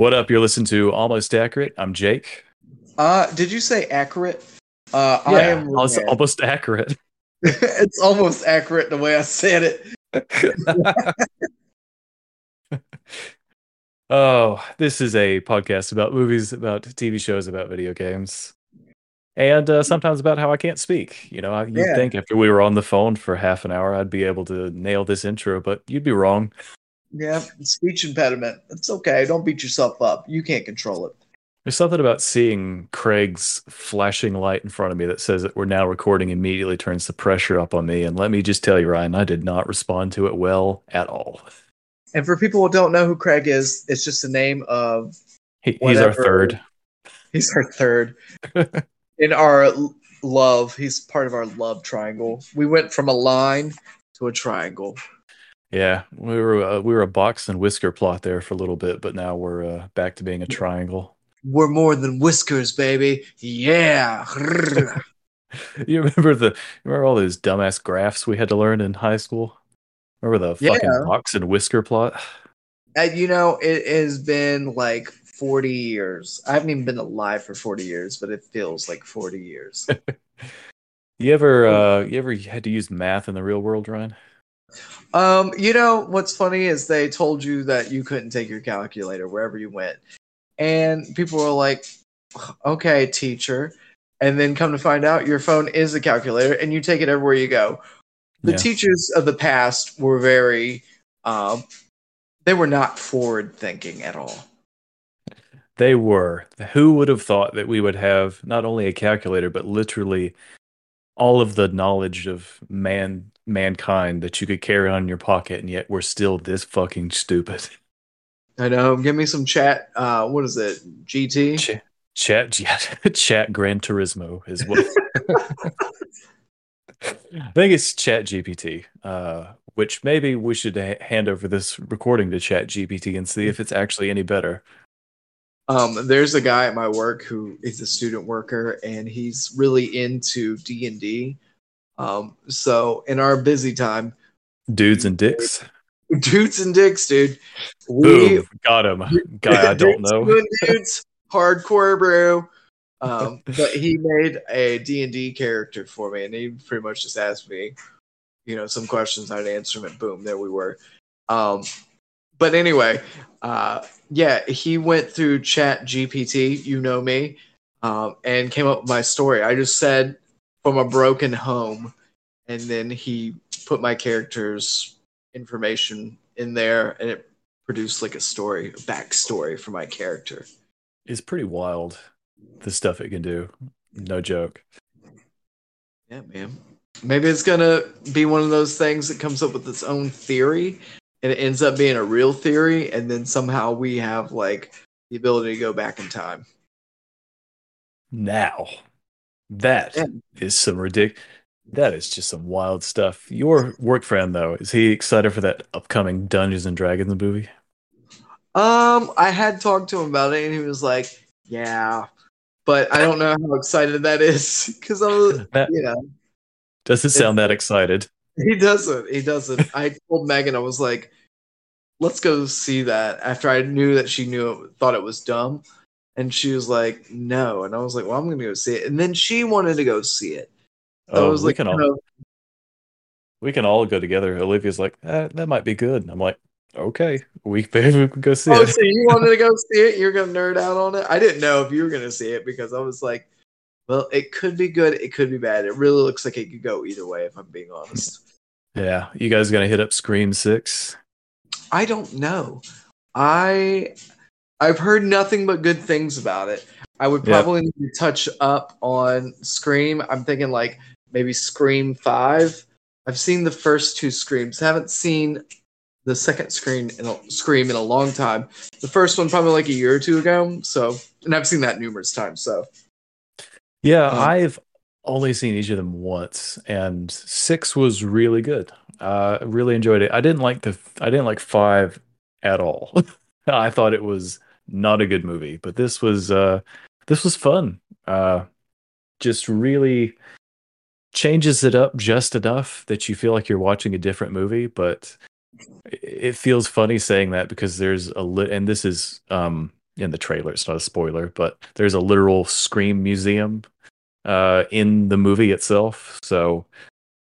What up? You're listening to Almost Accurate. I'm Jake. Uh, did you say accurate? Uh, I am. almost, almost accurate. it's almost accurate the way I said it. oh, this is a podcast about movies, about TV shows, about video games, and uh, sometimes about how I can't speak. You know, I- you'd Yeah. think after we were on the phone for half an hour, I'd be able to nail this intro, but you'd be wrong. Yeah, speech impediment. It's okay. Don't beat yourself up. You can't control it. There's something about seeing Craig's flashing light in front of me that says that we're now recording immediately turns the pressure up on me. And let me just tell you, Ryan, I did not respond to it well at all. And for people who don't know who Craig is, it's just the name of He, he's our third. he's our third in our love. He's part of our love triangle. We went from a line to a triangle. Yeah, we were uh, we were a box and whisker plot there for a little bit, but now we're uh, back to being a triangle. We're more than whiskers, baby. Yeah. You remember the remember all those dumbass graphs we had to learn in high school? Remember the fucking Yeah. box and whisker plot? Uh, you know, it has been like 40 years. I haven't even been alive for 40 years, but it feels like 40 years. You ever uh you ever had to use math in the real world, Ryan? Um, you know, what's funny is they told you that you couldn't take your calculator wherever you went. And people were like, okay, teacher. And then come to find out your phone is a calculator and you take it everywhere you go. The Yeah. teachers of the past were very, um, they were not forward thinking at all. They were. Who would have thought that we would have not only a calculator, but literally all of the knowledge of man mankind that you could carry on in your pocket, and yet we're still this fucking stupid. I know. Give me some chat. Uh, what is it? GT. Ch- chat, chat, chat, Gran Turismo is what. I think it's Chat GPT, uh, which maybe we should ha- hand over this recording to Chat GPT and see if it's actually any better. Um, there's a guy at my work who is a student worker, and he's really into D and D. Um, so in our busy time, Dudes and dicks. dudes and dicks, dude. We Boom, got him. Guy I don't know. dudes, hardcore, brew. Um, but he made a D and D character for me, and he pretty much just asked me, you know, some questions. I'd answer them, and boom, there we were. Um, but anyway, uh, yeah, he went through Chat GPT, you know me, um, and came up with my story. I just said from a broken home, and then he put my character's information in there, and it produced like a story, a backstory for my character. It's pretty wild, the stuff it can do. No joke. Yeah, man. Maybe it's gonna be one of those things that comes up with its own theory, and it ends up being a real theory, and then somehow we have like the ability to go back in time. Now, that is Yeah. some ridic. That is just some wild stuff. Your work friend, though, is he excited for that upcoming Dungeons and Dragons movie? Um, I had talked to him about it, and he was like, "Yeah," but I don't know how excited that is because I was, That you know, doesn't sound that excited. He doesn't. He doesn't. I told Megan, I was like, "Let's go see that." After I knew that she knew it, thought it was dumb, and she was like, "No," and I was like, "Well, I'm gonna go see it," and then she wanted to go see it. So I Oh, was we like, can all we can all go together. Olivia's like, eh, that might be good. I'm like, Okay, we maybe we can go see Oh, it. so you wanted to go see it? You're gonna nerd out on it. I didn't know if you were gonna see it because I was like, well, it could be good, it could be bad. It really looks like it could go either way, if I'm being honest. Yeah, you guys gonna hit up Scream Six? I don't know. I I've heard nothing but good things about it. I would probably need to touch up on Scream. I'm thinking like maybe Scream Five. I've seen the first two Screams. I Haven't seen the second Scream in a, Scream in a long time. The first one probably like a year or two ago. So, and I've seen that numerous times. So, Yeah, Um, I've only seen each of them once, and six was really good. Uh, I really enjoyed it. I didn't like the I didn't like five at all. I thought it was not a good movie, but this was uh this was fun. Uh, just really changes it up just enough that you feel like you're watching a different movie, but it feels funny saying that because there's a lit and this is um in the trailer it's not a spoiler but there's a literal scream museum uh in the movie itself. So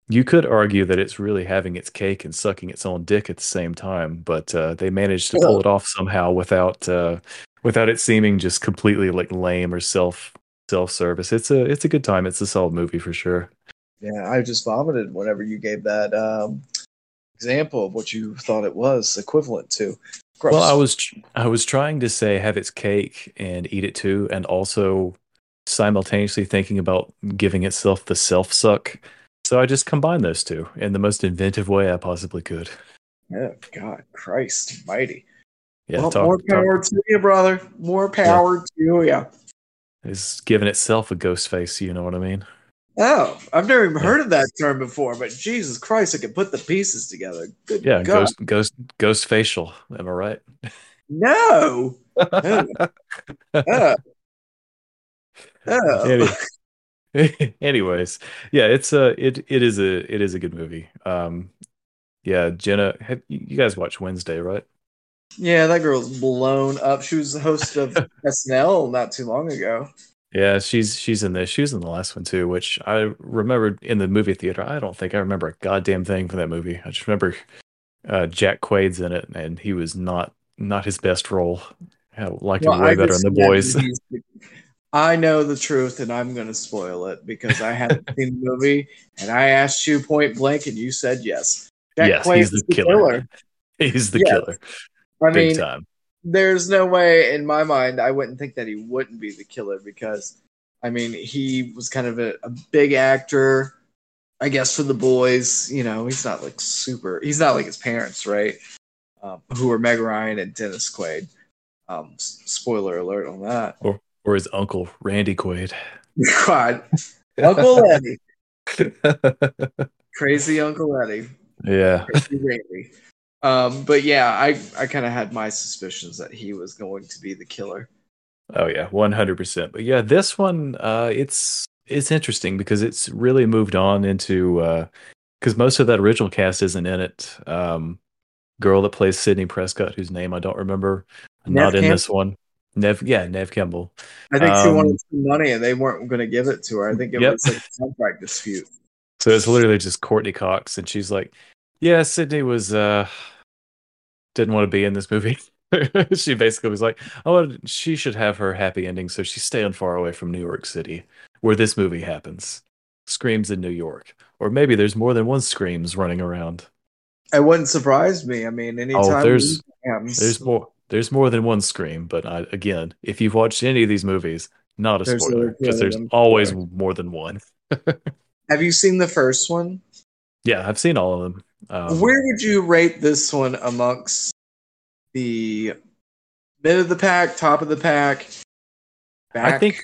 you could argue that it's really having its cake and sucking its own dick at the same time but uh they managed to pull it off somehow without uh without it seeming just completely like lame or self self service it's a it's a good time. It's a solid movie for sure. Yeah, I just vomited whenever you gave that um, example of what you thought it was equivalent to. Gross. Well, I was I was trying to say have its cake and eat it too, and also simultaneously thinking about giving itself the self suck. So I just combined those two in the most inventive way I possibly could. Yeah, God, Christ mighty. Yeah, well, talk, more talk power to you, brother. More power to you. is giving itself a ghost face. You know what I mean? Oh, I've never even Yeah. heard of that term before, but Jesus Christ, I can put the pieces together. Good Yeah, God. ghost ghost ghost facial. Am I right? No. Oh. Oh. Oh. Any- anyways, yeah, it's a it it is a it is a good movie. Um, yeah, Jenna, have, you guys watch Wednesday, right? Yeah, that girl's blown up. She was the host of SNL not too long ago. Yeah, she's she's in this. She was in the last one too, which I remembered in the movie theater. I don't think I remember a goddamn thing from that movie. I just remember uh, Jack Quaid's in it, and he was not not his best role. I liked him way I better in the boys. The- I know the truth, and I'm going to spoil it because I haven't seen the movie, and I asked you point blank, and you said yes. Jack yes, Quaid he's is the killer. He's the Yes. killer, I big mean, time. there's no way in my mind I wouldn't think that he wouldn't be the killer because I mean he was kind of a, a big actor, I guess for the boys. You know, he's not like super. He's not like his parents, right? Um, who are Meg Ryan and Dennis Quaid. Um, spoiler alert on that. Or his uncle Randy Quaid. God, Uncle Eddie, crazy Uncle Eddie. yeah, Crazy Randy. Um, but yeah, I I kind of had my suspicions that he was going to be the killer. Oh yeah, one hundred percent. But yeah, this one, uh, it's it's interesting because it's really moved on into because most of that original cast isn't in it. Um, girl that plays Sidney Prescott, whose name I don't remember, not in this one. Nev, yeah, Neve Campbell. I think she Um, wanted some money and they weren't going to give it to her. I think it Yep. was like a contract dispute. So it's literally just Courteney Cox, and she's like, "Yeah, Sidney was uh didn't want to be in this movie." she basically was like, "Oh, she should have her happy ending, so she's staying far away from New York City, where this movie happens. Screams in New York, or maybe there's more than one Screams running around. It wouldn't surprise me. I mean, anytime Oh, there's- There's more. There's more than one Scream, but I, again, if you've watched any of these movies, not a There's spoiler because there's always more than one. have you seen the first one? Yeah, I've seen all of them. Um, Where would you rate this one amongst the mid of the pack, top of the pack? Back? I think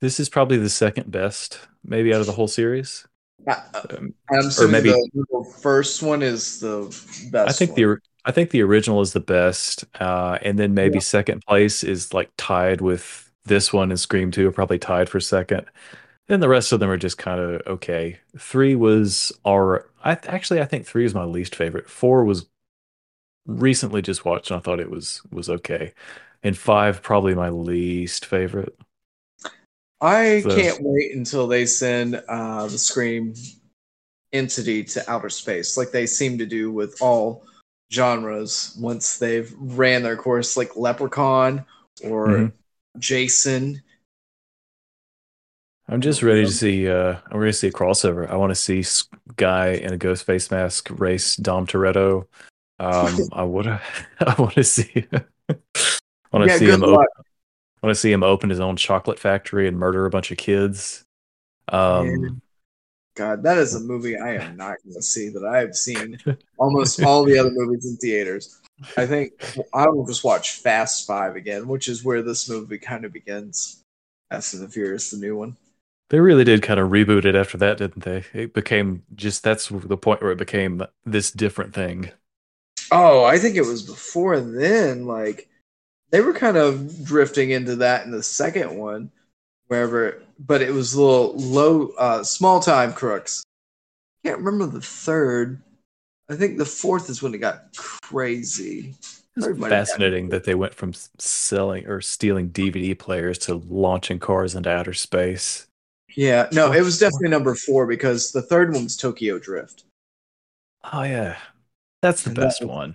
this is probably the second best, maybe out of the whole series. Uh, Um, I'm assuming maybe- the, the first one is the best. I think one. the I think the original is the best, uh, and then maybe Yeah. second place is like tied with this one and Scream Two are probably tied for second. Then the rest of them are just kind of okay. Three was our. I actually I think three is my least favorite. Four was recently just watched and I thought it was was okay, and five probably my least favorite. I So- can't wait until they send uh, the Scream entity to outer space, like they seem to do with all genres once they've ran their course, like Leprechaun or Mhm. Jason. I'm just ready to see. Uh, I'm ready to see a crossover. I want to see guy in a ghost face mask race Dom Toretto. Um, I would. I want to see. I want to Yeah, see him. luck. Open, I want to see him open his own chocolate factory and murder a bunch of kids. Um, God, that is a movie I am not going to see that I have seen almost all the other movies in theaters. I think I will just watch Fast Five again, which is where this movie kind of begins. Fast and the Furious, the new one. They really did kind of reboot it after that, didn't they? It became just that's the point where it became this different thing. Oh, I think it was before then. Like they were kind of drifting into that in the second one, wherever. But it was little low, uh, small time crooks. Can't remember the third. I think the fourth is when it got crazy. It's Third might have fascinating that they went from selling or stealing DVD players to launching cars into outer space. Yeah, no, it was definitely number four because the third one was Tokyo Drift. Oh yeah, that's the And that best was- one.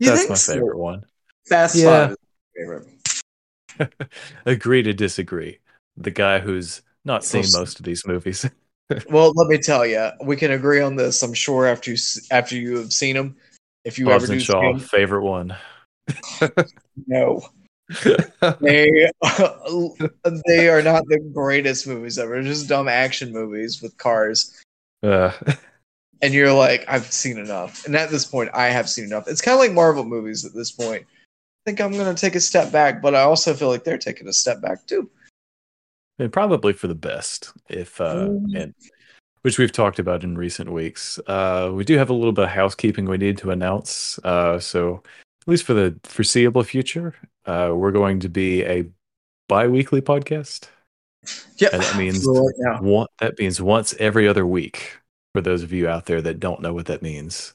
You that's think my so? favorite one. Fast Yeah. Five is my favorite. Agree to disagree. The guy who's not seen Well, most of these movies. Well, let me tell you, we can agree on this. I'm sure after you after you have seen them, if you Hobbs ever do Shaw, favorite one. no, they they are not the greatest movies ever. They're just dumb action movies with cars. Uh, And you're like, I've seen enough. And at this point, I have seen enough. It's kind of like Marvel movies at this point. I think I'm going to take a step back, but I also feel like they're taking a step back too. And probably for the best, if uh, Mm. and which we've talked about in recent weeks. Uh, we do have a little bit of housekeeping we need to announce. Uh, so at least for the foreseeable future, uh, we're going to be a bi-weekly podcast. Yeah, And that means right. One, that means once every other week for those of you out there that don't know what that means.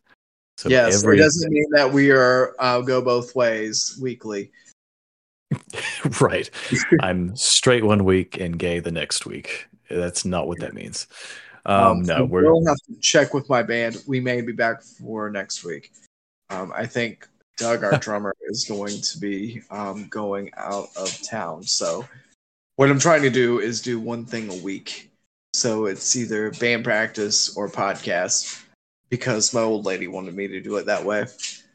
So yes, every it doesn't mean that we are uh, go both ways weekly. right. I'm straight one week and gay the next week. That's not what that means. Um, no, so we're we'll have to check with my band. We may be back for next week. Um, I think Doug, our drummer, is going to be um, going out of town. So what I'm trying to do is do one thing a week. So it's either band practice or podcast because my old lady wanted me to do it that way.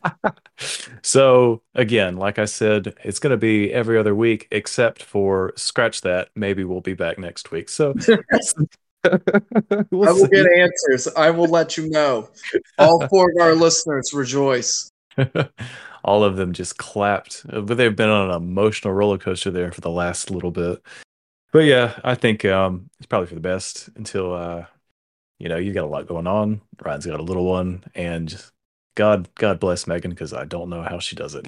so again, like I said, it's going to be every other week, except for scratch that. Maybe we'll be back next week. So we'll I will see. get answers. I will let you know. All four of our listeners rejoice. all of them just clapped but they've been on an emotional roller coaster there for the last little bit but yeah i think um it's probably for the best until uh you know you've got a lot going on ryan's got a little one and just god god bless megan because i don't know how she does it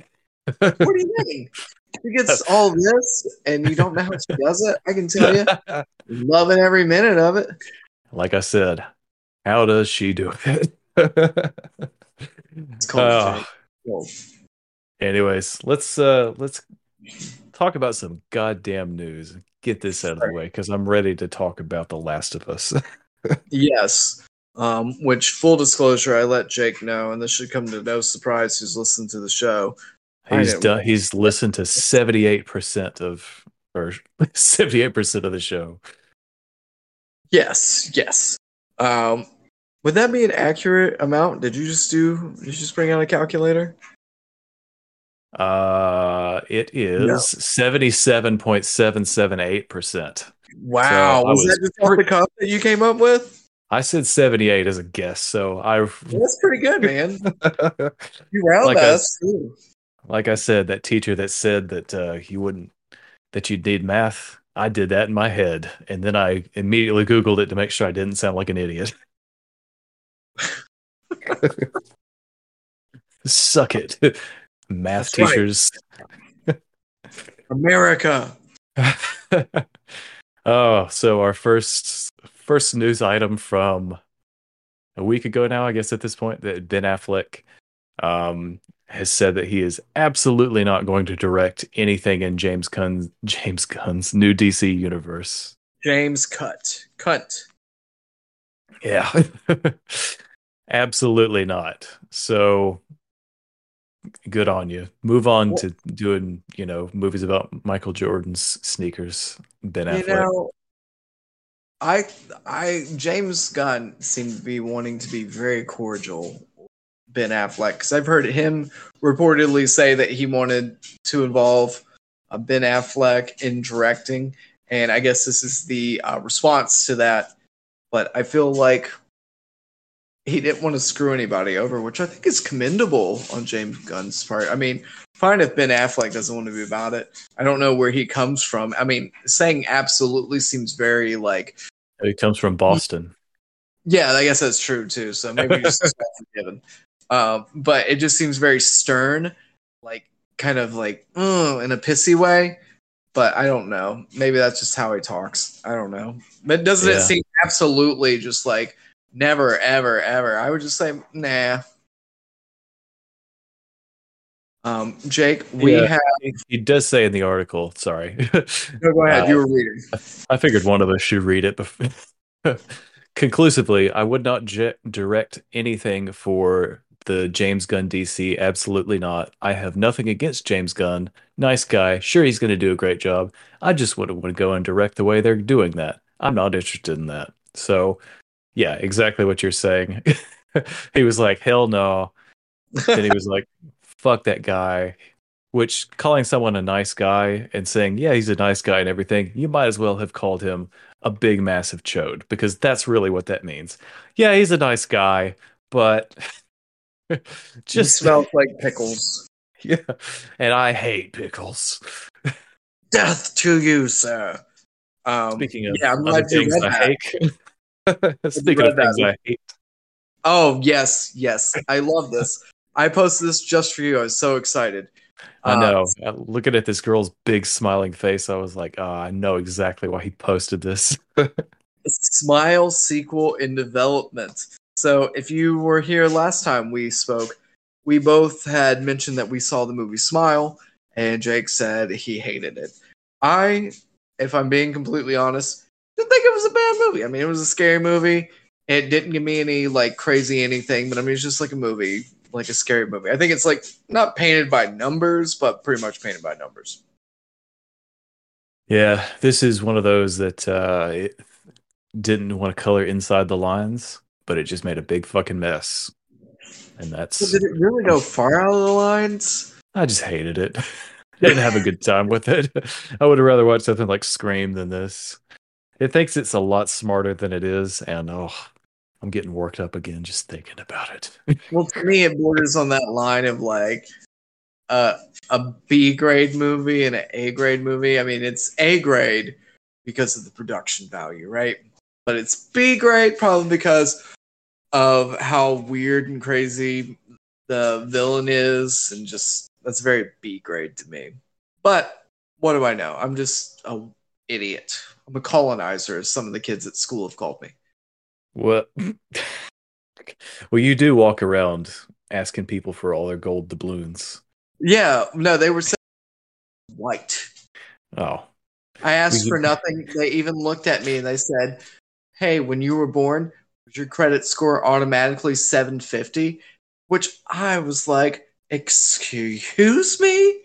What do you mean? She gets all this and you don't know how she does it? I can tell you. Loving every minute of it. like i said how does she do it It's cold. Cold. anyways let's uh let's talk about some goddamn news get this out of the way because i'm ready to talk about the last of us Yes. Um, which full disclosure, I let Jake know, and this should come to no surprise who's listened to the show. He's done. He's listened to seventy eight percent of, or seventy eight percent of the show. Yes, yes. Um, would that be an accurate amount? Did you just do? Did you just bring out a calculator? Uh, it is seventy seven point seven seven eight percent. Wow, So was, was that just off the cuff that you came up with? I said seventy eight as a guess, so I, That's pretty good, man. You round Like I- us. too. like I said, that teacher that said that uh, you wouldn't, that you'd need math. I did that in my head, and then I immediately Googled it to make sure I didn't sound like an idiot. Suck it, math That's right. teachers. America. oh, so our first first news item from a week ago now, I guess at this point, that Ben Affleck um, has said that he is absolutely not going to direct anything in James Gunn's James Gunn's new DC universe. James Cut. Cut. Yeah. absolutely not. So good on you. Move on to doing, you know, movies about Michael Jordan's sneakers. Ben Affleck. Know, I I James Gunn seemed to be wanting to be very cordial. Ben Affleck, because I've heard him reportedly say that he wanted to involve uh, Ben Affleck in directing, and I guess this is the uh, response to that. But I feel like he didn't want to screw anybody over, which I think is commendable on James Gunn's part. I mean, fine if Ben Affleck doesn't want to be about it. I don't know where he comes from. I mean, saying absolutely seems very like he comes from Boston. Yeah, I guess that's true too. So maybe just forgiven. Um, but it just seems very stern, like kind of like oh, in a pissy way. But I don't know. Maybe that's just how he talks. I don't know. But doesn't yeah. it seem absolutely just like never, ever, ever? I would just say nah. Um, Jake, we yeah, have. He does say in the article. Sorry. no, go ahead. Uh, you were reading. I figured one of us should read it. Before. Conclusively, I would not j- direct anything for the James Gunn DC. Absolutely not. I have nothing against James Gunn. Nice guy. Sure, he's going to do a great job. I just wouldn't want to go and direct the way they're doing that. I'm not interested in that. So, yeah, exactly what you're saying. he was like, hell no. then he was like, fuck that guy. Which calling someone a nice guy and saying, yeah, he's a nice guy and everything, you might as well have called him a big, massive chode because that's really what that means. Yeah, he's a nice guy, but just he smells like pickles. Yeah, and I hate pickles. Death to you, sir. Um, Speaking of yeah, I'm other things I hate. Speaking of things that. I hate. Oh yes, yes, I love this. I posted this just for you. I was so excited. I know. Uh, Looking at this girl's big smiling face, I was like, oh, I know exactly why he posted this. Smile sequel in development. So, if you were here last time we spoke, we both had mentioned that we saw the movie Smile, and Jake said he hated it. I, if I'm being completely honest, didn't think it was a bad movie. I mean, it was a scary movie. It didn't give me any like crazy anything, but I mean, it's just like a movie like a scary movie. I think it's like not painted by numbers, but pretty much painted by numbers. Yeah, this is one of those that uh, it didn't want to color inside the lines, but it just made a big fucking mess. And that's. Did it really go far out of the lines? I just hated it. didn't have a good time with it. I would have rather watched something like Scream than this. It thinks it's a lot smarter than it is, and oh, I'm getting worked up again just thinking about it. well, to me, it borders on that line of like uh, a B grade movie and an A grade movie. I mean, it's A grade because of the production value, right? But it's B grade probably because of how weird and crazy the villain is, and just that's very B grade to me. But what do I know? I'm just a idiot. I'm a colonizer, as some of the kids at school have called me. What? well, you do walk around asking people for all their gold doubloons. Yeah, no, they were white. Oh. I asked for nothing. They even looked at me and they said, "Hey, when you were born, was your credit score automatically 750?" Which I was like, "Excuse me?"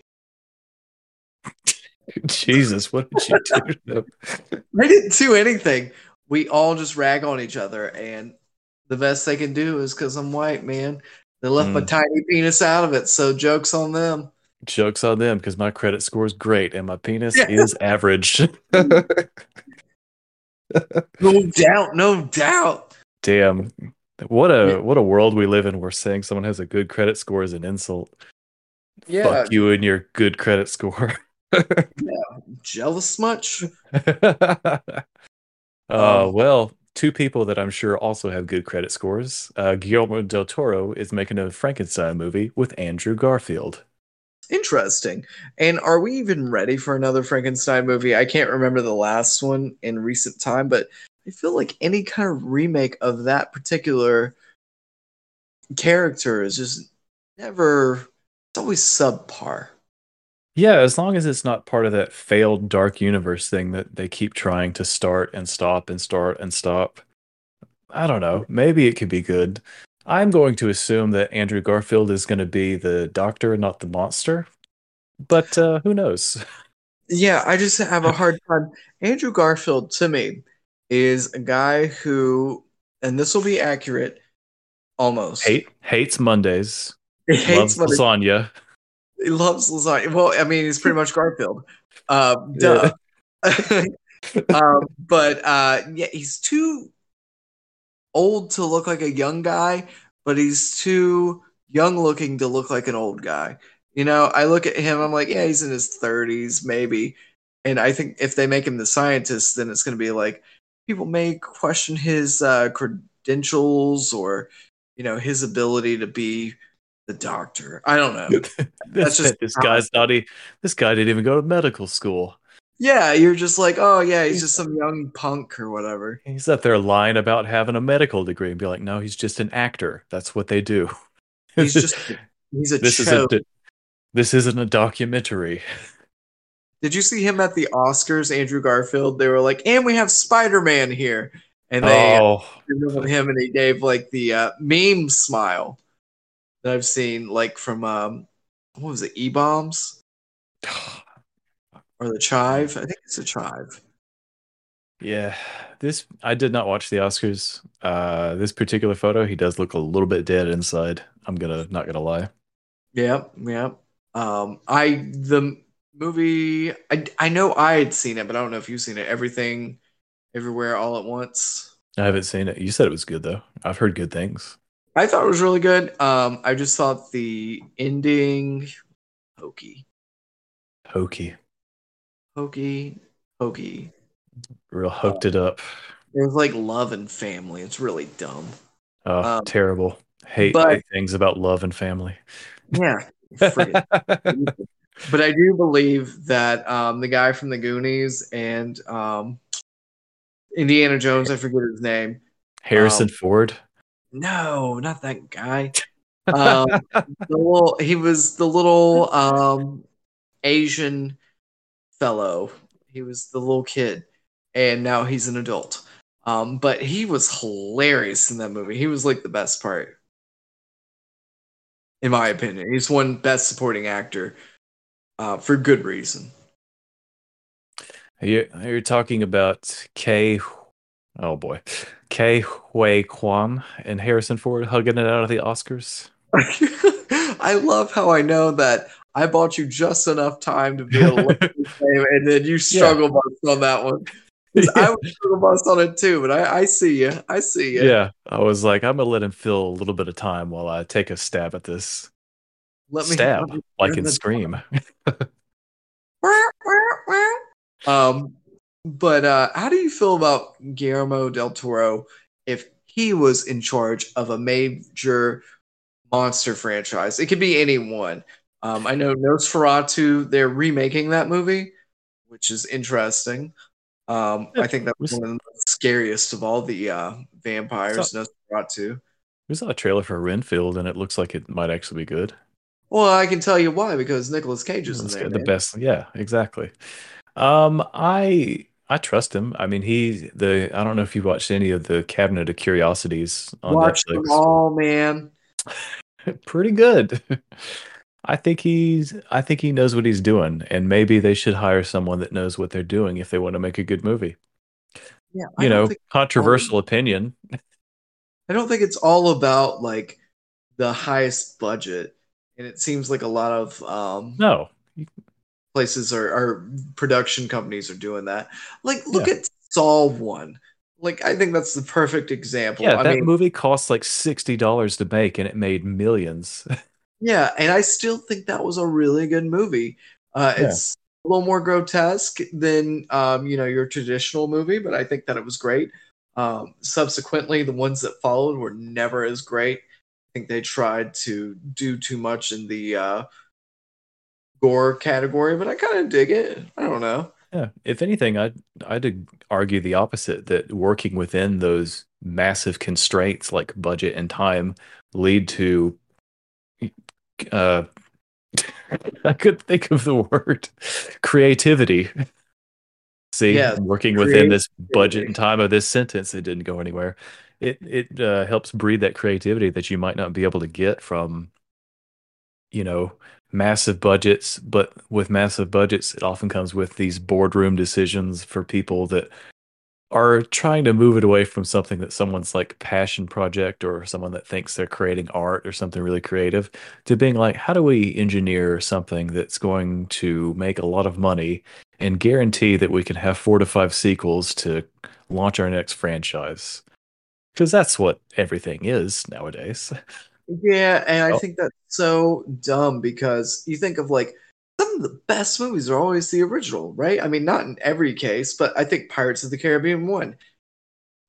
Jesus, what did you do? I didn't do anything we all just rag on each other, and the best they can do is because I'm white, man. They left mm. my tiny penis out of it, so jokes on them. Jokes on them because my credit score is great and my penis yeah. is average. no doubt, no doubt. Damn, what a what a world we live in. Where saying someone has a good credit score is an insult. Yeah, fuck you and your good credit score. yeah, jealous much? Uh, um, well, two people that I'm sure also have good credit scores. Uh, Guillermo del Toro is making a Frankenstein movie with Andrew Garfield. Interesting. And are we even ready for another Frankenstein movie? I can't remember the last one in recent time, but I feel like any kind of remake of that particular character is just never, it's always subpar. Yeah, as long as it's not part of that failed dark universe thing that they keep trying to start and stop and start and stop. I don't know. Maybe it could be good. I'm going to assume that Andrew Garfield is going to be the doctor not the monster. But uh, who knows? Yeah, I just have a hard time. Andrew Garfield to me is a guy who, and this will be accurate, almost Hate hates Mondays. He loves hates Monday- lasagna. He loves lasagna. Well, I mean, he's pretty much Garfield. Uh, duh. um, but uh, yeah, he's too old to look like a young guy, but he's too young looking to look like an old guy. You know, I look at him, I'm like, yeah, he's in his 30s, maybe. And I think if they make him the scientist, then it's going to be like people may question his uh, credentials or, you know, his ability to be the doctor. I don't know. That's just this guy's not e- this guy didn't even go to medical school. Yeah, you're just like, oh yeah, he's just some young punk or whatever. He's up there lying about having a medical degree and be like, no, he's just an actor. That's what they do. He's just he's a this isn't a, this isn't a documentary. Did you see him at the Oscars, Andrew Garfield? They were like, and we have Spider Man here, and they Oh, him, and he gave like the uh, meme smile that I've seen, like from um, what was it, E Bombs or the Chive? I think it's a Chive. yeah. This I did not watch the Oscars. Uh, this particular photo, he does look a little bit dead inside. I'm gonna not gonna lie. Yep, yep. Um, I the movie, I I know I had seen it, but I don't know if you've seen it. Everything, everywhere, all at once. I haven't seen it. You said it was good though. I've heard good things. I thought it was really good. Um, I just thought the ending hokey, Hokey, hokey, hokey. real hooked it up. It was like love and family. It's really dumb. Oh, Um, terrible. Hate, but- hate things about love and family. Yeah. but I do believe that um, the guy from the Goonies and um, Indiana Jones, I forget his name. Harrison Um, Ford. No, not that guy. Um, the little, he was the little um, Asian fellow. He was the little kid, and now he's an adult. Um, but he was hilarious in that movie. He was like the best part, in my opinion. He's won Best Supporting Actor uh, for good reason. You, you're talking about K. Oh boy, Ke Huy Quan and Harrison Ford hugging it out of the Oscars. I love how I know that I bought you just enough time to be able to look at this game, and then you struggle bust on that one. 'Cause I would struggle bust on it too, but I, I see you. I see you. Yeah, I was like, I'm gonna let him fill a little bit of time while I take a stab at this. Let me stab, like in Scream. Um, but uh, how do you feel about Guillermo del Toro if he was in charge of a major monster franchise? It could be anyone. Um, I know Nosferatu, they're remaking that movie, which is interesting. Um, I think that was one of the scariest of all the uh, vampires, Nosferatu. We saw a trailer for Renfield, and it looks like it might actually be good. Well, I can tell you why because Nicolas Cage is in there. the man. best. Yeah, exactly. Um, I I trust him. I mean, he the I don't know if you watched any of the Cabinet of Curiosities on Watch Netflix. them all, man. Pretty good. I think he's I think he knows what he's doing, and maybe they should hire someone that knows what they're doing if they want to make a good movie. Yeah, I You know, controversial opinion. I don't think it's all about like the highest budget, and it seems like a lot of um, No, places are, are production companies are doing that. Like, look at Saw One. Like, I think that's the perfect example. yeah, I that mean, movie cost like sixty dollars to make, and it made millions. yeah, and I still think that was a really good movie. Uh, Yeah. It's a little more grotesque than um, you know your traditional movie, but I think that it was great. Um, subsequently, the ones that followed were never as great. I think they tried to do too much in the uh, gore category, but I kind of dig it. I don't know. Yeah, if anything, I'd I'd argue the opposite that working within those massive constraints like budget and time lead to uh I could think of the word creativity. See, Yeah, working within this budget and time of this sentence, it didn't go anywhere. it it uh, helps breed that creativity that you might not be able to get from you know massive budgets but with massive budgets it often comes with these boardroom decisions for people that are trying to move it away from something that someone's like passion project or someone that thinks they're creating art or something really creative to being like how do we engineer something that's going to make a lot of money and guarantee that we can have four to five sequels to launch our next franchise? Because that's what everything is nowadays Yeah, and I Oh. think that's so dumb because you think of like some of the best movies are always the original, right? I mean, not in every case, but I think Pirates of the Caribbean one.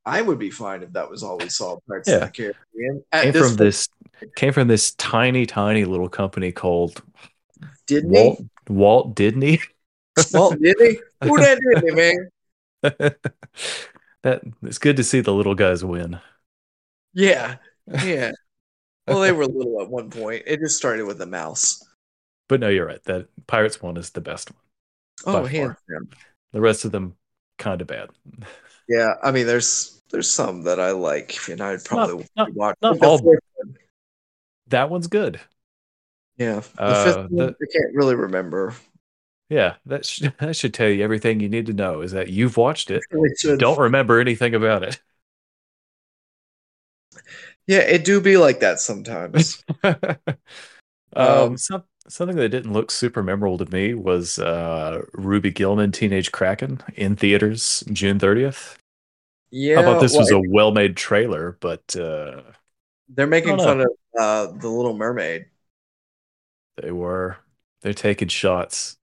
I would be fine if that was all we saw. Pirates of the Caribbean. At came this from this came from this tiny tiny little company called Disney. Walt Walt Disney Walt Disney. Who that Disney man? that it's good to see the little guys win Yeah, yeah. Well, they were little at one point. It just started with a mouse. but no you're right that pirates one is the best one Oh, hands down. the rest of them kind of bad Yeah, I mean, there's there's some that I like, and I'd probably not- watch. not The all- one, that one's good Yeah, the Uh, fifth one, the- I can't really remember. yeah that should, that should tell you everything you need to know is that you've watched it Really don't remember anything about it Yeah, it do be like that sometimes. um, Um, some, something that didn't look super memorable to me was uh, Ruby Gillman Teenage Kraken in theaters June 30th. yeah, How about this well, was a well made trailer, but uh, they're making fun of uh, the Little Mermaid. they were they're taking shots.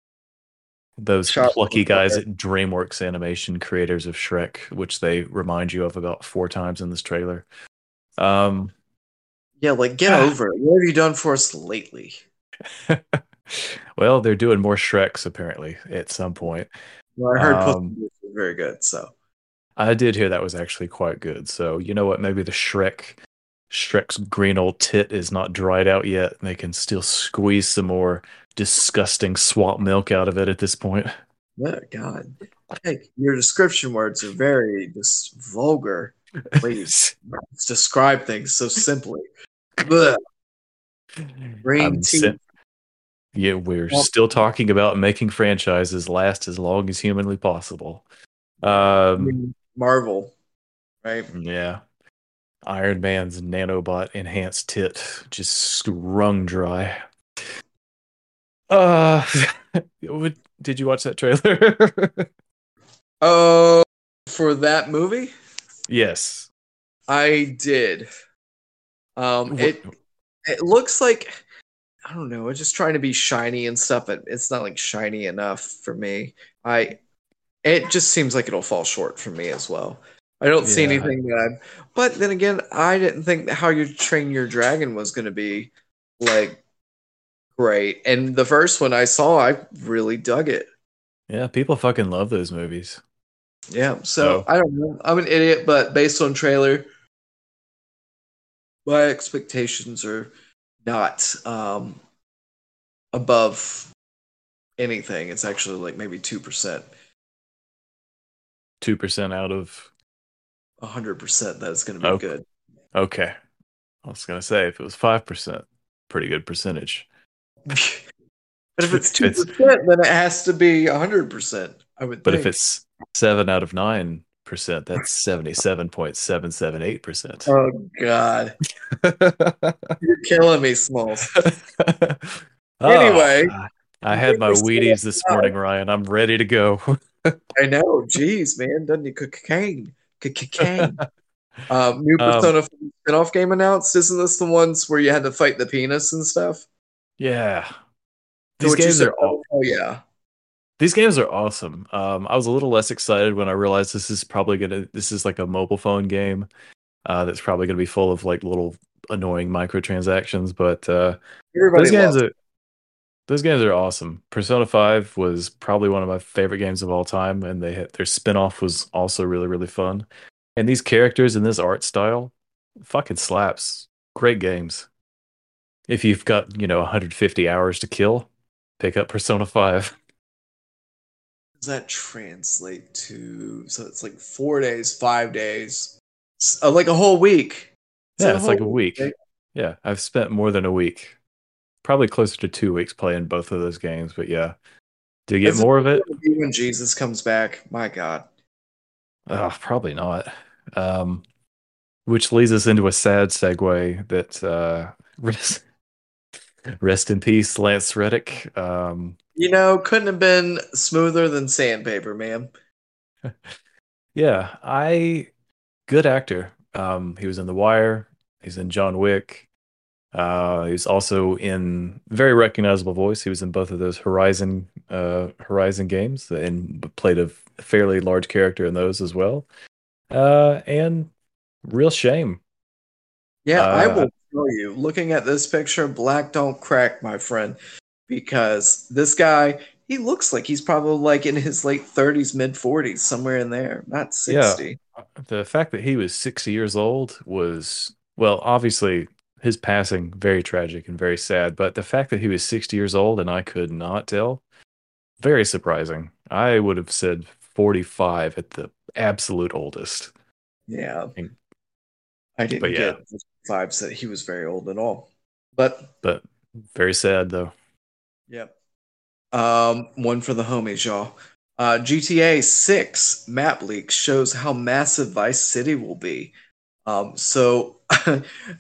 Those Shots plucky guys at DreamWorks Animation, creators of Shrek, which they remind you of about four times in this trailer. Um, Yeah, like get Ah. over it. What have you done for us lately? well, they're doing more Shreks apparently at some point. Well, I heard Um, was very good. So I did hear that was actually quite good. So you know what? Maybe the Shrek, Shrek's green old tit is not dried out yet, and they can still squeeze some more disgusting swamp milk out of it at this point. yeah, God, hey, your description words are very just vulgar. Please describe things so simply. Blech. Green sim- yeah, we're Well- still talking about making franchises last as long as humanly possible. Um, Marvel, right? yeah. Iron Man's nanobot enhanced tit just wrung dry. Uh, did you watch that trailer? Oh, for that movie, yes. I did. Um, it it looks like I don't know. It's just trying to be shiny and stuff, but it's not like shiny enough for me. I it just seems like it'll fall short for me as well. I don't see anything that I'm. But then again, I didn't think how you train your dragon was going to be like great. And the first one I saw, I really dug it. Yeah, people fucking love those movies. Yeah, so So- I don't know. I'm an idiot, but based on trailer, my expectations are not um above anything. It's actually like maybe two percent, 2% out of. hundred percent that it's going to be Oh. good. Okay. I was going to say, if it was 5%, pretty good percentage. but if it's two percent, then it has to be hundred percent. I would. But think. if it's 7 out of 9%, that's 77.778%. oh god, you're killing me, Smalls. Anyway, Oh, I had my Wheaties this morning, Ryan. I'm ready to go. I know. Jeez, man, doesn't you cocaine? Cocaine. Um, new Um, Persona 4 spin-off game announced. Isn't this the ones where you had to fight the penis and stuff? yeah. These games are all, Oh yeah. These games are awesome. Um, I was a little less excited when I realized this is probably gonna this is like a mobile phone game uh, that's probably gonna be full of like little annoying microtransactions. But uh, those games are those games are awesome. Persona Five was probably one of my favorite games of all time, and they had, their spin-off was also really really fun. And these characters and this art style, fucking slaps. Great games. If you've got you know 150 hours to kill, pick up Persona Five. Does that translate to so it's like four days, five days, uh, like a whole week. Yeah, it's like a whole week. Yeah, I've spent more than a week, probably closer to two weeks playing both of those games. But yeah, to get Is it more of it, when Jesus comes back. My God. uh, probably not. Um, which leads us into a sad segue that uh, rest, rest in peace, Lance Reddick. Um, You know, couldn't have been smoother than sandpaper, man. yeah, I good actor. Um, he was in The Wire. He's in John Wick. Uh, he's also in very recognizable voice. He was in both of those Horizon uh, Horizon games and played a fairly large character in those as well. Uh, and real shame. Yeah, I Uh, will tell you, looking at this picture, black don't crack, my friend, because this guy, he looks like he's probably like in his late 30s, mid 40s, somewhere in there, not 60 Yeah. 60. The fact that he was 60 years old was, well, obviously his passing very tragic and very sad, but the fact that he was 60 years old and I could not tell, very surprising. I would have said 45 at the absolute oldest. Yeah. And- I didn't but yeah. get the vibes that he was very old at all. But But very sad though. Yep. Um, one for the homies, y'all. Uh, GTA 6 map leak shows how massive Vice City will be. Um, so,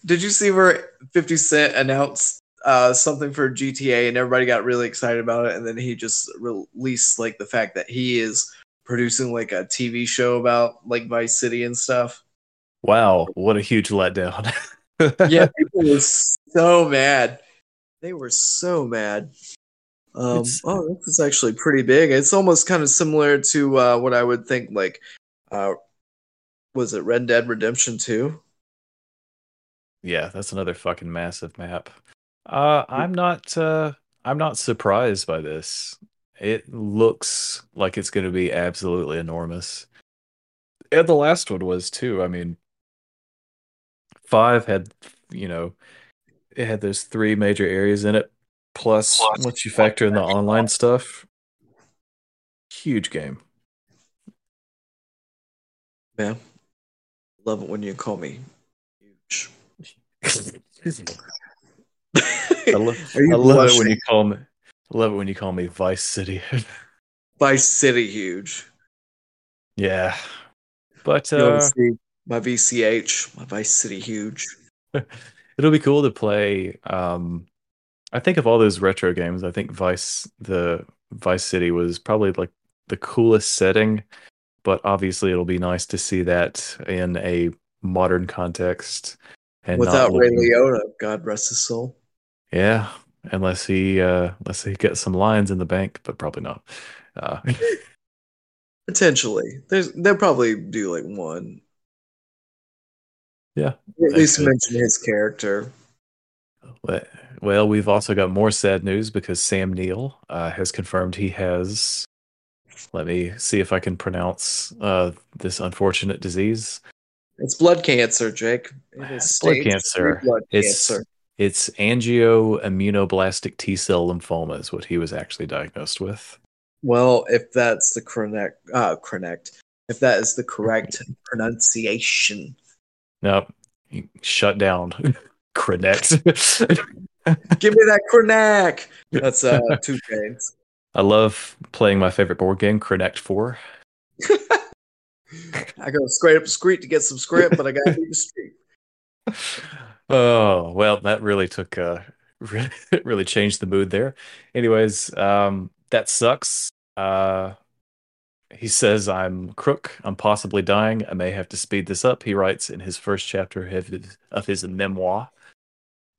did you see where 50 Cent announced uh, something for GTA and everybody got really excited about it? And then he just released like the fact that he is producing like a TV show about like Vice City and stuff. Wow, what a huge letdown. yeah, people were so mad. They were so mad. Um, oh, this is actually pretty big. It's almost kind of similar to uh, what I would think like, uh, was it Red Dead Redemption 2? Yeah, that's another fucking massive map. Uh, I'm not uh I'm not surprised by this. It looks like it's going to be absolutely enormous. And the last one was too. I mean, 5 had, you know, it had those three major areas in it plus Plus- once you factor in the online stuff, huge game. Man, love it when you call me huge. I, lo- I love it when you call me I love it when you call me Vice City. Vice City huge. yeah. But uh my VCH, my Vice City huge. It'll be cool to play um I think of all those retro games, I think Vice the Vice City was probably like the coolest setting, but obviously it'll be nice to see that in a modern context and Without Ray Liotta, God rest his soul. Yeah, unless he uh unless he gets some lines in the bank, but probably not. Uh Potentially, there's they'll probably do like one. Yeah, Or at least mention his character. Well, we've also got more sad news because Sam Neill uh, has confirmed he has. Let me see if I can pronounce uh, this unfortunate disease. It's blood cancer, Jake. It is blood cancer. Blood It's cancer. it's angioimmunoblastic T cell lymphoma is what he was actually diagnosed with. Well, if that's the correct, uh, correct, if that is the correct pronunciation, Nope, shut down. Connect. give me that Krenak. That's uh, two games. I love playing my favorite board game, Connect Four. I go straight up the street to get some script, but I got to the street. Oh, well, that really took uh really, really changed the mood there. Anyways, um that sucks. Uh he says I'm crook, I'm possibly dying. I may have to speed this up. He writes in his first chapter of his, of his memoir.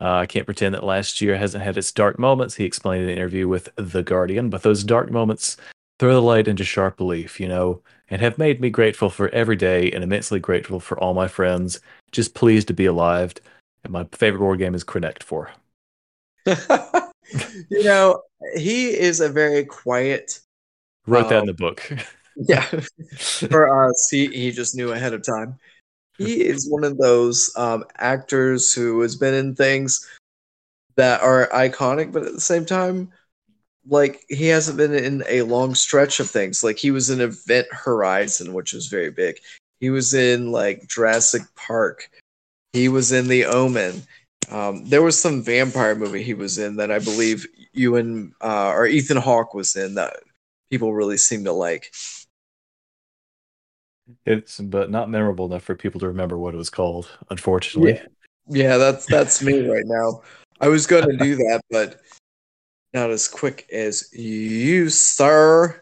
Uh, I can't pretend that last year hasn't had its dark moments, he explained in an interview with The Guardian, but those dark moments throw the light into sharp relief, you know, and have made me grateful for every day and immensely grateful for all my friends. Just pleased to be alive. And my favorite board game is Connect 4. you know, he is a very quiet. Wrote that in Um, the book. Yeah, for us, he he just knew ahead of time. He is one of those um, actors who has been in things that are iconic, but at the same time, like he hasn't been in a long stretch of things. Like he was in Event Horizon, which was very big. He was in like Jurassic Park. He was in The Omen. Um, there was some vampire movie he was in that I believe you and uh, or Ethan Hawke was in that people really seem to like. It's but not memorable enough for people to remember what it was called, unfortunately. Yeah, that's that's me right now. I was going to do that, but not as quick as you, sir.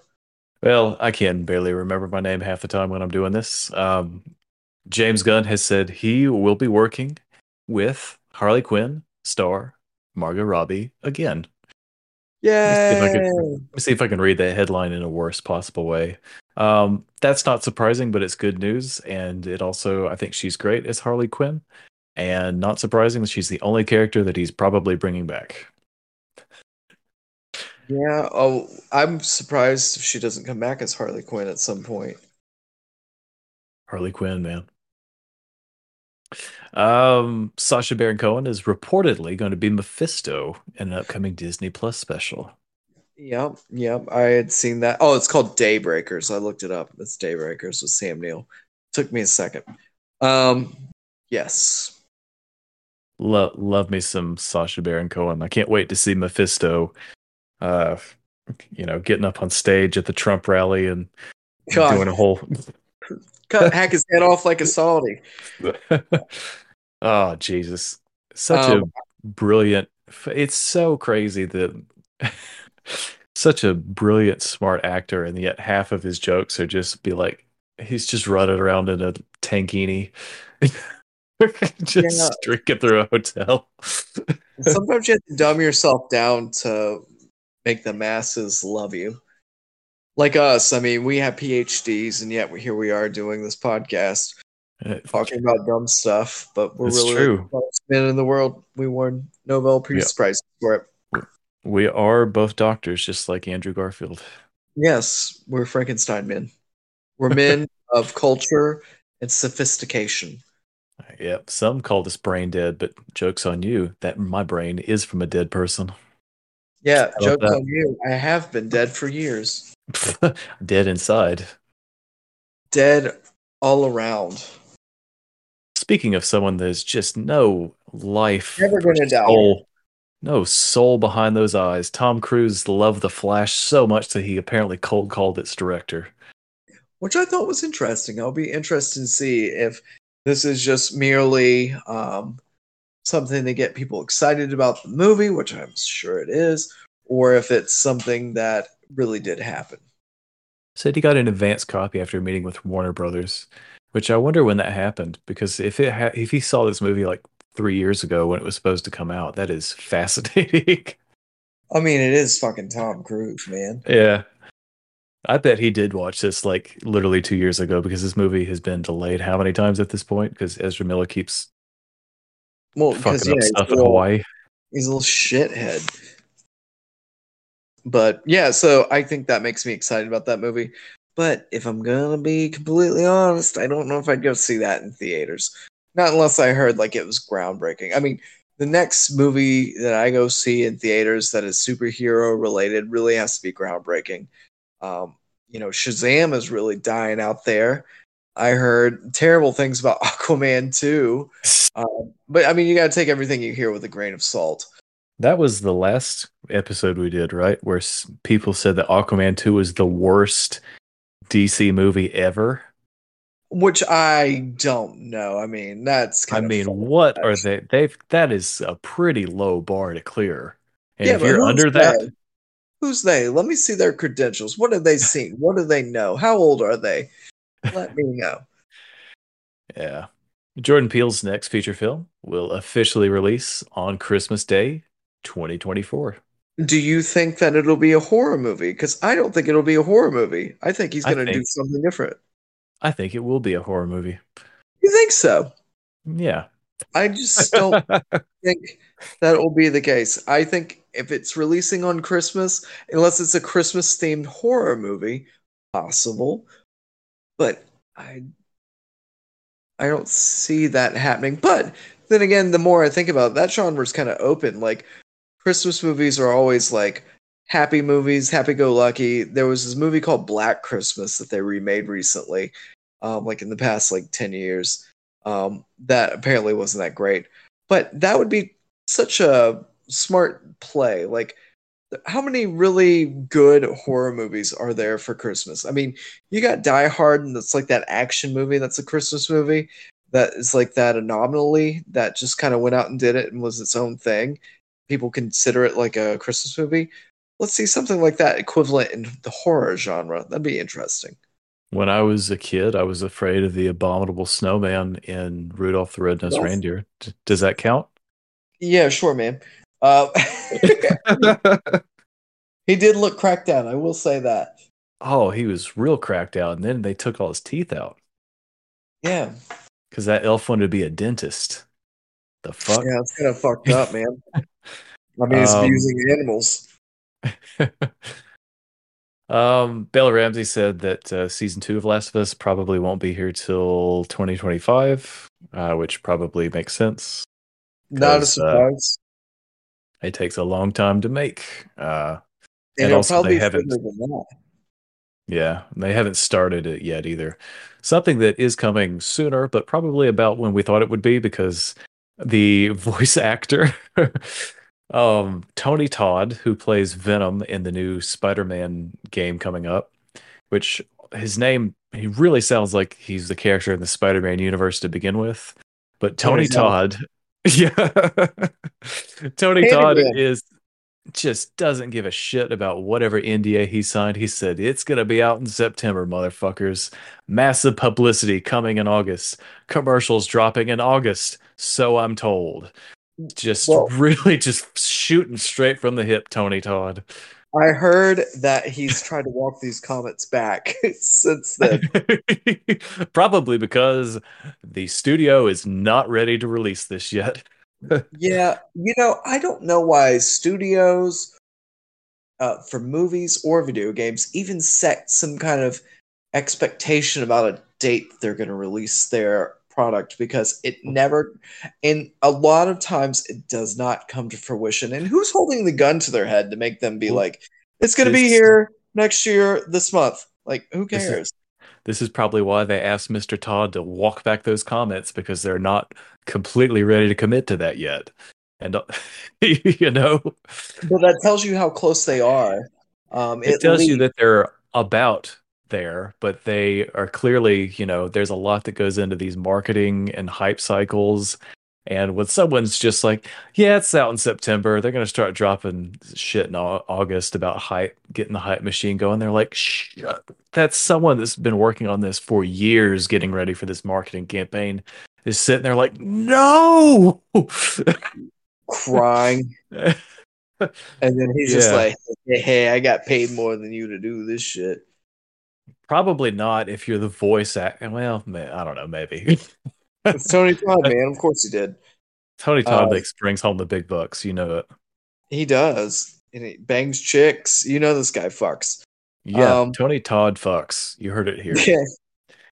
Well, I can barely remember my name half the time when I'm doing this. Um, James Gunn has said he will be working with Harley Quinn star Margot Robbie again. Yeah. Let me see if I can read that headline in a worst possible way. Um, that's not surprising, but it's good news, and it also I think she's great as Harley Quinn, and not surprising she's the only character that he's probably bringing back. Yeah. Oh, I'm surprised if she doesn't come back as Harley Quinn at some point. Harley Quinn, man. Um, Sacha Baron Cohen is reportedly going to be Mephisto in an upcoming Disney Plus special. Yep, yep. I had seen that. Oh, it's called Daybreakers. I looked it up. It's Daybreakers with Sam Neill. Took me a second. Um, yes. Love, love me some Sacha Baron Cohen. I can't wait to see Mephisto. Uh, you know, getting up on stage at the Trump rally and God. doing a whole Cut hack his head off like a salty. oh Jesus! Such Um, a brilliant. It's so crazy that such a brilliant, smart actor, and yet half of his jokes are just be like he's just running around in a tankini, just Yeah. drinking through a hotel. Sometimes you have to dumb yourself down to make the masses love you. Like us, I mean, we have PhDs, and yet here we are doing this podcast uh, talking about dumb stuff. But we're really true. the smartest men in the world. We won Nobel Peace Prize for it. We are both doctors, just like Andrew Garfield. Yes, we're Frankenstein men. We're men of culture and sophistication. Yep. Some call us brain dead, but jokes on you. That my brain is from a dead person. Yeah, love joke that. on you. I have been dead for years. dead inside. Dead all around. Speaking of someone there's just no life, Never gonna die. soul, no soul behind those eyes. Tom Cruise loved The Flash so much that he apparently cold called its director. which I thought was interesting. I'll be interested to see if this is just merely um, something to get people excited about the movie, which I'm sure it is, or if it's something that really did happen. Said he got an advance copy after a meeting with Warner Brothers, which I wonder when that happened because if it ha- if he saw this movie like three years ago when it was supposed to come out, that is fascinating. I mean, it is fucking Tom Cruise, man. yeah, I bet he did watch this like literally two years ago because this movie has been delayed how many times at this point? Because Ezra Miller keeps Well, fucking yeah, up stuff a in Hawaii. he's a little shithead. But yeah, so I think that makes me excited about that movie. But if I'm gonna be completely honest, I don't know if I'd go see that in theaters. Not unless I heard like it was groundbreaking. I mean, the next movie that I go see in theaters that is superhero related really has to be groundbreaking. Um, you know, Shazam is really dying out there. I heard terrible things about Aquaman too. Um, but I mean, you got to take everything you hear with a grain of salt. That was the last episode we did, right? Where people said that Aquaman 2 was the worst DC movie ever. Which I don't know. I mean, that's I mean, what are they? They've that is a pretty low bar to clear. And Yeah, if you're under that. Who's they? Let me see their credentials. What have they seen? What do they know? How old are they? Let me know. yeah. Jordan Peele's next feature film will officially release on Christmas Day, 2024. Do you think that it'll be a horror movie? Because I don't think it'll be a horror movie. I think he's going to do something different. I think it will be a horror movie. You think so? Yeah. I just don't think that will be the case. I think if it's releasing on Christmas, unless it's a Christmas themed horror movie, possible. But I I don't see that happening. But then again, the more I think about it, that genre is kind of open. Like Christmas movies are always like happy movies, happy go lucky. There was this movie called Black Christmas that they remade recently. um, like in the past like 10 years. Um, that apparently wasn't that great. But that would be such a smart play. Like, how many really good horror movies are there for Christmas? I mean, you got Die Hard, and that's like that action movie that's a Christmas movie that is like that anomaly that just kind of went out and did it and was its own thing. People consider it like a Christmas movie. Let's see something like that equivalent in the horror genre. That'd be interesting. When I was a kid, I was afraid of the abominable snowman in Rudolph the Red-Nosed Yes. Reindeer. D- does that count? Yeah, sure, man. Uh, he did look cracked out. I will say that. oh, he was real cracked out, and then they took all his teeth out Yeah, because that elf wanted to be a dentist. The fuck? yeah, it's kind of fucked up, man. I mean, he's Um, abusing animals. um, Bella Ramsey said that uh, season two of Last of Us probably won't be here till 2025, uh, which probably makes sense. Not a uh, surprise. It takes a long time to make. Uh, and and it'll also probably they haven't- than that. yeah, they haven't started it yet either. Something that is coming sooner, but probably about when we thought it would be because the voice actor, um, Tony Todd, who plays Venom in the new Spider-Man game coming up, which his name he really sounds like he's the character in the Spider-Man universe to begin with. But Tony. Todd, yeah, Tony Todd is just doesn't give a shit about whatever NDA he signed. He said it's gonna be out in September, motherfuckers. Massive publicity coming in August. Commercials dropping in August. So I'm told. Just Well- really just shooting straight from the hip, Tony Todd. I heard that he's tried to walk these comments back since then. Probably because the studio is not ready to release this yet. yeah, you know, I don't know why studios uh, for movies or video games even set some kind of expectation about a date they're going to release their product because it never and a lot of times it does not come to fruition and who's holding the gun to their head to make them be Well, like it's going to be here next year this month like who This is- cares This is probably why they asked Mr. Todd to walk back those comments because they're not completely ready to commit to that yet. And you know, but that tells you how close they are um it at tells you that they're about there, but they are clearly, you know, there's a lot that goes into these marketing and hype cycles. And when someone's just like, yeah, it's out in September, they're going to start dropping shit in August about hype, getting the hype machine going. They're like, shut. That's someone that's been working on this for years, getting ready for this marketing campaign, is sitting there like, no. crying and then he's just like hey i got paid more than you to do this shit Probably not if you're the voice act. Well, ma- I don't know, maybe. it's tony todd man of course he did Tony Todd Uh, brings home the big bucks. You know it. he does and he bangs chicks you know this guy fucks Yeah, Um, Tony Todd fucks. You heard it here. yeah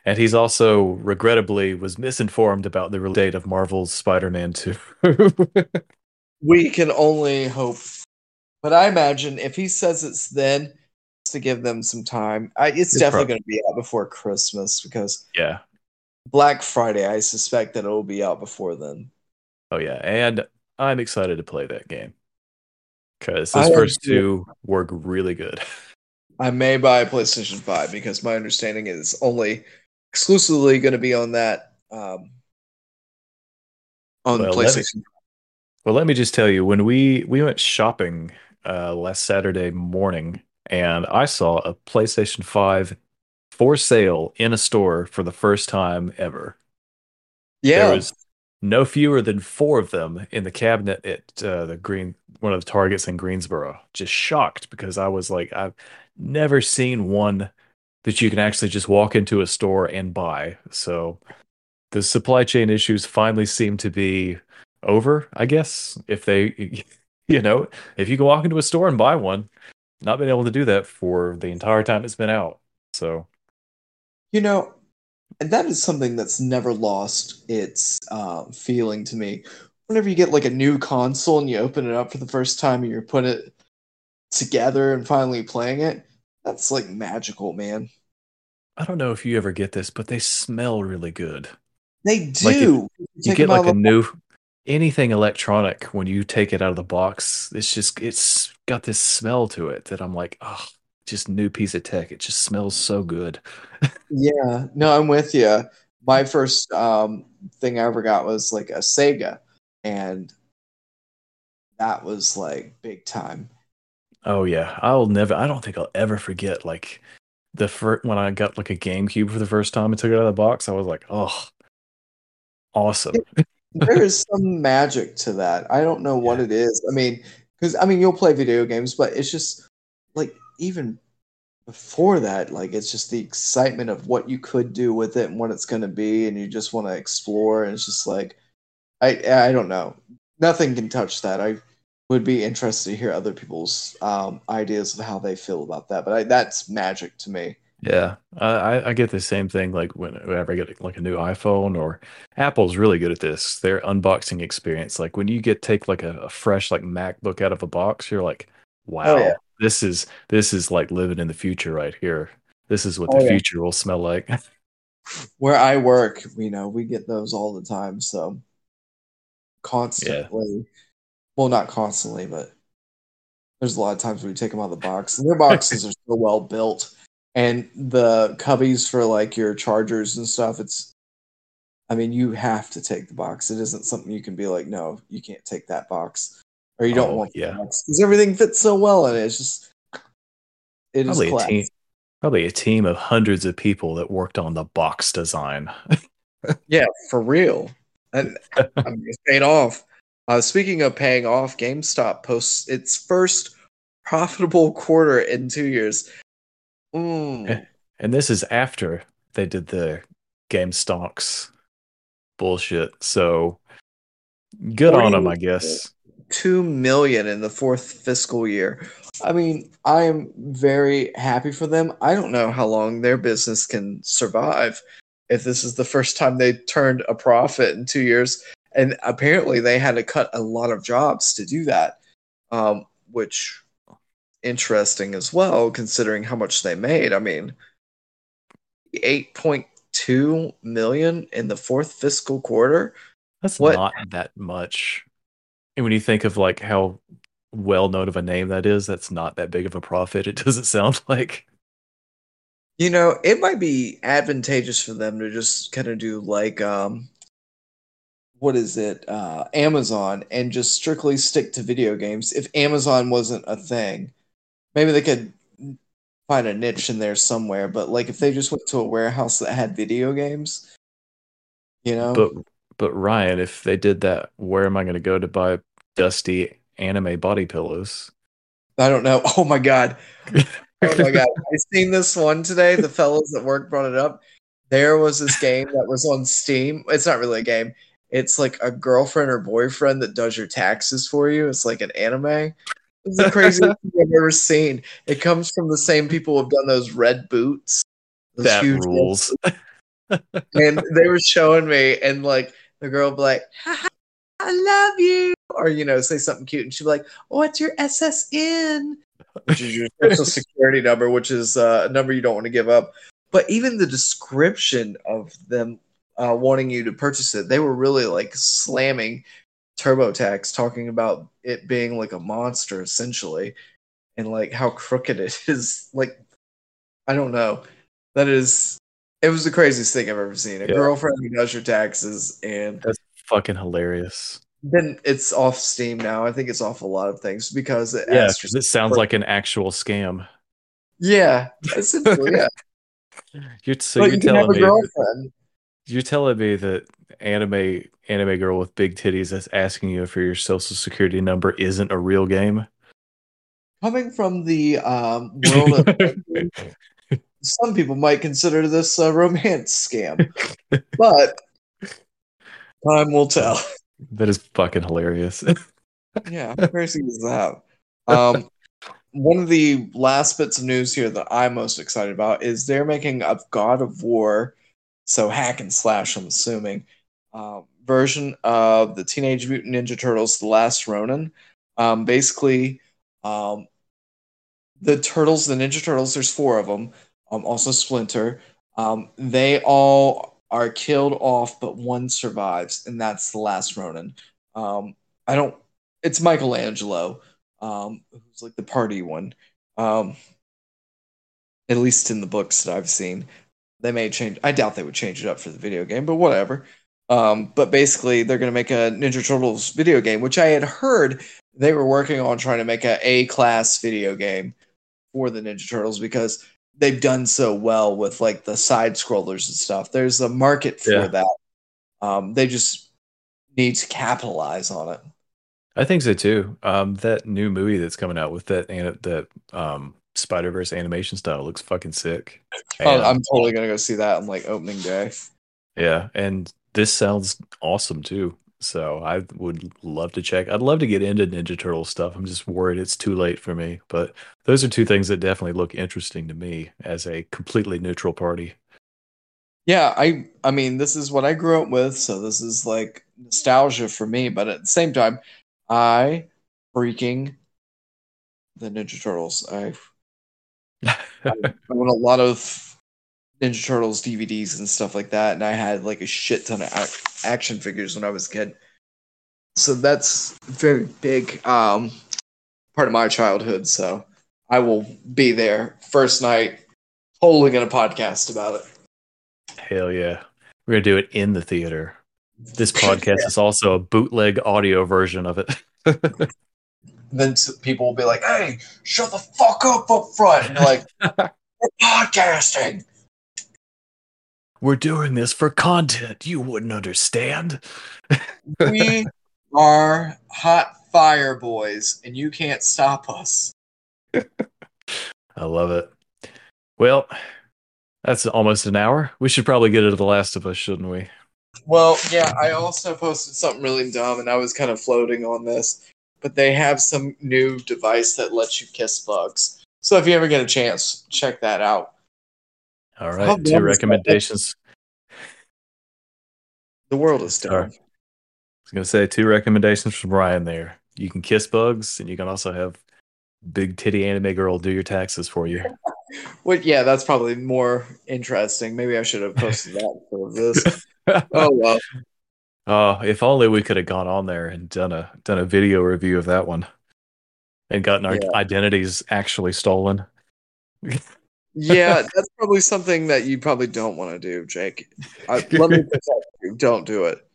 And he's also regrettably was misinformed about the date of Marvel's Spider-Man 2. we can only hope but i imagine if he says it's then to give them some time I, it's, It's definitely going to be out before christmas because yeah. black friday i suspect that it will be out before then Oh yeah. And I'm excited to play that game. I those am first two work really good. I may buy a PlayStation 5 because my understanding is only exclusively going to be on that um, on Well, let me- PlayStation. Well, let me just tell you, when we we went shopping uh, last Saturday morning, and I saw a PlayStation Five for sale in a store for the first time ever. Yeah, There was no fewer than four of them in the cabinet at uh, the green one of the Targets in Greensboro. Just shocked because I was like, I've never seen one that you can actually just walk into a store and buy. So the supply chain issues finally seem to be over, I guess. If they, you know, if you can walk into a store and buy one, not been able to do that for the entire time it's been out. So you know, and that is something that's never lost its um, feeling to me. Whenever you get like a new console and you open it up for the first time and you're putting it together and finally playing it, that's like magical, man. I don't know if you ever get this, but they smell really good. They Like, do. You get like a new anything electronic when you take it out of the box. It's just it's got this smell to it that I'm like, oh, just new piece of tech. It just smells so good. Yeah, no, I'm with you. My first um, thing I ever got was like a Sega, and that was like big time. Oh yeah, I'll never. I don't think I'll ever forget like the first when I got like a GameCube for the first time and took it out of the box. I was like, oh, awesome. There is some magic to that. I don't know what it is. I mean, because I mean, you'll play video games, but it's just like even before that, like it's just the excitement of what you could do with it and what it's going to be, and you just want to explore. And it's just like, I I don't know. Nothing can touch that. I would be interested to hear other people's um, ideas of how they feel about that, but I, that's magic to me. Yeah, I I- get the same thing like whenever I get like a new iPhone or Apple's really good at this. Their unboxing experience, like when you get take like a, a fresh like MacBook out of a box, you're like, oh, wow, Oh, yeah. this is this is like living in the future right here. This is what Oh, the yeah. future will smell like. where I work, you know, we get those all the time. So constantly, well, not constantly, but there's a lot of times we take them out of the box. And their boxes are so well built, and the cubbies for like your chargers and stuff. It's, I mean, you have to take the box. It isn't something you can be like, no, you can't take that box, or you don't Oh, want yeah. because everything fits so well in it. It's just, it is Probably a class. team, probably a team of hundreds of people that worked on the box design. Yeah, for real. And I mean, it paid off. Uh, speaking of paying off, GameStop posts its first profitable quarter in two years. Mm. And this is after they did the game stocks bullshit. So good on them, I guess. Two million in the fourth fiscal year. I mean, I am very happy for them. I don't know how long their business can survive if this is the first time they turned a profit in two years. And apparently, they had to cut a lot of jobs to do that, um, which interesting as well, considering how much they made. I mean, eight point two million in the fourth fiscal quarter. That's What- not that much. And when you think of like how well known of a name that is, that's not that big of a profit. It doesn't sound like. You know, it might be advantageous for them to just kind of do like um what is it? Uh Amazon and just strictly stick to video games. If Amazon wasn't a thing, maybe they could find a niche in there somewhere, but like if they just went to a warehouse that had video games, you know. But but Ryan, if they did that, where am I going to go to buy dusty anime body pillows? I don't know. Oh my god. Oh my god. I seen this one today. The fellows at work brought it up. There was this game that was on Steam. It's not really a game. It's like a girlfriend or boyfriend that does your taxes for you. It's like an anime. It's the craziest thing I've ever seen. It comes from the same people who've done those red boots. Those that rules. and they were showing me, and like the girl would be like, "Haha, "I love you," or you know, say something cute, and she'd be like, "What's your SSN?" Which is your social security number, which is uh, a number you don't want to give up. But even the description of them uh, wanting you to purchase it, they were really like slamming TurboTax, talking about it being like a monster essentially, and like how crooked it is. Like, I don't know. That is it was the craziest thing I've ever seen. A Yeah. girlfriend who does your taxes, and that's Fucking hilarious. then it's off Steam now. I think it's off a lot of things because it Yeah, because it sounds like an actual scam. yeah, essentially, yeah. You're so but you're you telling a me girlfriend. You're telling me that anime anime girl with big titties that's asking you for your social security number isn't a real game. Coming from the um, world of some people might consider this a romance scam, but time will tell. that is fucking hilarious. Yeah, how crazy is that? Um, one of the last bits of news here that I'm most excited about is they're making a God of War, so hack and slash, I'm assuming, um, version of the Teenage Mutant Ninja Turtles: The Last Ronin. Um, basically, um, the Turtles, the Ninja Turtles, there's four of them. Um, also Splinter. Um, they all are killed off, but one survives, and that's the last Ronin. Um, I don't. It's Michelangelo, um, who's like the party one. At least in the books that I've seen, they may change. I doubt they would change it up for the video game, but whatever. Um, but basically, they're going to make a Ninja Turtles video game, which I had heard they were working on trying to make a A class video game for the Ninja Turtles because they've done so well with like the side scrollers and stuff. There's a market for Yeah. that. Um, they just need to capitalize on it. I think so too. Um, that new movie that's coming out with that and that um Spider Verse animation style looks fucking sick. Oh, And- I'm totally gonna go see that on like opening day. Yeah, and this sounds awesome too. So I would love to check. I'd love to get into Ninja Turtle stuff. I'm just worried it's too late for me. But those are two things that definitely look interesting to me as a completely neutral party. Yeah, I I mean this is what I grew up with, so this is like nostalgia for me, but at the same time, I freaking the Ninja Turtles. I I own a lot of Ninja Turtles DVDs and stuff like that, and I had like a shit ton of ac- action figures when I was a kid. So that's very big um, part of my childhood. So I will be there first night, totally gonna podcast about it. Hell yeah. We're going to do it in the theater. This podcast is also a bootleg audio version of it. Then people will be like, "Hey, shut the fuck up up front," and you're like, "We're podcasting." We're doing this for content. You wouldn't understand. We are hot fire boys, and you can't stop us. I love it. Well, that's almost an hour. We should probably get into The Last of Us, shouldn't we? Well, yeah, I also posted something really dumb, and I was kind of floating on this, but they have some new device that lets you kiss bugs. So if you ever get a chance, check that out. All right, How right. Two recommendations. The world is dark. Sorry. I was going to say two recommendations from Ryan there. You can kiss bugs, and you can also have big titty anime girl do your taxes for you. Well, yeah, that's probably more interesting. Maybe I should have posted that instead of this. Oh well. Oh, if only we could have gone on there and done a done a video review of that one, and gotten our Yeah. identities actually stolen. Yeah, that's probably something that you probably don't want to do, Jake. I, let me you. Don't do it.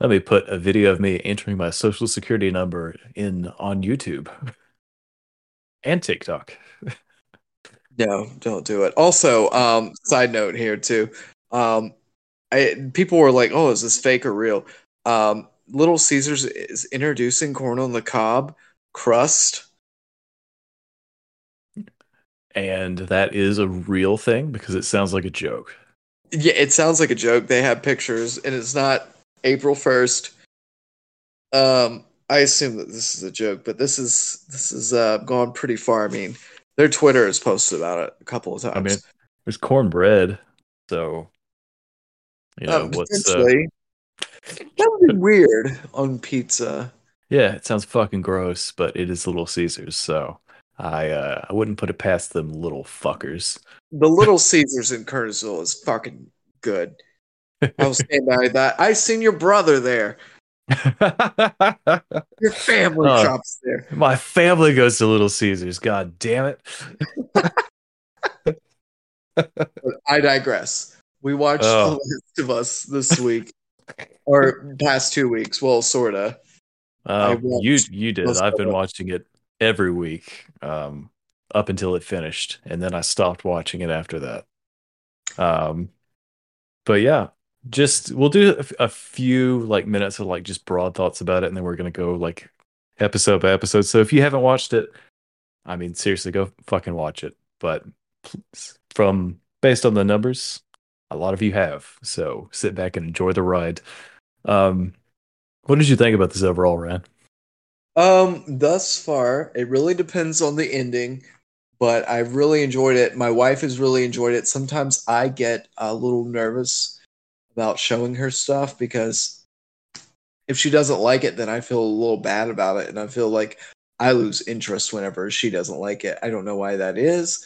Let me put a video of me entering my social security number in on YouTube and TikTok. No, don't do it. Also, um, side note here too. Um, I people were like, "Oh, is this fake or real?" Um, Little Caesars is introducing corn on the cob crust. And that is a real thing because it sounds like a joke. Yeah, it sounds like a joke. They have pictures, and it's not April first. Um, I assume that this is a joke, but this is this is uh gone pretty far. I mean, their Twitter has posted about it a couple of times. I mean, there's cornbread, so you know Um, what's uh, that would be weird on pizza. yeah, it sounds fucking gross, but it is Little Caesars, so I uh, I wouldn't put it past them little fuckers. The Little Caesars in Kernersville is fucking good. I'll stand by that. I seen your brother there. Your family Oh. shops there. My family goes to Little Caesars. God damn it! I digress. We watched Oh. The Last of Us this week, or past two weeks. Well, sorta. Uh, you you did. I've been watching it every week um, up until it finished, and then I stopped watching it after that. Um, but yeah, just we'll do a few like minutes of like just broad thoughts about it, and then we're gonna go like episode by episode. So if you haven't watched it, I mean seriously, go fucking watch it. But from based on the numbers, a lot of you have. So sit back and enjoy the ride. Um, what did you think about this overall, Ryan? Um, thus far, it really depends on the ending, but I really enjoyed it. My wife has really enjoyed it. Sometimes I get a little nervous about showing her stuff because if she doesn't like it, then I feel a little bad about it, and I feel like I lose interest whenever she doesn't like it. I don't know why that is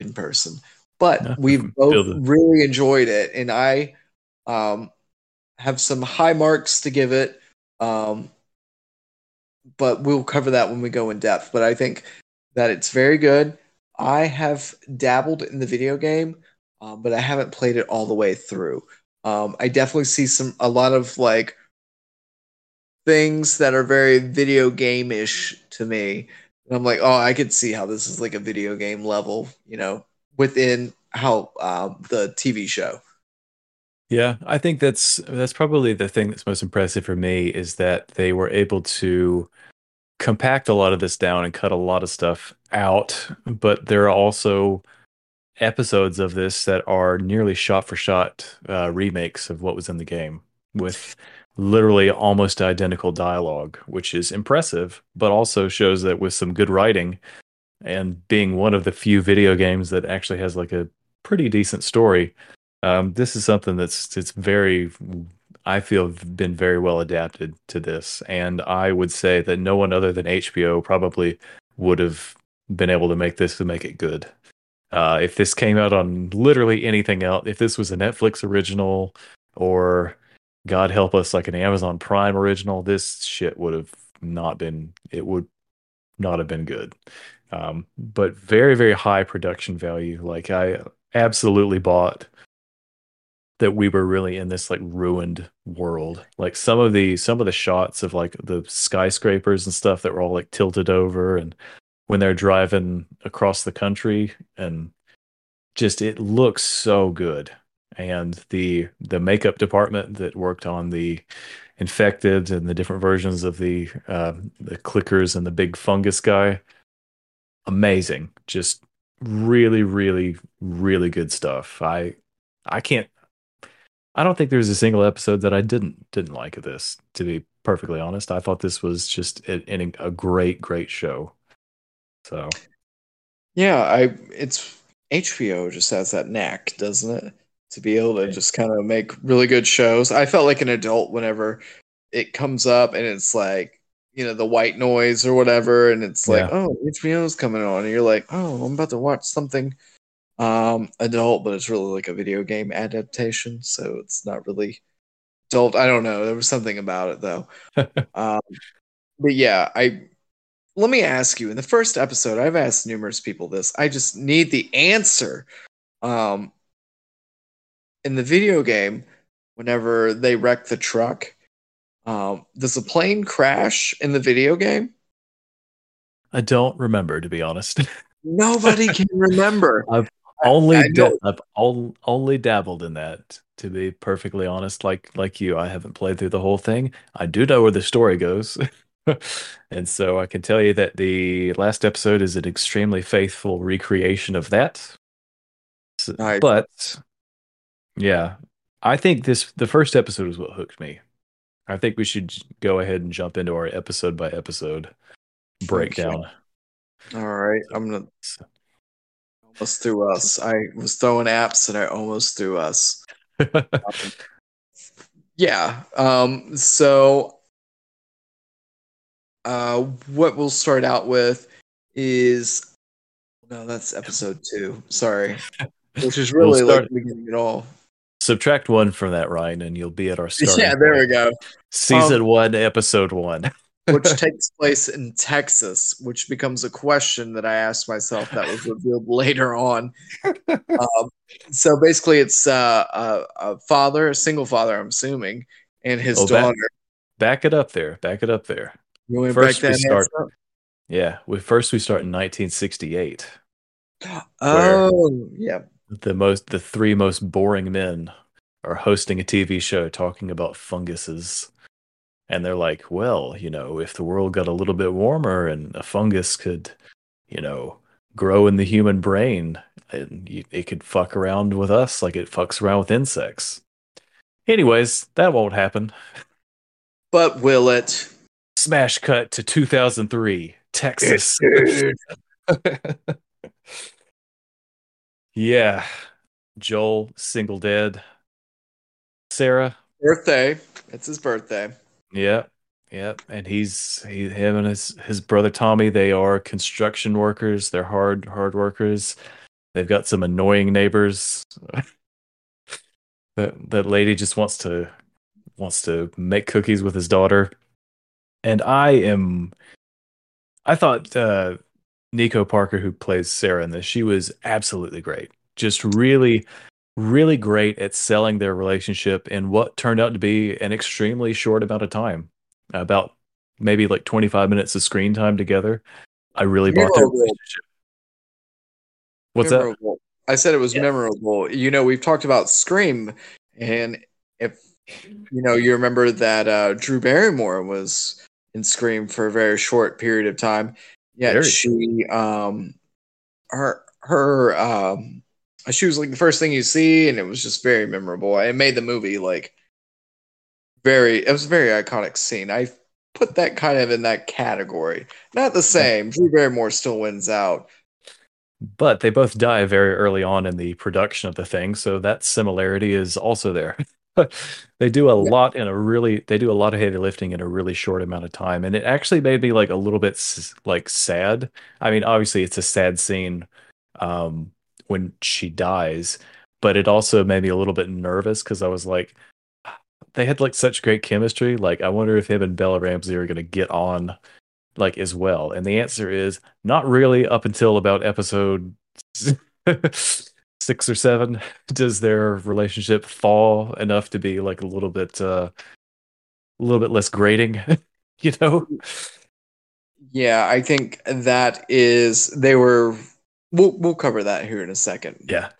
in person, but Yeah, we've both the- really enjoyed it, and I um, have some high marks to give it. Um, but we'll cover that when we go in depth. But I think that it's very good. I have dabbled in the video game, um, but I haven't played it all the way through. Um, I definitely see some a lot of like things that are very video game ish to me. And I'm like, oh, I could see how this is like a video game level, you know, within how um, the TV show. Yeah, I think that's that's probably the thing that's most impressive for me is that they were able to compact a lot of this down and cut a lot of stuff out, but there are also episodes of this that are nearly shot for shot uh, remakes of what was in the game with literally almost identical dialogue, which is impressive, but also shows that with some good writing and being one of the few video games that actually has like a pretty decent story, um, this is something that's it's very I feel been very well adapted to this, and I would say that no one other than HBO probably would have been able to make this to make it good. Uh, if this came out on literally anything else, if this was a Netflix original or God help us, like an Amazon Prime original, this shit would have not been. It would not have been good. Um, but very very high production value. Like I absolutely bought that we were really in this like ruined world. Like some of the some of the shots of like the skyscrapers and stuff that were all like tilted over and when they're driving across the country and just it looks so good. And the the makeup department that worked on the infected and the different versions of the uh, the clickers and the big fungus guy, amazing. Just really, really, really good stuff. I I can't I don't think there's a single episode that I didn't didn't like of this. To be perfectly honest, I thought this was just a, a, a great, great show. So Yeah, I it's HBO just has that knack, doesn't it? To be able to just kind of make really good shows. I felt like an adult whenever it comes up and it's like, you know, the white noise or whatever, and it's like, Yeah. oh, HBO's coming on, and you're like, oh, I'm about to watch something um adult, but it's really like a video game adaptation, so it's not really adult. I don't know. There was something about it though. um, but yeah, I let me ask you in the first episode i've asked numerous people this i just need the answer um in the video game whenever they wreck the truck um does the plane crash in the video game I don't remember to be honest. nobody can remember only I know. da- I've all, only dabbled in that. To be perfectly honest, like like you, I haven't played through the whole thing. I do know where the story goes, and so I can tell you that the last episode is an extremely faithful recreation of that. Nice. But yeah, I think this the first episode is what hooked me. I think we should go ahead and jump into our episode by episode breakdown. all right i'm gonna almost threw us i was throwing apps and i almost threw us Yeah. Um, so uh, what we'll start out with is no, that's episode two. Sorry, which is We'll really start- like the beginning at all. Subtract one from that, Ryan, and you'll be at our starting. Yeah, there we go. Season Um, one, episode one. Which takes place in Texas, which becomes a question that I asked myself that was revealed later on. Um, so basically, it's uh, a, a father, a single father, I'm assuming, and his Oh, daughter. Back it up there. Back it up there. You want to first break we that start- up? Yeah. We first we start in 1968. Oh, yeah. The most, the three most boring men are hosting a TV show talking about funguses, and they're like, "Well, you know, if the world got a little bit warmer and a fungus could, you know, grow in the human brain, and you, it could fuck around with us like it fucks around with insects." Anyways, that won't happen. But will it? Smash cut to 2003, Texas. yeah. Joel, single dead. Sarah, Birthday. It's his birthday. yeah. Yep. And he's he him and his his brother Tommy, they are construction workers. They're hard hard workers. They've got some annoying neighbors. that that lady just wants to wants to make cookies with his daughter. And I am I thought uh Nico Parker who plays Sarah in this, she was absolutely great. Just really really great at selling their relationship in what turned out to be an extremely short amount of time. About maybe like 25 minutes of screen time together. I really bought their relationship. What's memorable. that? I said it was yeah. memorable. You know, we've talked about Scream, and if you know, you remember that uh, Drew Barrymore was in Scream for a very short period of time. Yeah, she, um, her, her, um, she was like the first thing you see, and it was just very memorable. It made the movie like very. It was a very iconic scene. I put that kind of in that category. Not the same. Drew Barrymore still wins out. But they both die very early on in the production of the thing, so that similarity is also there. they do a yeah. lot in a really they do a lot of heavy lifting in a really short amount of time and it actually made me like a little bit like sad i mean obviously it's a sad scene um when she dies but it also made me a little bit nervous because i was like they had like such great chemistry. Like, I wonder if him and Bella Ramsey are going to get on like as well. And the answer is not really up until about episode six or seven does their relationship fall enough to be like a little bit, uh, a little bit less grating, you know? Yeah, I think that is they were we'll we'll cover that here in a second. Yeah.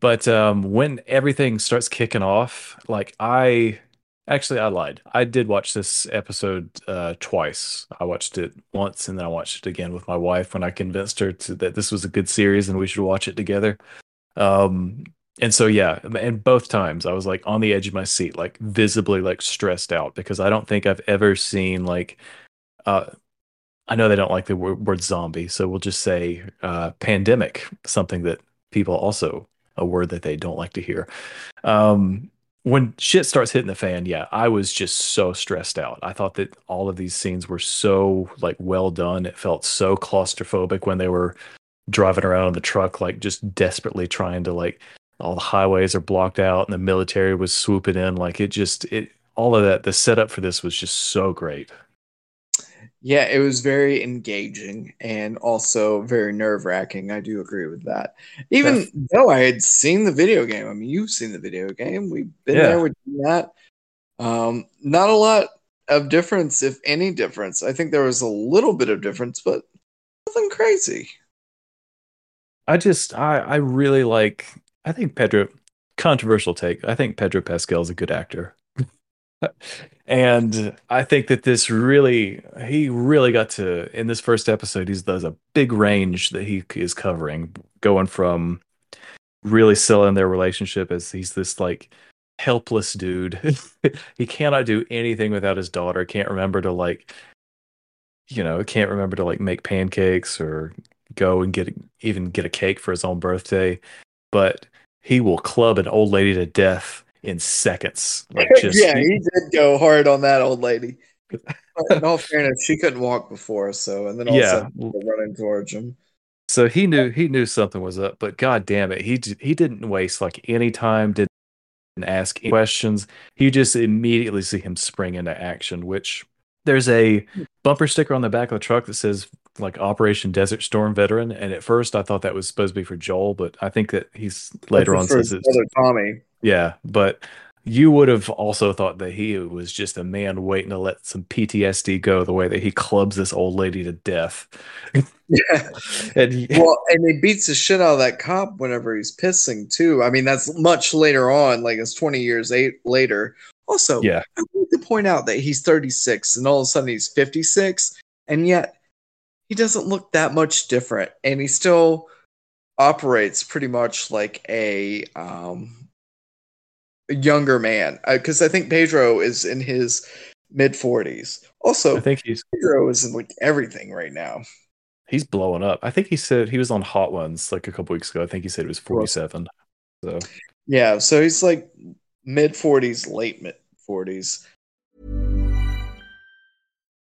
But um when everything starts kicking off, like I Actually, I lied. I did watch this episode uh, twice. I watched it once, and then I watched it again with my wife when I convinced her to, that this was a good series and we should watch it together. Um, and so yeah, and both times I was like on the edge of my seat, like visibly like stressed out because I don't think I've ever seen like, uh, I know they don't like the word, word zombie, so we'll just say uh, pandemic, something that people also a word that they don't like to hear. Um, when shit starts hitting the fan, yeah, I was just so stressed out. I thought that all of these scenes were so like well done. It felt so claustrophobic when they were driving around in the truck, like just desperately trying to like all the highways are blocked out and the military was swooping in. Like it just it all of that. The setup for this was just so great. Yeah, it was very engaging and also very nerve wracking. I do agree with that. Even That's, though I had seen the video game, I mean, you've seen the video game. We've been yeah. there with that. Um, not a lot of difference, if any difference. I think there was a little bit of difference, but nothing crazy. I just, I, I really like. I think Pedro. Controversial take. I think Pedro Pascal is a good actor and I think that this really, he really got to in this first episode. He's there's a big range that he is covering, going from really selling their relationship as he's this like helpless dude. he cannot do anything without his daughter. Can't remember to like, you know, can't remember to like make pancakes or go and get even get a cake for his own birthday. But he will club an old lady to death in seconds. Like just yeah, he did go hard on that old lady. in all fairness, she couldn't walk before, so and then all yeah. running towards him. So he knew he knew something was up, but god damn it, he he didn't waste like any time, didn't ask any questions. He just immediately see him spring into action. Which there's a bumper sticker on the back of the truck that says like Operation Desert Storm veteran, and at first I thought that was supposed to be for Joel, but I think that he's later on says it's Tommy. Yeah, but you would have also thought that he was just a man waiting to let some PTSD go the way that he clubs this old lady to death. yeah. and he, well, and he beats the shit out of that cop whenever he's pissing too. I mean, that's much later on, like it's 20 years eight later. Also, yeah. I want to point out that he's 36 and all of a sudden he's 56, and yet he doesn't look that much different, and he still operates pretty much like a um younger man because uh, I think Pedro is in his mid 40s. Also, I think he's Pedro is in like everything right now. He's blowing up. I think he said he was on Hot Ones like a couple weeks ago. I think he said he was 47. So yeah, so he's like mid 40s, late mid 40s.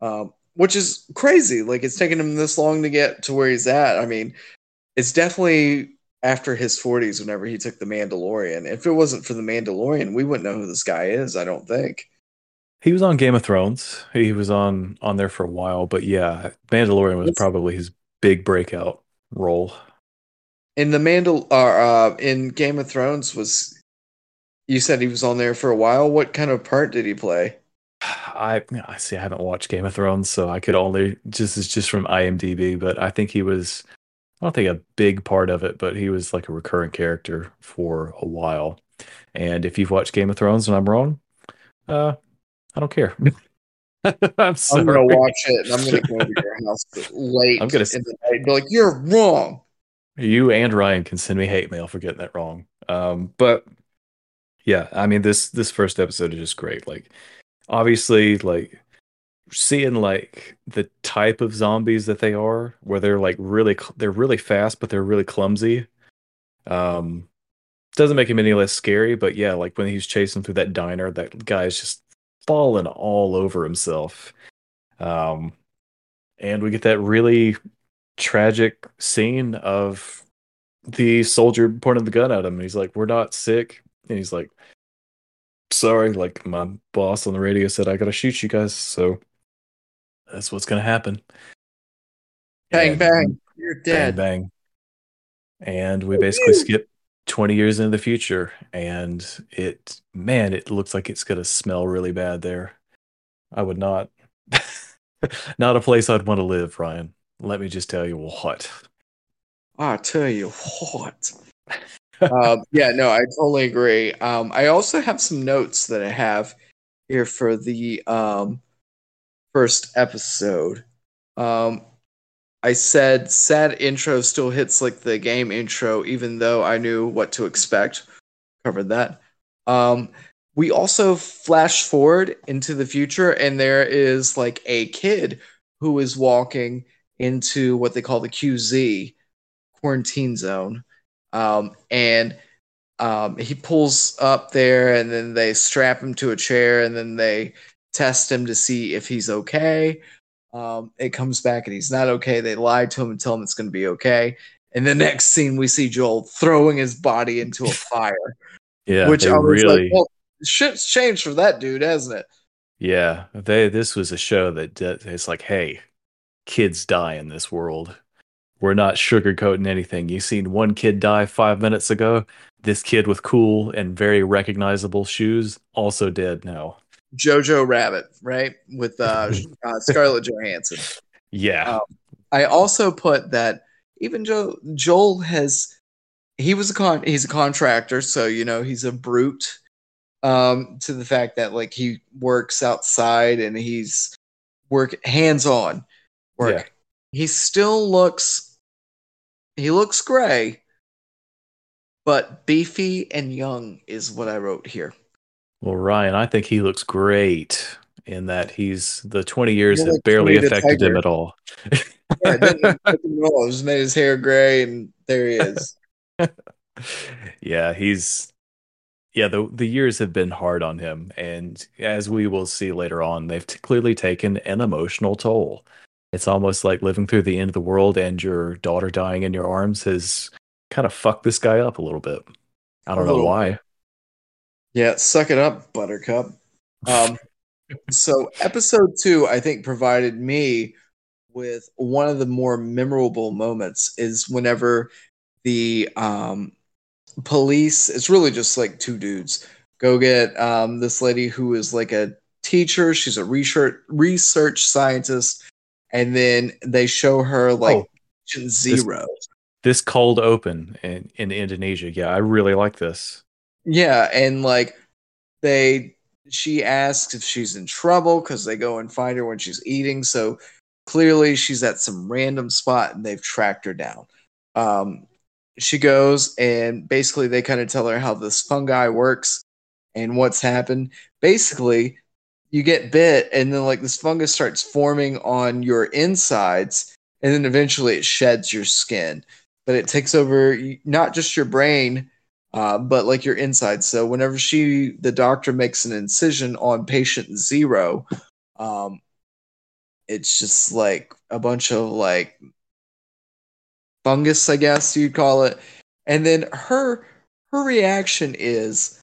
Um, which is crazy. Like it's taken him this long to get to where he's at. I mean, it's definitely after his 40s whenever he took the Mandalorian. If it wasn't for the Mandalorian, we wouldn't know who this guy is. I don't think. He was on Game of Thrones. He was on on there for a while, but yeah, Mandalorian was probably his big breakout role. In the Mandal, uh, uh, in Game of Thrones, was you said he was on there for a while? What kind of part did he play? I I see. I haven't watched Game of Thrones, so I could only just it's just from IMDb. But I think he was. I don't think a big part of it, but he was like a recurrent character for a while. And if you've watched Game of Thrones and I'm wrong, uh, I don't care. I'm sorry. I'm gonna watch it, and I'm gonna go to your house late I'm gonna- in the night and be like, "You're wrong." You and Ryan can send me hate mail for getting that wrong. Um, but yeah, I mean this this first episode is just great. Like obviously like seeing like the type of zombies that they are where they're like really they're really fast but they're really clumsy. Um doesn't make him any less scary, but yeah, like when he's chasing through that diner, that guy's just falling all over himself. Um and we get that really tragic scene of the soldier pointing the gun at him and he's like we're not sick and he's like sorry like my boss on the radio said i gotta shoot you guys so that's what's gonna happen. Bang And bang, you're dead. bang. Bang and we basically skip 20 years into the future and it man it looks like it's gonna smell really bad there. I would not not a place i'd want to live ryan. Let me just tell you what. I tell you what. Um, yeah, no, I totally agree. Um, I also have some notes that I have here for the um, first episode. Um, I said sad intro still hits like the game intro, even though I knew what to expect. Covered that. Um, we also flash forward into the future, and there is like a kid who is walking into what they call the QZ quarantine zone. Um, and um, he pulls up there, and then they strap him to a chair, and then they test him to see if he's okay. Um, it comes back and he's not okay. They lie to him and tell him it's going to be okay. And the next scene, we see Joel throwing his body into a fire, yeah which I was really like, well, shit's changed for that dude, hasn't it? Yeah, they this was a show that it's like, hey, kids die in this world. We're not sugarcoating anything. You seen one kid die five minutes ago. This kid with cool and very recognizable shoes also dead now. Jojo Rabbit, right? With uh, uh, Scarlett Johansson. Yeah, Um, I also put that even Joe Joel has he was a con he's a contractor, so you know he's a brute um to the fact that like he works outside and he's work hands on work. Yeah. He still looks he looks gray, but beefy and young is what I wrote here. well, Ryan, I think he looks great in that he's the 20 years have barely affected him at all. Yeah, it didn't affect him at all. Just made his hair gray and there he is. yeah, he's yeah, the the years have been hard on him and as we will see later on, they've t- clearly taken an emotional toll. It's almost like living through the end of the world and your daughter dying in your arms has kind of fucked this guy up a little bit. I don't know why. Yeah, suck it up, Buttercup. Um, so episode two, I think, provided me with one of the more memorable moments is whenever the um, police, it's really just like two dudes, go get um, this lady who is like a teacher. She's a research research scientist, and then they show her like Oh, zero. This cold open in, in Indonesia. Yeah, I really like this. Yeah, and like they she asks if she's in trouble because they go and find her when she's eating. So clearly she's at some random spot and they've tracked her down. Um, she goes and basically they kind of tell her how this fungi works and what's happened. Basically, you get bit and then like this fungus starts forming on your insides and then eventually it sheds your skin. But it takes over not just your brain, uh, but like your insides. So whenever she, the doctor makes an incision on patient zero, um, it's just like a bunch of like fungus, I guess you'd call it. And then her her reaction is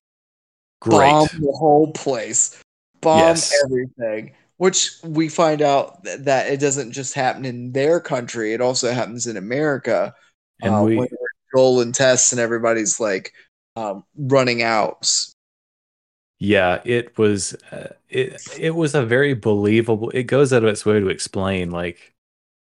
Great. bomb the whole place, bomb Yes. everything. Which we find out th- that it doesn't just happen in their country; it also happens in America. And uh, we- when Joel and Tess and everybody's like um, running out. Yeah, it was uh, it it was a very believable. It goes out of its way to explain like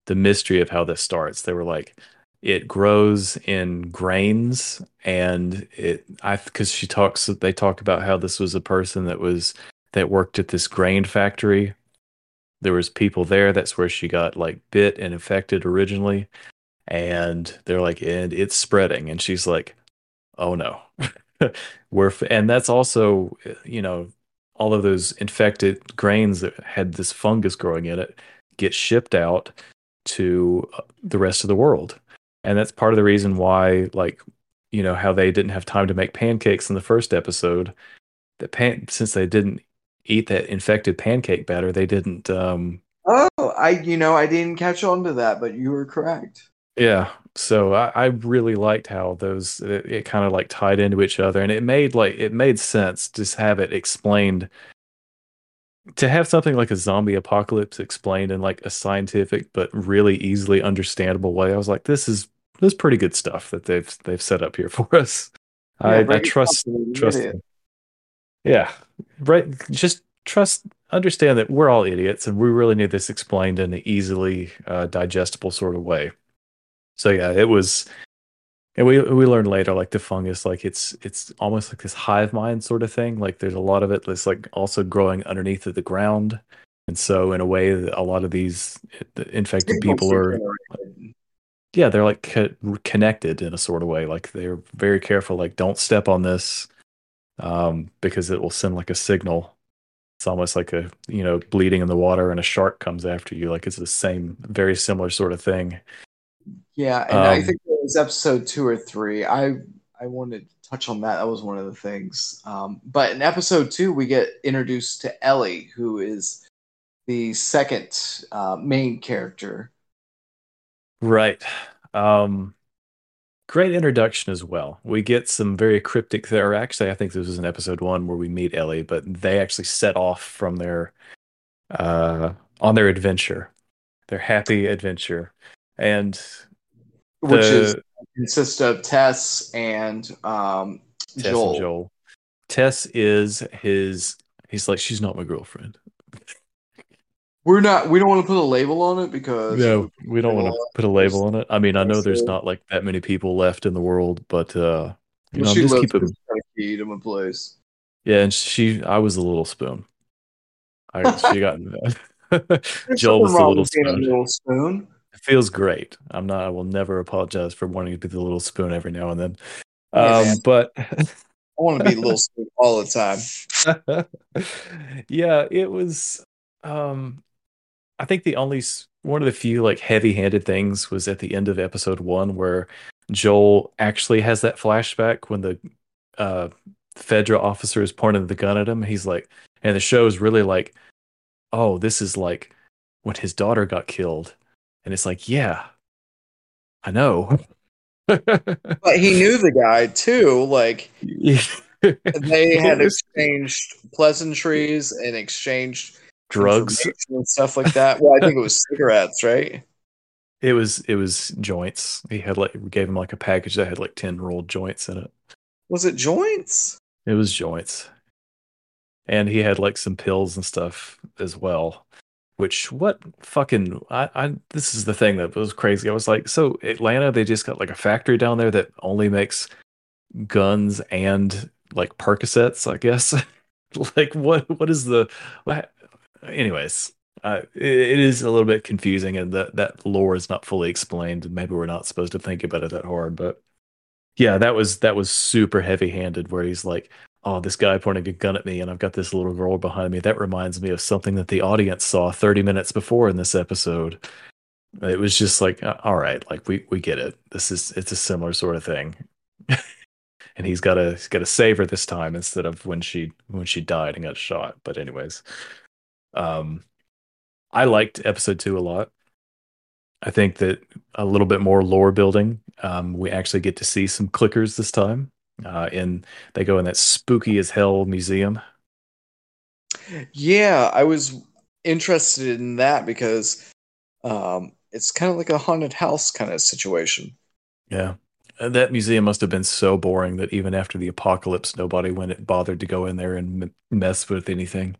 the mystery of how this starts. They were like it grows in grains and it I cuz she talks they talk about how this was a person that was that worked at this grain factory. There was people there that's where she got like bit and infected originally. And they're like and it's spreading. And she's like oh no. We're f- and that's also you know all of those infected grains that had this fungus growing in it get shipped out to uh, the rest of the world. And that's part of the reason why like you know how they didn't have time to make pancakes in the first episode. That pan since they didn't eat that infected pancake batter they didn't um Oh, I you know I didn't catch on to that, but you were correct. Yeah. So I, I really liked how those it, it kind of like tied into each other and it made like it made sense to have it explained to have something like a zombie apocalypse explained in like a scientific but really easily understandable way. I was like, this is this is pretty good stuff that they've they've set up here for us. Yeah, I, I trust down to the trust them. Yeah. Right. Just trust understand that we're all idiots and we really need this explained in an easily uh, digestible sort of way. So yeah, it was and we we learned later like the fungus like it's it's almost like this hive mind sort of thing. Like there's a lot of it that's like also growing underneath of the ground. And so in a way a lot of these the infected people are yeah they're like co- connected in a sort of way like they're very careful like don't step on this um because it will send like a signal it's almost like a you know bleeding in the water and a shark comes after you like it's the same very similar sort of thing Yeah, and I Um, think it was episode two or three. I I wanted to touch on that. That was one of the things. Um, but in episode two, we get introduced to Ellie, who is the second uh, main character. right um great introduction as well we get some very cryptic or actually i think this was in episode one where we meet ellie but they actually set off from their uh on their adventure their happy adventure and which is consists of Tess and um, Tess Joel. and Joel. Tess is his. He's like, she's not my girlfriend. We're not. We don't want to put a label on it because No, we don't want to put a label on it. I mean, I know there's not like that many people left in the world, but uh, you know, Well, she just keep it. in key to my place. Yeah, and she, I was the little spoon. I she got Joel was the little spoon. little spoon. It feels great. I'm not. I will never apologize for wanting to be the little spoon every now and then. Um, but I want to be a little spoon all the time. yeah, it was. Um, I think the only one of the few like heavy-handed things was at the end of episode one where Joel actually has that flashback when the uh, Fedra officer is pointing the gun at him. He's like, and the show is really like, oh, this is like when his daughter got killed, and it's like, yeah, I know. But he knew the guy too. Like They had exchanged pleasantries and exchanged drugs. and stuff like that. Well, I think it was cigarettes, right? It was it was joints. He had like we gave him like a package that had like ten rolled joints in it. Was it joints? It was joints. And he had like some pills and stuff as well. Which what fucking I, I this is the thing that was crazy. I was like, so Atlanta, they just got like a factory down there that only makes guns and like Percocets, I guess. like what what is the what, anyways, uh, it, is a little bit confusing and that that lore is not fully explained. Maybe we're not supposed to think about it that hard, but yeah, that was that was super heavy handed where he's like, Oh, this guy pointing a gun at me and I've got this little girl behind me. That reminds me of something that the audience saw 30 minutes before in this episode. It was just like, uh, all right, like we we get it. This is it's a similar sort of thing. and he's got to got to save her this time instead of when she when she died and got shot. But anyways, um, I liked episode two a lot. I think that a little bit more lore building. Um, we actually get to see some clickers this time. Uh, in they go in that spooky as hell museum. Yeah, I was interested in that because um, it's kind of like a haunted house kind of situation. Yeah. Uh, That museum must have been so boring that even after the apocalypse, nobody went bothered to go in there and m- mess with anything.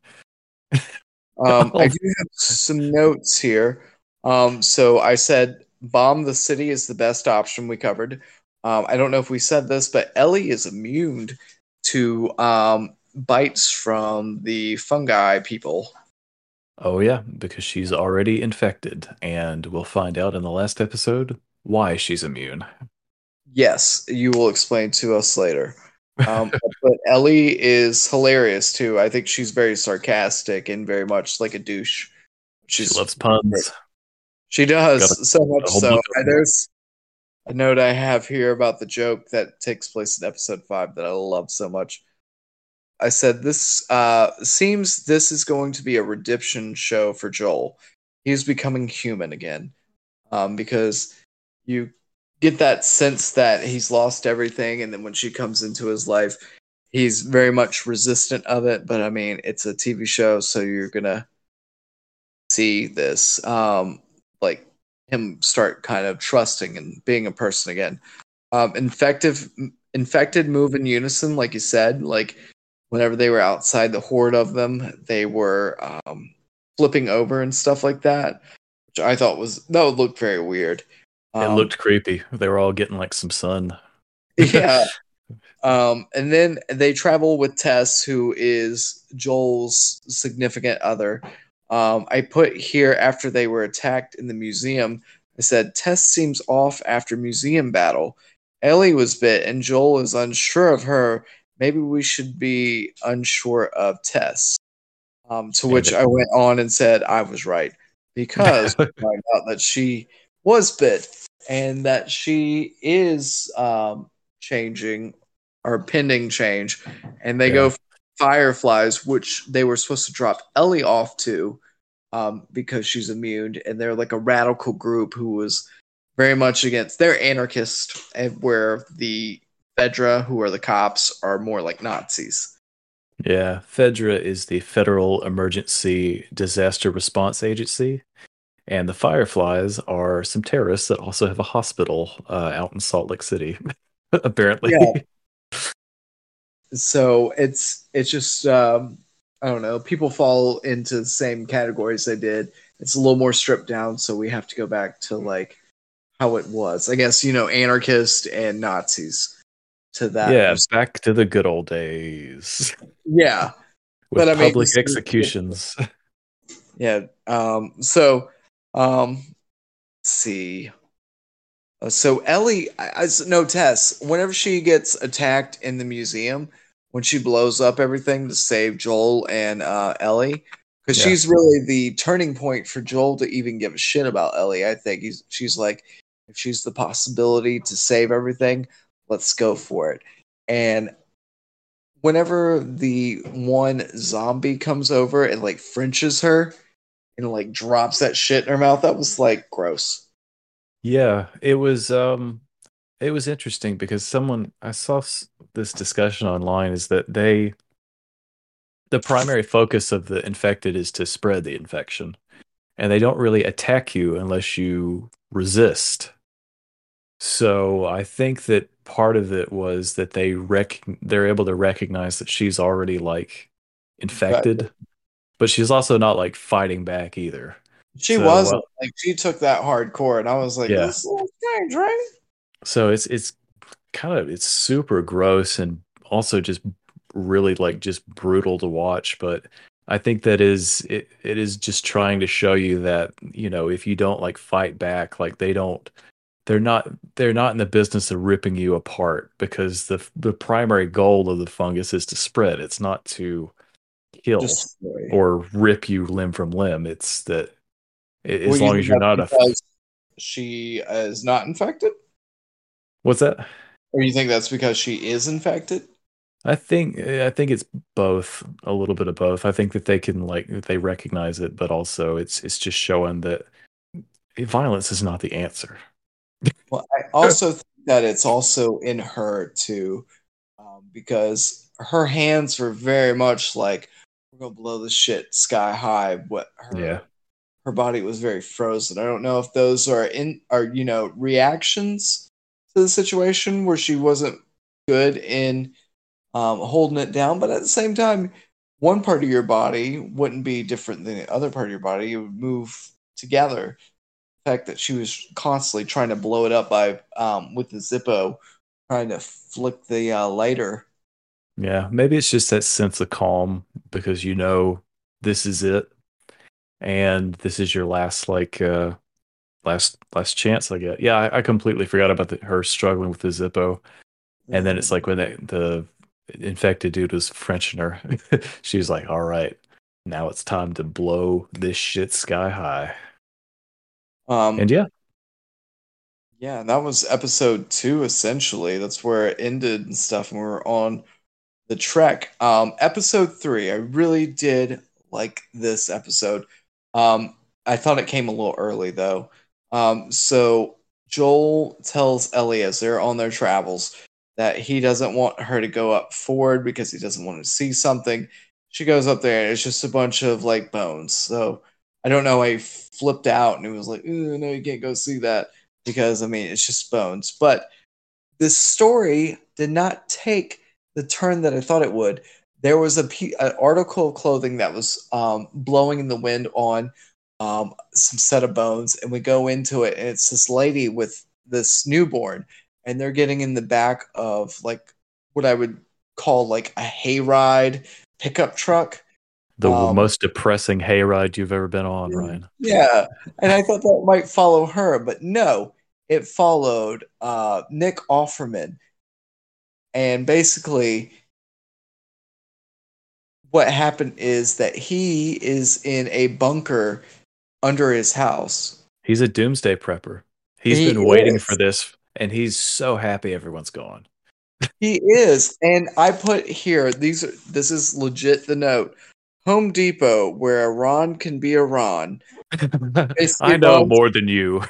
Um, I do have some notes here. Um, so I said bomb the city is the best option we covered. Um, I don't know if we said this, but Ellie is immune to um, bites from the fungi people. Oh yeah, because she's already infected, and we'll find out in the last episode why she's immune. Yes, you will explain to us later. Um, but Ellie is hilarious too. I think she's very sarcastic and very much like a douche. She loves puns. She does a- so much so. There's a note I have here about the joke that takes place in episode five that I love so much. I said this uh, seems this is going to be a redemption show for Joel. He's becoming human again, um, because you get that sense that he's lost everything, and then when she comes into his life, he's very much resistant of it. But I mean, it's a TV show, so you're gonna see this. Um, like him start kind of trusting and being a person again. Um, infective, infected move in unison, like you said. Like whenever they were outside the horde of them, they were um, flipping over and stuff like that, which I thought was that would look very weird. It Um, looked creepy. They were all getting like some sun. yeah. Um, and then they travel with Tess, who is Joel's significant other. Um, I put here after they were attacked in the museum, I said, Tess seems off after museum battle. Ellie was bit, and Joel is unsure of her. Maybe we should be unsure of Tess. Um, to which I went on and said I was right because we find out that she was bit and that she is um, changing or pending change, and they go Fireflies, which they were supposed to drop Ellie off to um, because she's immune, and they're like a radical group who was very much against. They're anarchist, and where the Fedra, who are the cops, are more like Nazis. Yeah, Fedra is the Federal Emergency Disaster Response Agency, and the Fireflies are some terrorists that also have a hospital uh, out in Salt Lake City. Apparently, Yeah. so it's it's just um, I don't know. People fall into the same categories they did. It's a little more stripped down, so we have to go back to like how it was. I guess you know, anarchist and Nazis. To that, yeah, back to the good old days yeah, with But I mean, public executions. yeah. Um, so, um, let's see. Uh, so Ellie, I, I no Tess. Whenever she gets attacked in the museum, when she blows up everything to save Joel and uh, Ellie, because Yeah. she's really the turning point for Joel to even give a shit about Ellie. I think he's she's like, if she's the possibility to save everything, let's go for it. And whenever the one zombie comes over and like Frenches her and like drops that shit in her mouth, that was like gross. Yeah, it was um it was interesting because someone I saw this discussion online is that they the primary focus of the infected is to spread the infection and they don't really attack you unless you resist. So i think that part of it was that they rec they're able to recognize that she's already like infected but she's also not like fighting back either She So, wasn't well- like she took that hardcore, and I was like, Yeah. "This little strange, right?" so it's it's kind of it's super gross and also just really like just brutal to watch but i think that is it, it is just trying to show you that you know if you don't like fight back like they don't they're not they're not in the business of ripping you apart because the the primary goal of the fungus is to spread it's not to kill Just or rip you limb from limb it's that as Well, you long as you're not a she is not infected, what's that or you think that's because she is infected? I think I think it's both, a little bit of both. I think that they can like they recognize it, but also it's it's just showing that violence is not the answer. Well, I also think that it's also in her too, um, because her hands were very much like we're gonna blow this shit sky high. What her Yeah. her body was very frozen. I don't know if those are in are you know reactions to the situation where she wasn't good in um, holding it down, but at the same time, one part of your body wouldn't be different than the other part of your body. It would move together. The fact that she was constantly trying to blow it up by um, with the Zippo, trying to flick the uh, lighter. Yeah, maybe it's just that sense of calm because you know this is it, and this is your last like uh last last chance. I get. Yeah, I, I completely forgot about the, her struggling with the Zippo, and then it's like when the, the infected dude was Frenching her, she was like, "All right, now it's time to blow this shit sky high." Um, And yeah, Yeah, and that was episode two essentially. That's where it ended and stuff, and we were on the trek. Um, episode three, I really did like this episode. Um, I thought it came a little early though. Um, so Joel tells Ellie as they're on their travels that he doesn't want her to go up forward because he doesn't want to see something. She goes up there and it's just a bunch of like bones. So I don't know I flipped out and it was like, no, you can't go see that because I mean it's just bones. But this story did not take the turn that I thought it would. There was a pe- an article of clothing that was um, blowing in the wind on um, some set of bones, and we go into it, and it's this lady with this newborn, and they're getting in the back of like what I would call like a hayride pickup truck. the Um, most depressing hayride you've ever been on, Ryan. Yeah, and I thought that might follow her, but no, it followed uh, Nick Offerman, and basically, what happened is that he is in a bunker under his house. He's a doomsday prepper. He's He been waiting is. for this, and he's so happy everyone's gone. He is, and I put here these. Are, this is legit. The note: Home Depot, where a Ron can be a Ron. I know Ron's- more than you.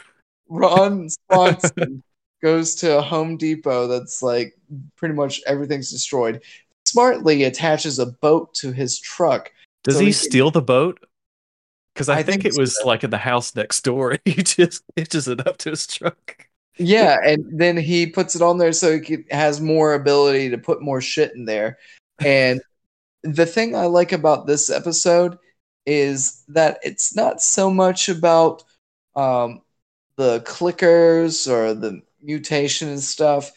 Ron Swanson goes to a Home Depot that's like pretty much everything's destroyed. Smartly attaches a boat to his truck. Does So he he steal the boat? Because I, I think, think it was so. like in the house next door. He just hitches it up to his truck. Yeah, and then he puts it on there so he has more ability to put more shit in there. And the thing I like about this episode is that it's not so much about um, the clickers or the mutation and stuff.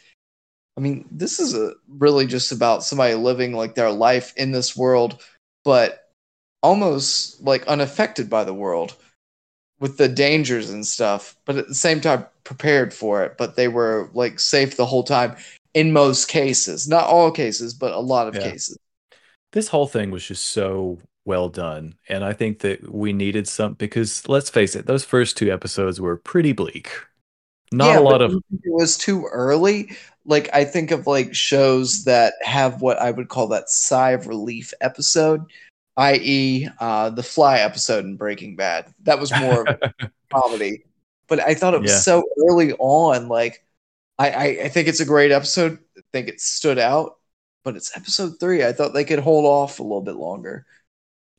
I mean, this is a, really just about somebody living like their life in this world, but almost like unaffected by the world with the dangers and stuff, but at the same time prepared for it. But they were like safe the whole time in most cases, not all cases, but a lot of Yeah. cases. This whole thing was just so well done. And I think that we needed some because let's face it, those first two episodes were pretty bleak. Not Yeah, a lot of do you think it was too early. Like I think of like shows that have what I would call that sigh of relief episode, i.e., uh, the Fly episode in Breaking Bad. That was more of comedy, but I thought it was Yeah. so early on. Like I, I I think it's a great episode. I think it stood out, but it's episode three. I thought they could hold off a little bit longer.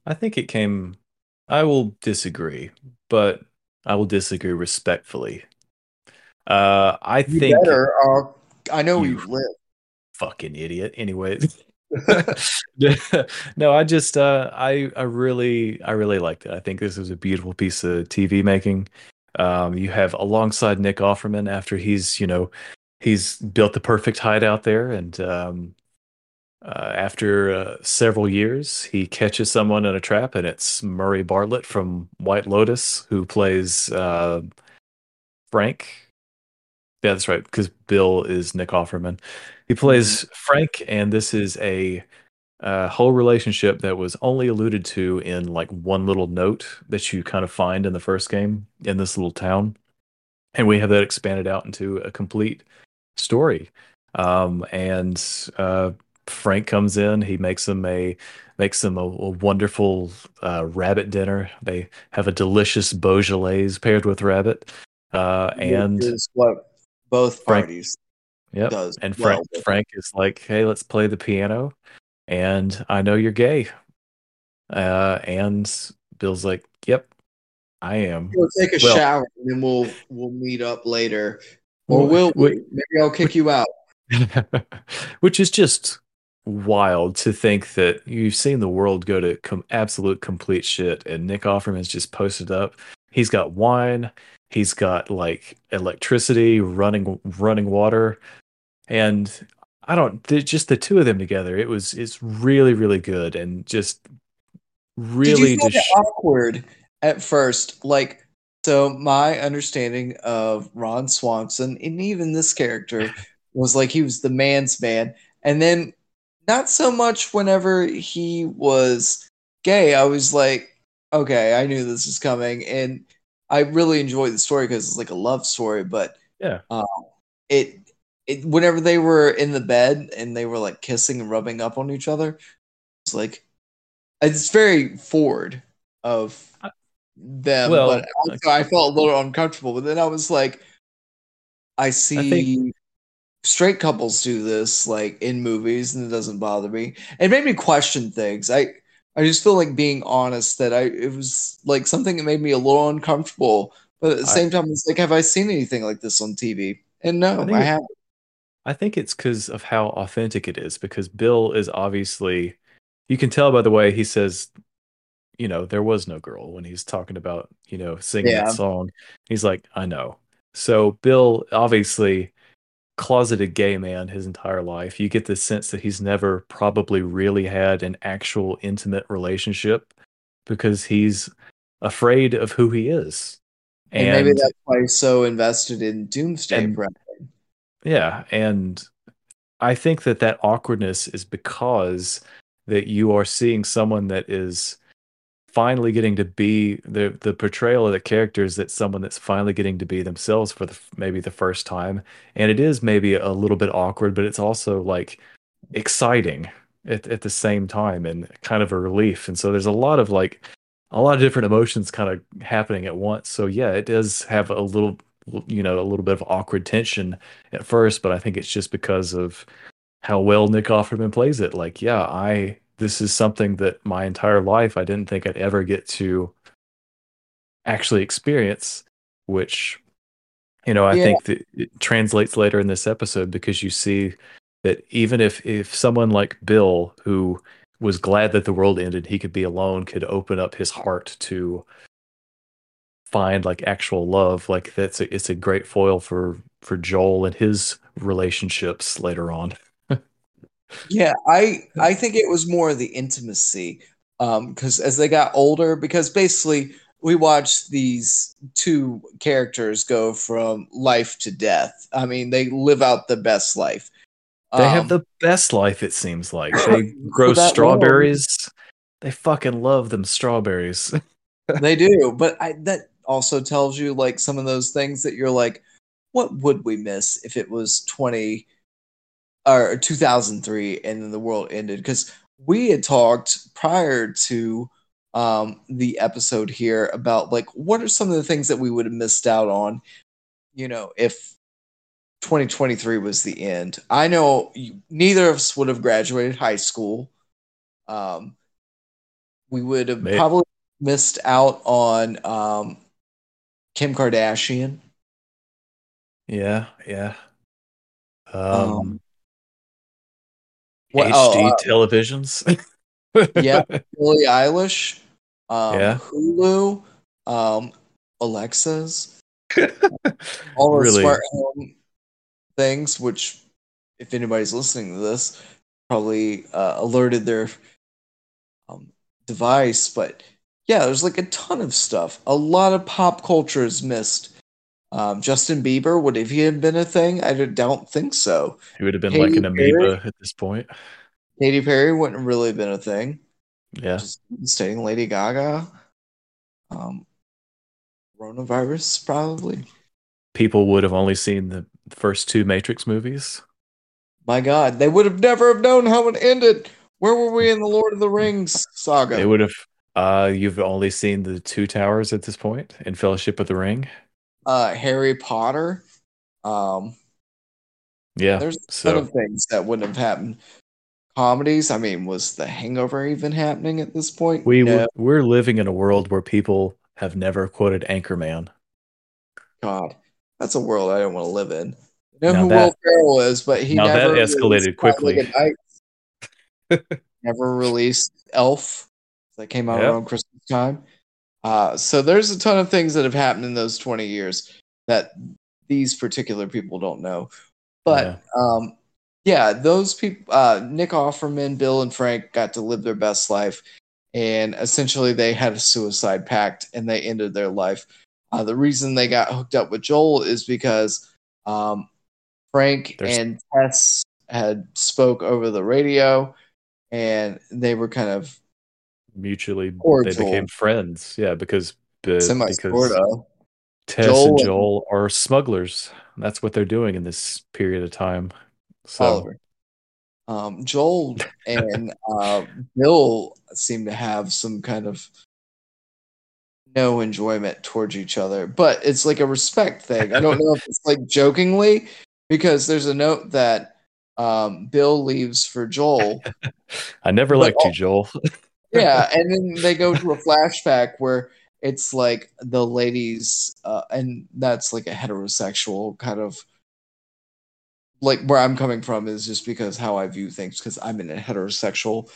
I think it came. I will disagree, but I will disagree respectfully. Uh, I You think better. Uh, I know You- you live. fucking idiot. Anyway, no, I just uh, I I really I really liked it. I think this was a beautiful piece of TV making. Um, you have alongside Nick Offerman after he's you know he's built the perfect hideout there, and um, uh, after uh, several years, he catches someone in a trap, and it's Murray Bartlett from White Lotus who plays uh, Frank. Yeah, that's right, because Bill is Nick Offerman. He plays Frank, and this is a uh, whole relationship that was only alluded to in like one little note that you kind of find in the first game in this little town, and we have that expanded out into a complete story. Um, and uh, Frank comes in. He makes them a makes them a, a wonderful uh, rabbit dinner. They have a delicious Beaujolais paired with rabbit. Uh, and what both Frank- parties Yep. does. And well Frank Frank is like, "Hey, let's play the piano." And I know you're gay. Uh, and Bill's like, "Yep, I am." We'll take a Well- shower and then we'll we'll meet up later. Or we'll, wait- we? Maybe I'll kick you out. Which is just wild to think that you've seen the world go to com- absolute complete shit, and Nick Offerman's just posted up. He's got wine, he's got like electricity, running running water, and I don't just the two of them together. It was it's really really good and just Did really just it awkward at first? Like, so my understanding of Ron Swanson and even this character was like he was the man's man, and then not so much whenever he was gay. I was like, okay, I knew this was coming, and I really enjoyed the story because it's like a love story, but Yeah. um, it. It, whenever they were in the bed and they were like kissing and rubbing up on each other, it's like it's very forward of them. Well, but also I felt a little uncomfortable. But then I was like, I see think- straight couples do this like in movies, and it doesn't bother me. It made me question things. I I just feel like being honest that I it was like something that made me a little uncomfortable. But at the I- same time, it's like, have I seen anything like this on TV? And no, I I, haven't. I think it's because of how authentic it is. Because Bill is obviously, you can tell by the way he says, you know, there was no girl when he's talking about, you know, singing Yeah. that song. He's like, I know. So Bill, obviously, closeted gay man his entire life. You get the sense that he's never probably really had an actual intimate relationship because he's afraid of who he is. And, maybe that's why he's so invested in Doomsday and-. Yeah, and I think that that awkwardness is because that you are seeing someone that is finally getting to be the the portrayal of the characters that someone that's finally getting to be themselves for the maybe the first time, and it is maybe a little bit awkward, but it's also like exciting at at the same time and kind of a relief. And so there's a lot of like a lot of different emotions kind of happening at once. So yeah, it does have a little you know a little bit of awkward tension at first, but I think it's just because of how well Nick Offerman plays it. Like, yeah, I this is something that my entire life I didn't think I'd ever get to actually experience, which you know, I Yeah. think that it translates later in this episode because you see that even if if someone like Bill who was glad that the world ended, he could be alone, could open up his heart to find like actual love like that's a, it's a great foil for for Joel and his relationships later on. Yeah, I I think it was more the intimacy. Um, because as they got older, because basically we watched these two characters go from life to death. I mean, they live out the best life. They Um, have the best life it seems like. They grow strawberries. They fucking love them strawberries. they do, but I that also tells you like some of those things that you're like, what would we miss if it was 20 or 2003 and then the world ended? Because we had talked prior to um the episode here about like what are some of the things that we would have missed out on, you know, if 2023 was the end. I know you, neither of us would have graduated high school. Um, we would have May- probably missed out on um, Kim Kardashian. Yeah, yeah. Um, Um, HD oh, uh, televisions. yeah, Billie Eilish, um, Yeah. Hulu, um, Alexas, all the Really? smart home things. Which, if anybody's listening to this, probably uh, alerted their um, device. But yeah, there's like a ton of stuff. A lot of pop culture is missed. Um, Justin Bieber, would have he have been a thing? I don't- think so. He would have been like an Perry? amoeba at this point. Katy Perry wouldn't have really been a thing. Yeah. Just stating Lady Gaga. Um, coronavirus, probably. People would have only seen the first two Matrix movies. My God, they would have never have known how it ended. Where were we in the Lord of the Rings saga? They would have uh you've only seen the two towers at this point in Fellowship of the Ring. Uh, Harry Potter. Um, Yeah. there's a ton so of things that wouldn't have happened. Comedies. I mean, was The Hangover even happening at this point? we no. we're living in a world where people have never quoted Anchorman. God, that's a world I don't want to live in. I know Now who that- Will Ferrell is, but he now that never escalated released quickly. Never released Elf that came out Yep. around Christmas time. Uh, so there's a ton of things that have happened in those 20 years that these particular people don't know. But Yeah. um, yeah, those people, uh, Nick Offerman, Bill, and Frank got to live their best life. And essentially, they had a suicide pact and they ended their life. Uh, the reason they got hooked up with Joel is because um, Frank There's- and Tess had spoke over the radio and they were kind of Mutually they Cordial. became friends. Yeah, because uh, semi because. Tess Joel and Joel are smugglers. That's what they're doing in this period of time. So Oliver. Um, Joel and uh, Bill seem to have some kind of no enjoyment towards each other, but it's like a respect thing. I don't know if it's like jokingly because there's a note that um, Bill leaves for Joel. I never liked you, Joel. Yeah, and then they go to a flashback where it's like the ladies, uh, and that's like a heterosexual kind of like where I'm coming from is just because how I view things because I'm in a heterosexual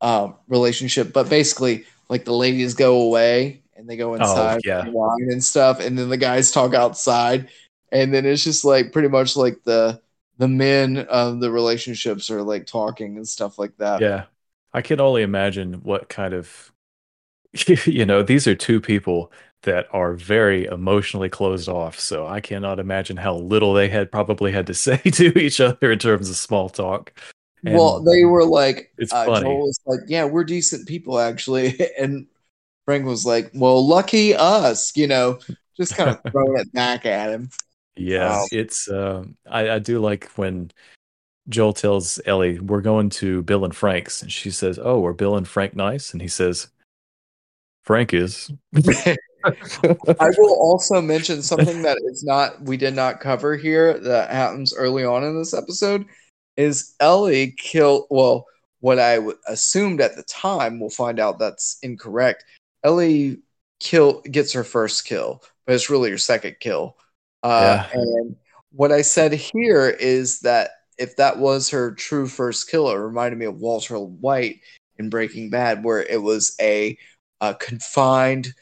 um, relationship. But basically, like the ladies go away and they go inside yeah. wine and stuff, and then the guys talk outside, and then it's just like pretty much like the the men of the relationships are like talking and stuff like that. Yeah. I can only imagine what kind of you know, these are two people that are very emotionally closed off. So I cannot imagine how little they had probably had to say to each other in terms of small talk. And well, they were like, it's uh, funny. Joel was like, "Yeah, we're decent people, actually," and Frank was like, "Well, lucky us," you know, just kind of throwing it back at him. Yeah, Um, it's um I, I do like when Joel tells Ellie, We're going to Bill and Frank's, and she says, Oh, are Bill and Frank nice? And he says, Frank is. I will also mention something that is not we did not cover here that happens early on in this episode is Ellie kill well what I w- assumed at the time we'll find out that's incorrect. Ellie kill gets her first kill, but it's really her second kill. Uh, Yeah. and what I said here is that if that was her true first kill, it reminded me of Walter White in Breaking Bad, where it was a, a confined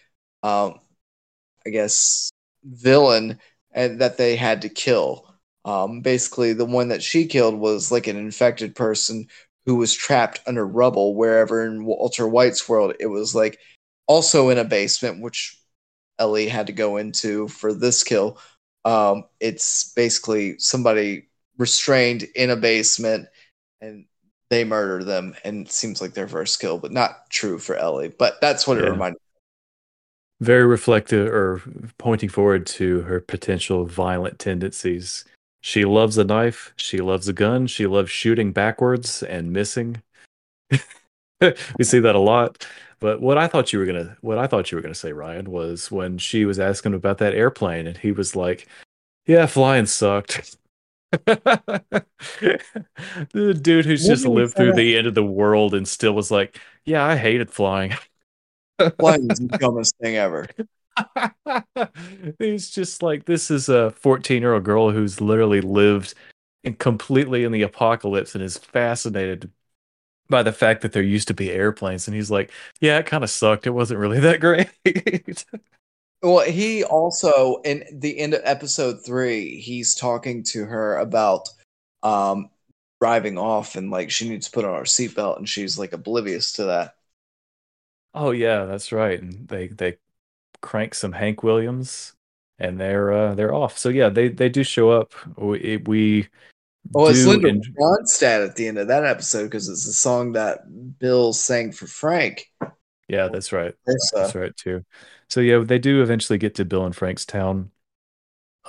um, I guess, villain and that they had to kill. Um, basically, the one that she killed was like an infected person who was trapped under rubble wherever in Walter White's world. It was like also in a basement, which Ellie had to go into for this kill. Um, it's basically somebody restrained in a basement and they murder them and it seems like their first kill, but not true for Ellie. But that's what it Yeah. reminded Very reflective or pointing forward to her potential violent tendencies. She loves a knife, she loves a gun, she loves shooting backwards and missing. we see that a lot. But what I thought you were gonna what I thought you were gonna say, Ryan, was when she was asking about that airplane and he was like, Yeah, flying sucked. the dude who's just lived through say- the end of the world and still was like, "Yeah, I hated flying." Flying is the dumbest thing ever. He's just like, this is a 14 year old girl who's literally lived in completely in the apocalypse and is fascinated by the fact that there used to be airplanes. And he's like, yeah, it kind of sucked. It wasn't really that great. Well, he also in the end of episode three, he's talking to her about um driving off and like she needs to put on her seatbelt and she's like oblivious to that. oh yeah, that's right. And they they crank some Hank Williams and they're uh, they're off. So yeah, they they do show up. We, we Oh, it's Linda en- Ronstadt at the end of that episode because it's the song that Bill sang for Frank. Yeah, that's right. Versa. That's right too. So yeah, they do eventually get to Bill and Frank's town.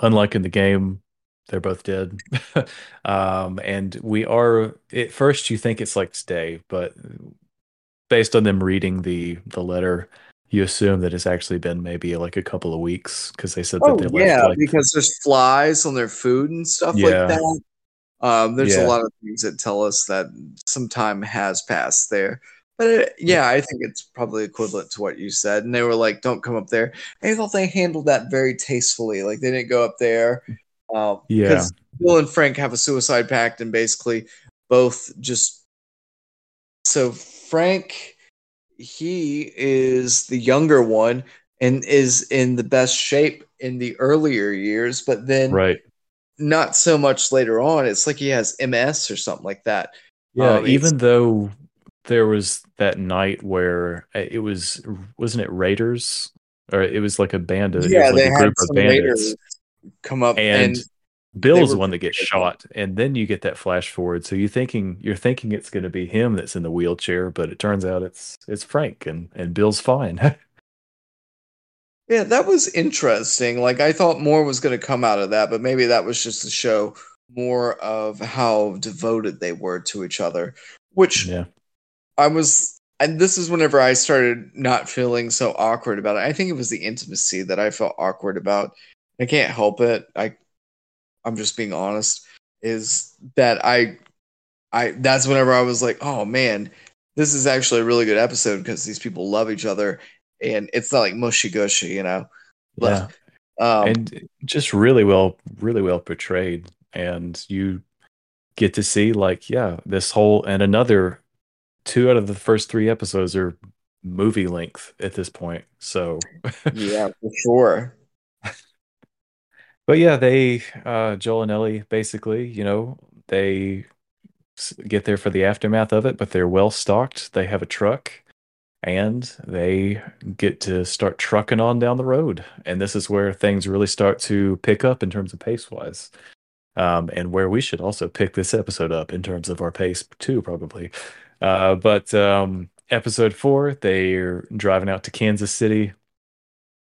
Unlike in the game, they're both dead. um, and we are at first you think it's like stay, but based on them reading the the letter, you assume that it's actually been maybe like a couple of weeks because they said Oh that they left yeah, like because there's flies on their food and stuff Yeah. like that. Um, there's Yeah. a lot of things that tell us that some time has passed there. But it, yeah, I think it's probably equivalent to what you said. And they were like, "Don't come up there." I thought they handled that very tastefully. Like they didn't go up there. Um, Yeah. Bill and Frank have a suicide pact, and basically both just. So Frank, he is the younger one and is in the best shape in the earlier years, but then right. not so much later on. It's like he has MS or something like that. Yeah, Um, even though there was that night where uh, it was wasn't it Raiders or it was like a band of yeah, was they a had some raiders come up and, and, Bill's the one that gets shot, and then you get that flash forward. So you thinking you're thinking it's going to be him that's in the wheelchair, but it turns out it's it's Frank, and and Bill's fine. yeah, that was interesting. Like I thought more was going to come out of that, but maybe that was just to show more of how devoted they were to each other, which yeah, I was, and this is whenever I started not feeling so awkward about it. I think it was the intimacy that I felt awkward about. I can't help it. I, I'm just being honest. Is that I, I that's whenever I was like, oh man, this is actually a really good episode because these people love each other and it's not like mushy gushy, you know. yeah, Um, and just really well, really well portrayed, and you get to see like yeah, this whole and another two out of the first three episodes are movie length at this point. So yeah, for sure. But yeah, they uh Joel and Ellie basically, you know, they get there for the aftermath of it, but they're well stocked. They have a truck and they get to start trucking on down the road. And this is where things really start to pick up in terms of pace wise. Um, and where we should also pick this episode up in terms of our pace too, probably. Uh, but um, episode four, they're driving out to Kansas City.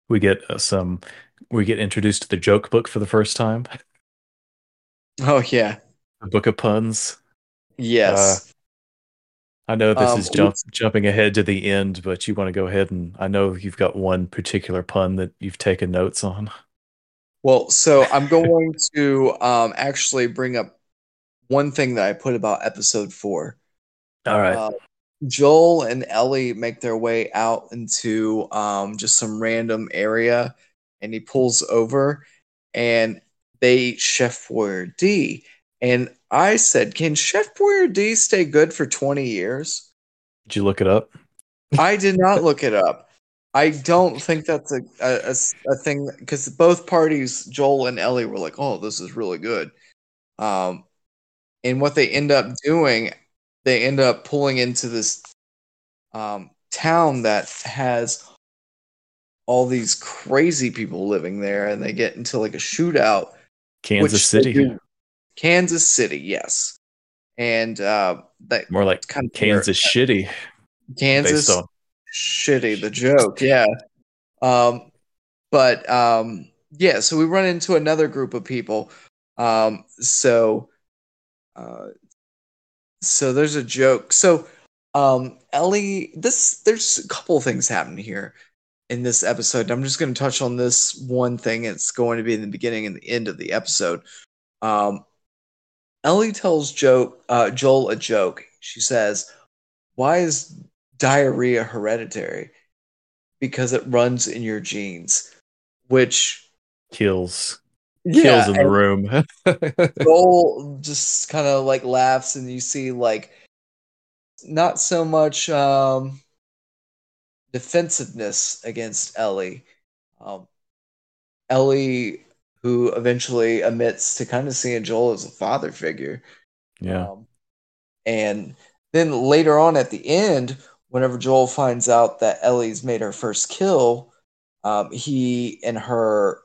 We get uh, some we get introduced to the joke book for the first time Oh yeah, the book of puns yes. i know this Um, is jump, jumping ahead to the end but you want to go ahead and i know you've got one particular pun that you've taken notes on Well, so I'm going to um, actually bring up one thing that I put about episode four. All right Uh, Joel and Ellie make their way out into um, just some random area, and he pulls over, and they eat Chef Boyardee. And I said, "Can Chef Boyardee stay good for 20 years?" did you look it up I did not look it up. I don't think that's a a thing because both parties, Joel and Ellie, were like, "Oh, this is really good." Um, and what they end up doing, they end up pulling into this um, town that has all these crazy people living there, and they get into like a shootout. kansas city. Kansas City, yes, and uh, that more like kind of kansas shitty. Kansas on shitty the joke yeah. Um but um yeah so we run into another group of people. Um so uh so there's a joke so um ellie this there's a couple things happening here in this episode i'm just going to touch on this one thing it's going to be in the beginning and the end of the episode um Ellie tells Joe, uh, Joel a joke. She says, "Why is diarrhea hereditary? Because it runs in your genes." Which Kills. Yeah, Kills in the room. Joel just kind of like laughs, and you see like not so much um, defensiveness against Ellie. Um, Ellie, who eventually admits to kind of seeing Joel as a father figure. yeah. Um, and then later on at the end, whenever Joel finds out that Ellie's made her first kill, um, he and her,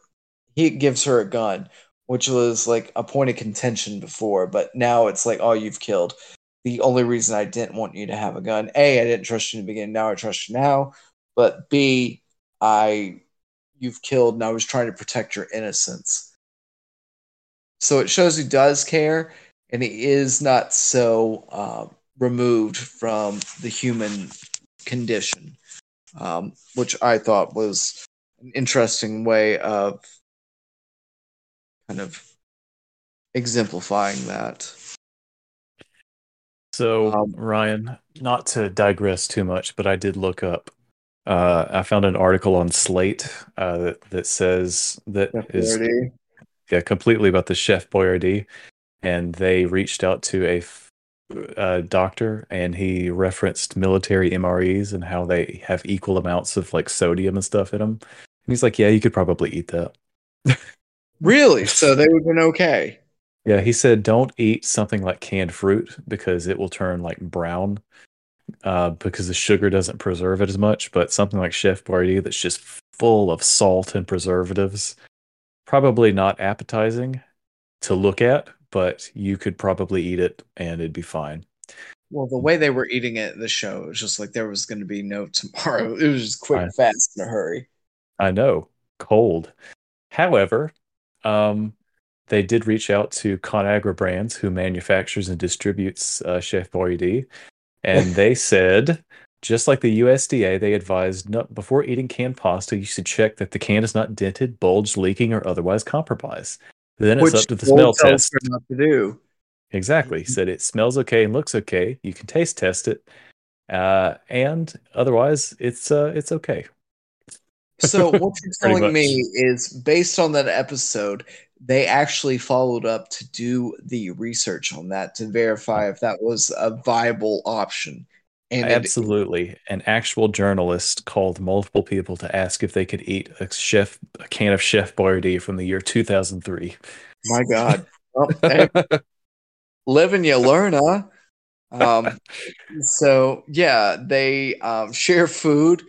he gives her a gun, which was like a point of contention before, but now it's like, oh, you've killed. The only reason I didn't want you to have a gun, A, I didn't trust you in the beginning, now I trust you now. But B, I, you've killed and I was trying to protect your innocence. So it shows he does care and he is not so uh, removed from the human condition, um, which I thought was an interesting way of kind of exemplifying that. So, Um, Ryan, not to digress too much, but I did look up. Uh, I found an article on Slate uh, that, that says that is yeah, completely about the Chef Boyardee, and they reached out to a f- uh, doctor, and he referenced military MREs and how they have equal amounts of like sodium and stuff in them. And he's like, "Yeah, you could probably eat that." Really? So they would have been okay. Yeah, he said don't eat something like canned fruit because it will turn like brown uh, because the sugar doesn't preserve it as much. But something like Chef Boyardee that's just full of salt and preservatives, probably not appetizing to look at, but you could probably eat it and it'd be fine. Well, the way they were eating it in the show, it was just like there was going to be no tomorrow. It was just quick, Right. fast, in a hurry. I know, cold. However, um, they did reach out to ConAgra Brands, who manufactures and distributes uh, Chef Boyardee, and they said, just like the USDA, they advised no, before eating canned pasta, you should check that the can is not dented, bulged, leaking, or otherwise compromised. Then it's up to the smell test. not to do. Exactly. He said it smells okay and looks okay. You can taste test it, uh, and otherwise, it's uh, it's okay. So what you're telling me is based on that episode, they actually followed up to do the research on that to verify if that was a viable option. And it- Absolutely. An actual journalist called multiple people to ask if they could eat a chef a can of Chef Boyardee from the year 2003. my God, Well, hey, live and you learn, huh? Um, so yeah, they um, share food.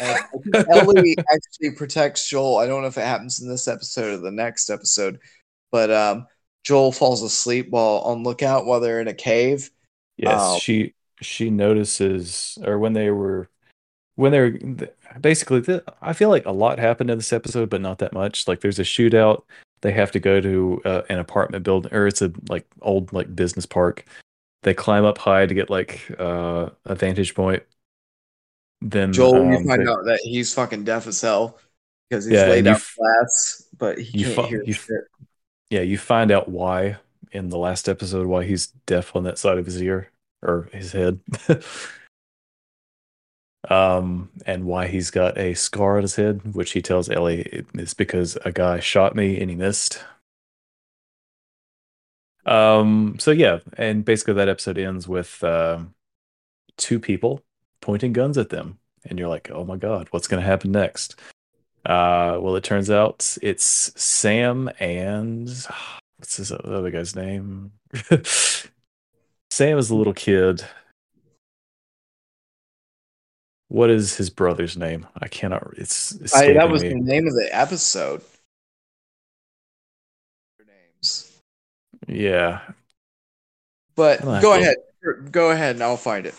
And I Ellie actually protects Joel. I don't know if it happens in this episode or the next episode, but um, Joel falls asleep while on lookout while they're in a cave. Yes, Oh. she she notices or when they were when they're basically th- I feel like a lot happened in this episode but not that much. Like there's a shootout, they have to go to uh, an apartment building or it's a like old like business park. They climb up high to get like uh, a vantage point. Then Joel, you um, find they- out that he's fucking deaf as hell because he's Yeah, laid you out flats, but he you can't fu- hear you shit. yeah, you find out why in the last episode why he's deaf on that side of his ear or his head. um, and why he's got a scar on his head, which he tells Ellie is because a guy shot me and he missed. Um, so yeah, and basically that episode ends with um two people pointing guns at them, and you're like, oh my god, what's gonna happen next? Uh, well, it turns out it's Sam and what's his other guy's name? Sam is a little kid. What is his brother's name? I cannot. It's I, that was me. the name of the episode. Names. Yeah, But go ahead. Go ahead and I'll find it.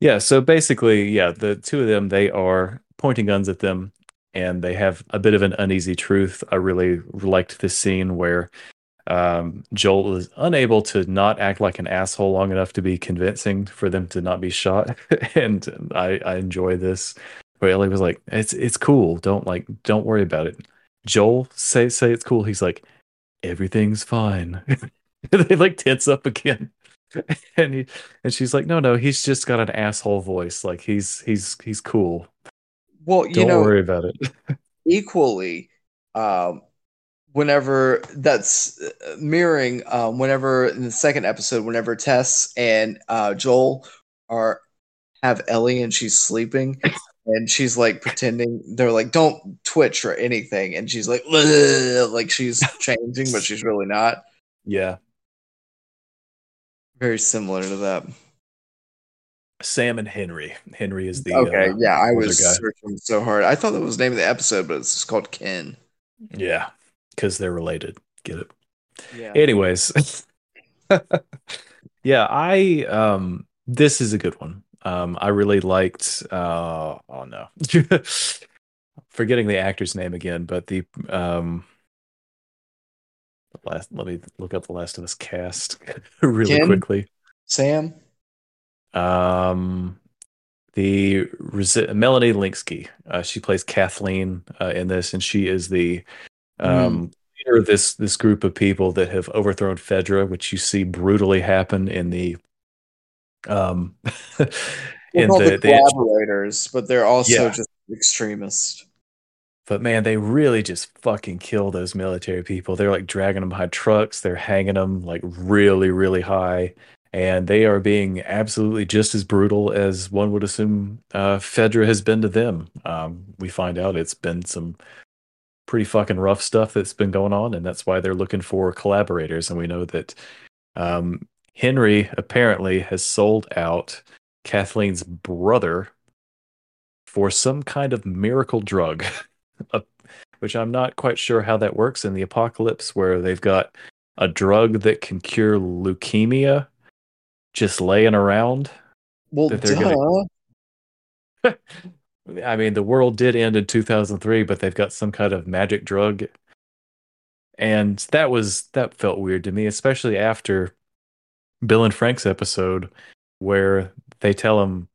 Yeah, so basically, yeah, the two of them, they are pointing guns at them and they have a bit of an uneasy truth. I really liked this scene where um, Joel is unable to not act like an asshole long enough to be convincing for them to not be shot. and I, I enjoy this. Where Ellie was like, It's it's cool. Don't like don't worry about it. Joel say say it's cool. He's like, everything's fine. they like tense up again. And he and she's like, no, no, he's just got an asshole voice. Like he's he's he's cool. Well, you Don't know, worry about it. equally, um, whenever that's uh, mirroring, um, whenever in the second episode, whenever Tess and uh, Joel are have Ellie and she's sleeping. And she's like pretending they're like, don't twitch or anything. And she's like, like she's changing, but she's really not. Yeah. Very similar to that. Sam and Henry. Henry is the okay, uh, yeah, I was searching so hard. I thought that was the name of the episode, but it's called Ken. Yeah, because they're related. Get it? Yeah. Anyways, yeah, I um, this is a good one. Um, I really liked. Uh, oh no, forgetting the actor's name again, but the um, last. Let me look up the Last of Us cast really Ken? quickly. Sam? Um, the Resi- Melanie Lynskey. Uh, she plays Kathleen uh, in this, and she is the um, leader of this this group of people that have overthrown Fedra, which you see brutally happen in the um in the, the, the collaborators, but they're also Yeah. just extremists. But man, they really just fucking kill those military people. They're like dragging them behind trucks. They're hanging them like really, really high. And they are being absolutely just as brutal as one would assume uh, Fedra has been to them. Um, we find out it's been some pretty fucking rough stuff that's been going on, and that's why they're looking for collaborators. And we know that um, Henry apparently has sold out Kathleen's brother for some kind of miracle drug, which I'm not quite sure how that works in the apocalypse, where they've got a drug that can cure leukemia just laying around. Well, duh. gonna- I mean, the world did end in 2003, but they've got some kind of magic drug. And that was that felt weird to me, especially after Bill and Frank's episode where they tell him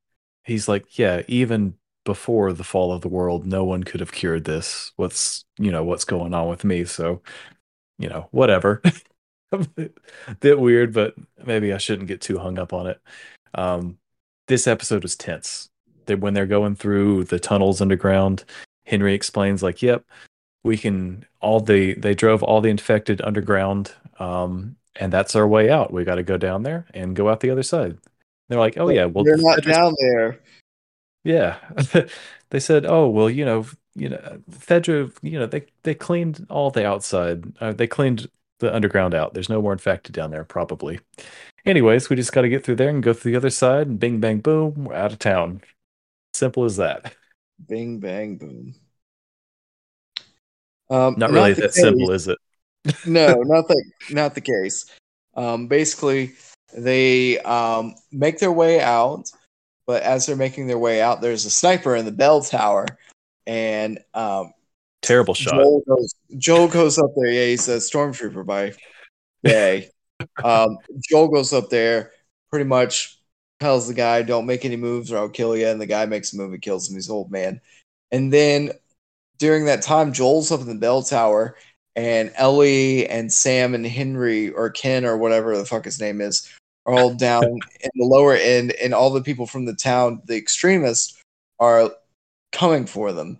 he's like, yeah, even before the fall of the world, no one could have cured this. What's, you know, what's going on with me? So, you know, whatever. Bit weird, but maybe I shouldn't get too hung up on it. Um, this episode was tense. They, when they're going through the tunnels underground, Henry explains like, "Yep, we can all the they drove all the infected underground, um, and that's our way out. We got to go down there and go out the other side." They're like, "Oh yeah, well, they're not down there. Yeah." they said, "Oh well, you know, you know, Fedra, you know, they they cleaned all the outside. Uh, they cleaned the underground out. There's no more infected down there, probably." Anyways, we just got to get through there and go through the other side, and bing, bang, boom, we're out of town. Simple as that. Bing, bang, boom. Um, Not really that simple, is it? no, not the not the case. Um, basically, they um, make their way out, but as they're making their way out, there's a sniper in the bell tower, and um, Terrible shot. Joel goes, Joel goes up there. Yeah, he's a stormtrooper by day. um, Joel goes up there, pretty much tells the guy, "Don't make any moves, or I'll kill you." And the guy makes a move and kills him. He's an old man. And then during that time, Joel's up in the bell tower, and Ellie and Sam and Henry or Ken or whatever the fuck his name is are all down in the lower end, and all the people from the town, the extremists, are coming for them.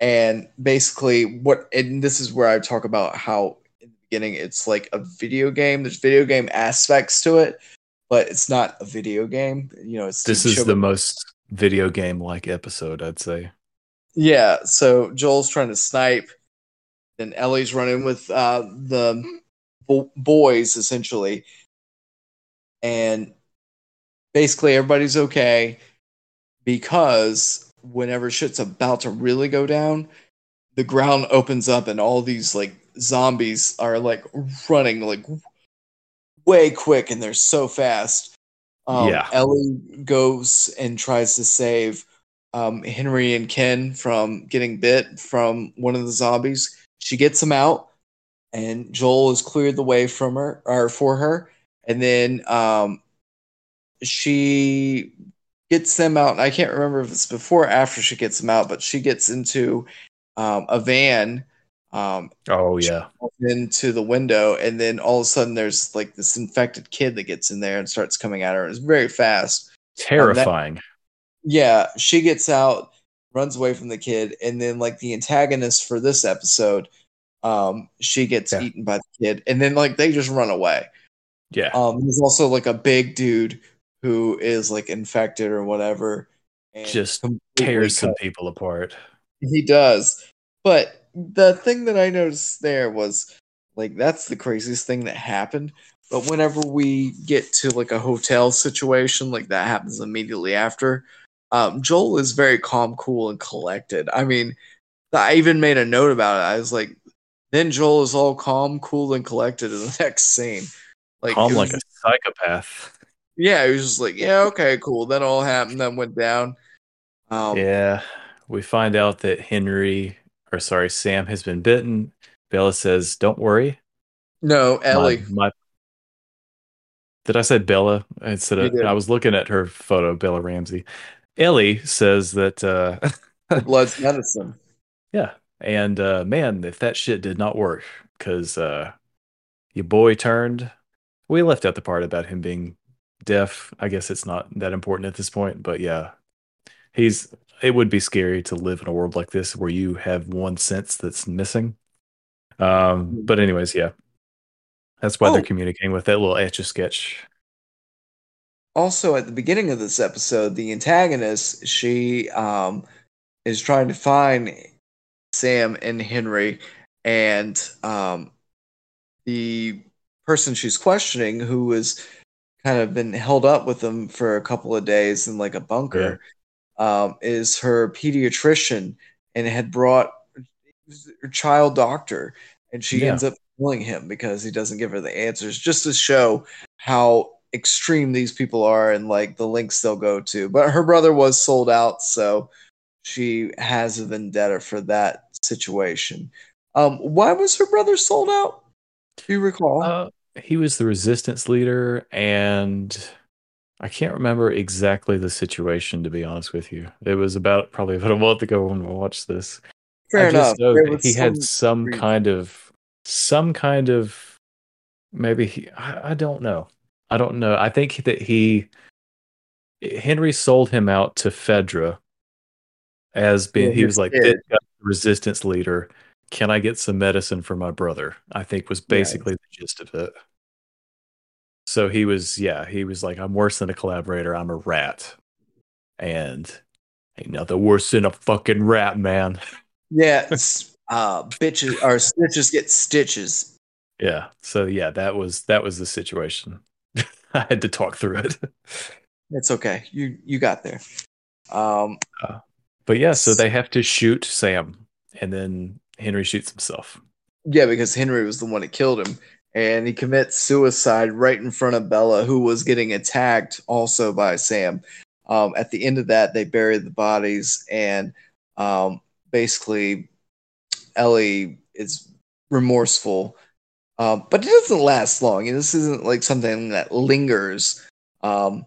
And basically, what and this is where I talk about how in the beginning it's like a video game. There's video game aspects to it, but it's not a video game. You know, it's This is the most video game like episode, I'd say. Yeah, so Joel's trying to snipe, and Ellie's running with uh, the bo- boys essentially, and basically everybody's okay because whenever shit's about to really go down, the ground opens up and all these like zombies are like running like way quick and they're so fast. Um, Yeah. Ellie goes and tries to save um, Henry and Ken from getting bit from one of the zombies. She gets them out, and Joel has cleared the way from her or for her. And then um, she gets them out. And I can't remember if it's before or after she gets them out, but she gets into um, a van Um, Oh yeah. into the window, and then all of a sudden there's like this infected kid that gets in there and starts coming at her. It's very fast. Terrifying. Yeah, she gets out, runs away from the kid, and then like the antagonist for this episode, um, she gets Yeah. eaten by the kid, and then like they just run away. Yeah. Um, there's also like a big dude who is like infected or whatever, and Just Tears some people apart. He does, but the thing that I noticed there was like that's the craziest thing that happened. But whenever we get to like a hotel situation, like that happens immediately after. Um, Joel is very calm, cool, and collected. I mean, I even made a note about it. I was like, then Joel is all calm, cool, and collected in the next scene. Like, Calm like a psychopath. yeah, he was just like, yeah, okay, cool. That all happened. That went down. Um, yeah. We find out that Henry, or sorry, Sam has been bitten. Bella says, "Don't worry, No, Ellie. My, did I say Bella instead of? I was looking at her photo, Bella Ramsey. Ellie says that, uh, Blood's medicine. yeah, and uh, man, if that shit did not work, because uh, your boy turned. We left out the part about him being deaf. I guess it's not that important at this point, but yeah, he's. It would be scary to live in a world like this where you have one sense that's missing. Um, but anyways, yeah, that's why Oh. they're communicating with that little etch a sketch. also at the beginning of this episode the antagonist she um is trying to find sam and henry and um the person she's questioning who has kind of been held up with them for a couple of days in like a bunker um is her pediatrician and had brought her child doctor and she Yeah. ends up killing him because he doesn't give her the answers just to show how extreme these people are and like the links they'll go to. But her brother was sold out, so she has a vendetta for that situation. Um, why was her brother sold out? Do you recall? Uh, he was the resistance leader, and I can't remember exactly the situation. To be honest with you, it was about probably about a month ago when we watched this. Fair I enough. know There that was he had some some reason. kind of some kind of maybe he, I, I don't know. I don't know. I think that he Henry sold him out to Fedra as being Yeah, he was like kid. this guy's the resistance leader. Can I get some medicine for my brother? I think was basically the gist of it. So he was, yeah, he was like, I'm worse than a collaborator. I'm a rat. And ain't nothing worse than a fucking rat, man. Yeah, uh, bitches or snitches get stitches. Yeah. So yeah, that was that was the situation. I had to talk through it. It's okay. You you got there. Um, But yeah, so they have to shoot Sam and then Henry shoots himself. Yeah, because Henry was the one that killed him, and he commits suicide right in front of Bella, who was getting attacked also by Sam. Um, at the end of that, they bury the bodies, and um, basically, Ellie is remorseful, um, but it doesn't last long. And this isn't like something that lingers. Um,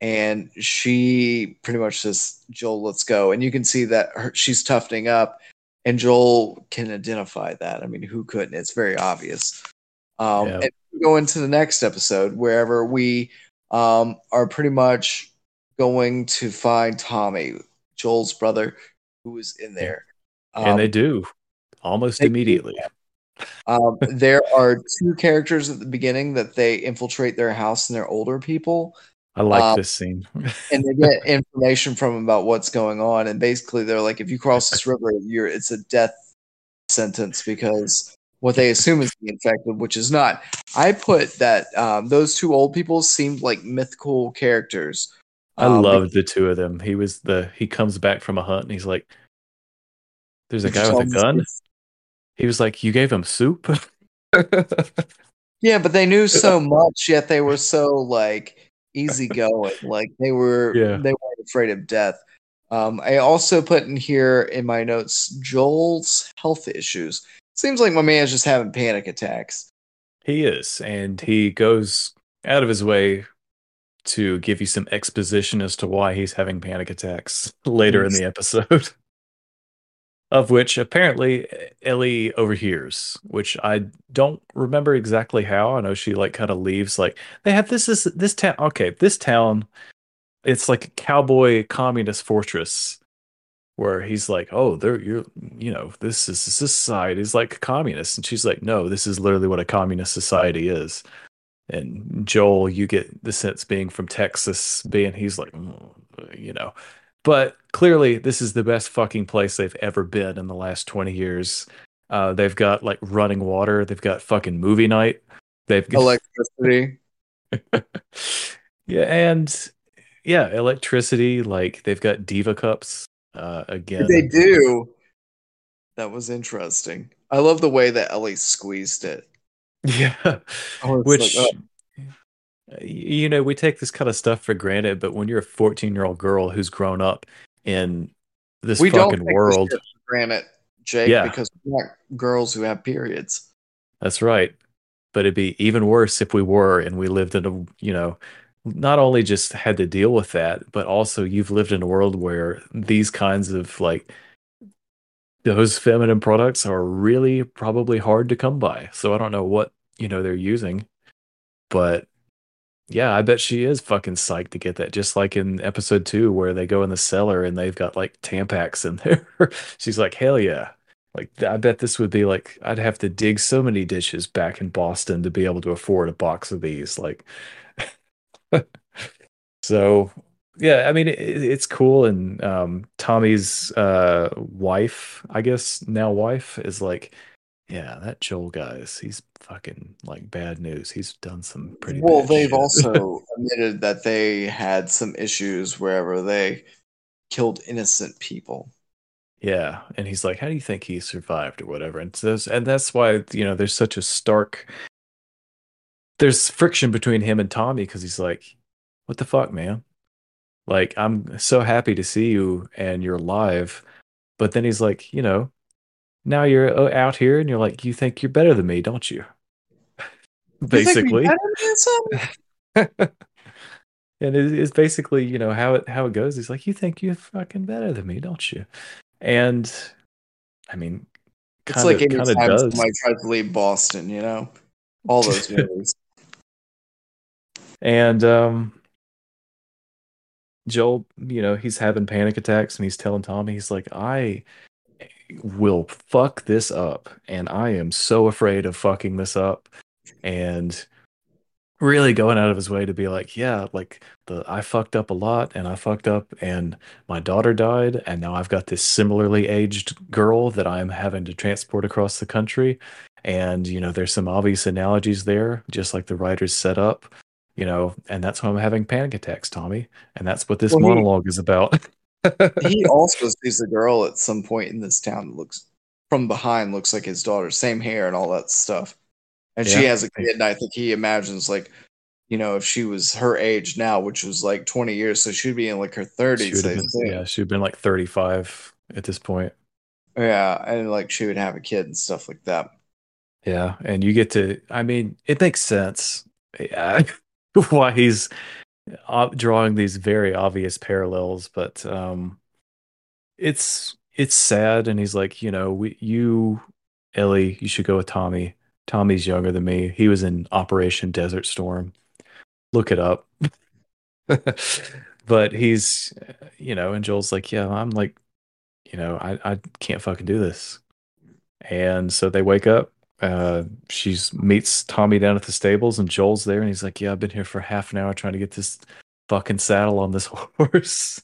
and she pretty much says, "Joel, let's go." And you can see that her, she's toughening up, and Joel can identify that. I mean, who couldn't? It's very obvious. Um, Yeah. And go into the next episode, wherever we um, are pretty much going to find Tommy, Joel's brother, who is in there. and they Um, do almost they do. immediately. um, there are two characters at the beginning that they infiltrate their house, and they're older people I like Um, this scene. and they get information from them about what's going on and basically they're like if you cross this river you're it's a death sentence because what they assume is the infected which is not i put that um, those two old people seemed like mythical characters I Um, loved the two of them. He was the he comes back from a hunt and he's like, "There's a guy with a gun." this? He was like, "You gave him soup." yeah but they knew so much yet they were so like easygoing like they were Yeah. they weren't afraid of death. Um, i also put in here in my notes joel's health issues. Seems like my man's just having panic attacks. He is, and he goes out of his way to give you some exposition as to why he's having panic attacks later in the episode. of which apparently Ellie overhears, which I don't remember exactly how. I know she like kind of leaves like they have this is this town okay, this town it's like a cowboy communist fortress where he's like, "Oh, they're you're you know, this is this society is like communist." And she's like, "No, this is literally what a communist society is." And Joel, you get the sense being from Texas, being he's like, "Mm," you know, but clearly this is the best fucking place they've ever been in the last 20 years. Uh, they've got like running water, they've got fucking movie night, they've got Electricity. yeah, and yeah, electricity. Like they've got diva cups uh, again. They do. That was interesting. I love the way that Ellie squeezed it. Yeah, which like, you know we take this kind of stuff for granted, but when you're a 14 year old girl who's grown up in this we don't fucking world, for granted, Jake, Yeah. because we're not girls who have periods. That's right. But it'd be even worse if we were and we lived in a, you know, not only just had to deal with that, but also you've lived in a world where these kinds of like those feminine products are really probably hard to come by. So I don't know what, you know, they're using. But yeah, I bet she is fucking psyched to get that. Just like in episode two, where they go in the cellar and they've got like Tampax in there. She's like, hell yeah. Like, I bet this would be like, I'd have to dig so many dishes back in Boston to be able to afford a box of these. Like, so yeah, I mean, it, it's cool. And um, Tommy's uh, wife, I guess now wife, is like, yeah, that Joel guys, he's fucking like bad news. He's done some pretty well, they've shit. also admitted that they had some issues wherever they killed innocent people. Yeah, and he's like, "How do you think he survived, or whatever?" And so, and that's why you know there's such a stark. There's friction between him and Tommy because he's like, "What the fuck, man? Like, I'm so happy to see you and you're alive," but then he's like, "You know, now you're uh, out here and you're like, you think you're better than me, don't you?" You think we Basically, and it- it's basically you know how it how it goes. He's like, "You think you're fucking better than me, don't you?" And I mean, It's kind like of any time does. to leave Boston, you know? All those movies. And um Joel, you know, he's having panic attacks and he's telling Tommy, he's like, I will fuck this up. And I am so afraid of fucking this up. And really going out of his way to be like, yeah, like the I fucked up a lot and I fucked up and my daughter died and now I've got this similarly aged girl that I'm having to transport across the country. And you know, there's some obvious analogies there, just like the writers set up, you know, and that's why I'm having panic attacks, Tommy. And that's what this Well, he- monologue is about. he also sees a girl at some point in this town that looks from behind looks like his daughter, same hair and all that stuff. And she has a kid, and I think he imagines like, you know, if she was her age now, which was like 20 years, so she'd be in like her 30s. would I have been, yeah, she'd been like 35 at this point. Yeah, and like she would have a kid and stuff like that. Yeah, and you get to. I mean, it makes sense yeah, why he's drawing these very obvious parallels, but um, it's it's sad. And he's like, you know, we, you, Ellie, you should go with Tommy. Tommy's younger than me. He was in Operation Desert Storm. Look it up. but he's, you know, and Joel's like, yeah, I'm like, you know, I I can't fucking do this. And so they wake up. Uh, she's meets Tommy down at the stables, and Joel's there, and he's like, "Yeah, I've been here for half an hour trying to get this fucking saddle on this horse."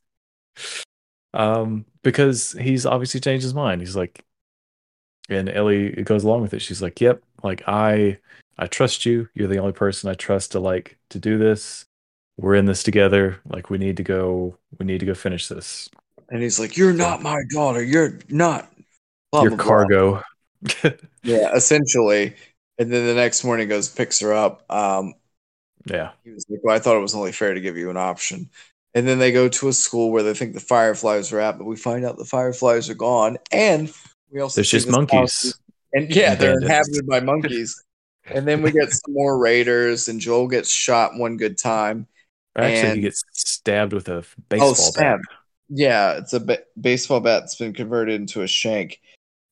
um, because he's obviously changed his mind. He's like, and Ellie goes along with it. She's like, "Yep, like I, I trust you. You're the only person I trust to like to do this. We're in this together. Like we need to go. We need to go finish this. And he's like, You're not my daughter. You're not. blah, Your blah, blah." Cargo." Yeah, essentially. And then the next morning goes, picks her up. Um, yeah. He was like, Well, I thought it was only fair to give you an option. And then they go to a school where they think the fireflies are at, but we find out the fireflies are gone. And we also There's just monkeys. And yeah, they're inhabited by monkeys. And then we get some more raiders, and Joel gets shot one good time. Actually, he gets stabbed with a baseball oh, bat. Yeah, it's a ba- baseball bat that's been converted into a shank.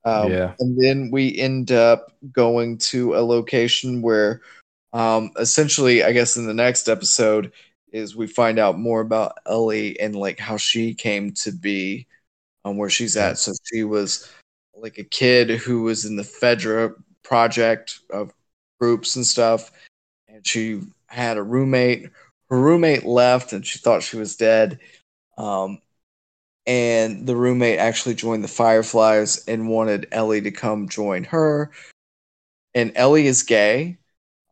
Um, Yeah. And then we end up going to a location where, um, essentially, I guess in the next episode, is we find out more about Ellie and like how she came to be, um, where she's at. So she was like a kid who was in the Fedra project of groups and stuff, and she had a roommate. Her roommate left, and she thought she was dead. Um, and the roommate actually joined the Fireflies and wanted Ellie to come join her. And Ellie is gay,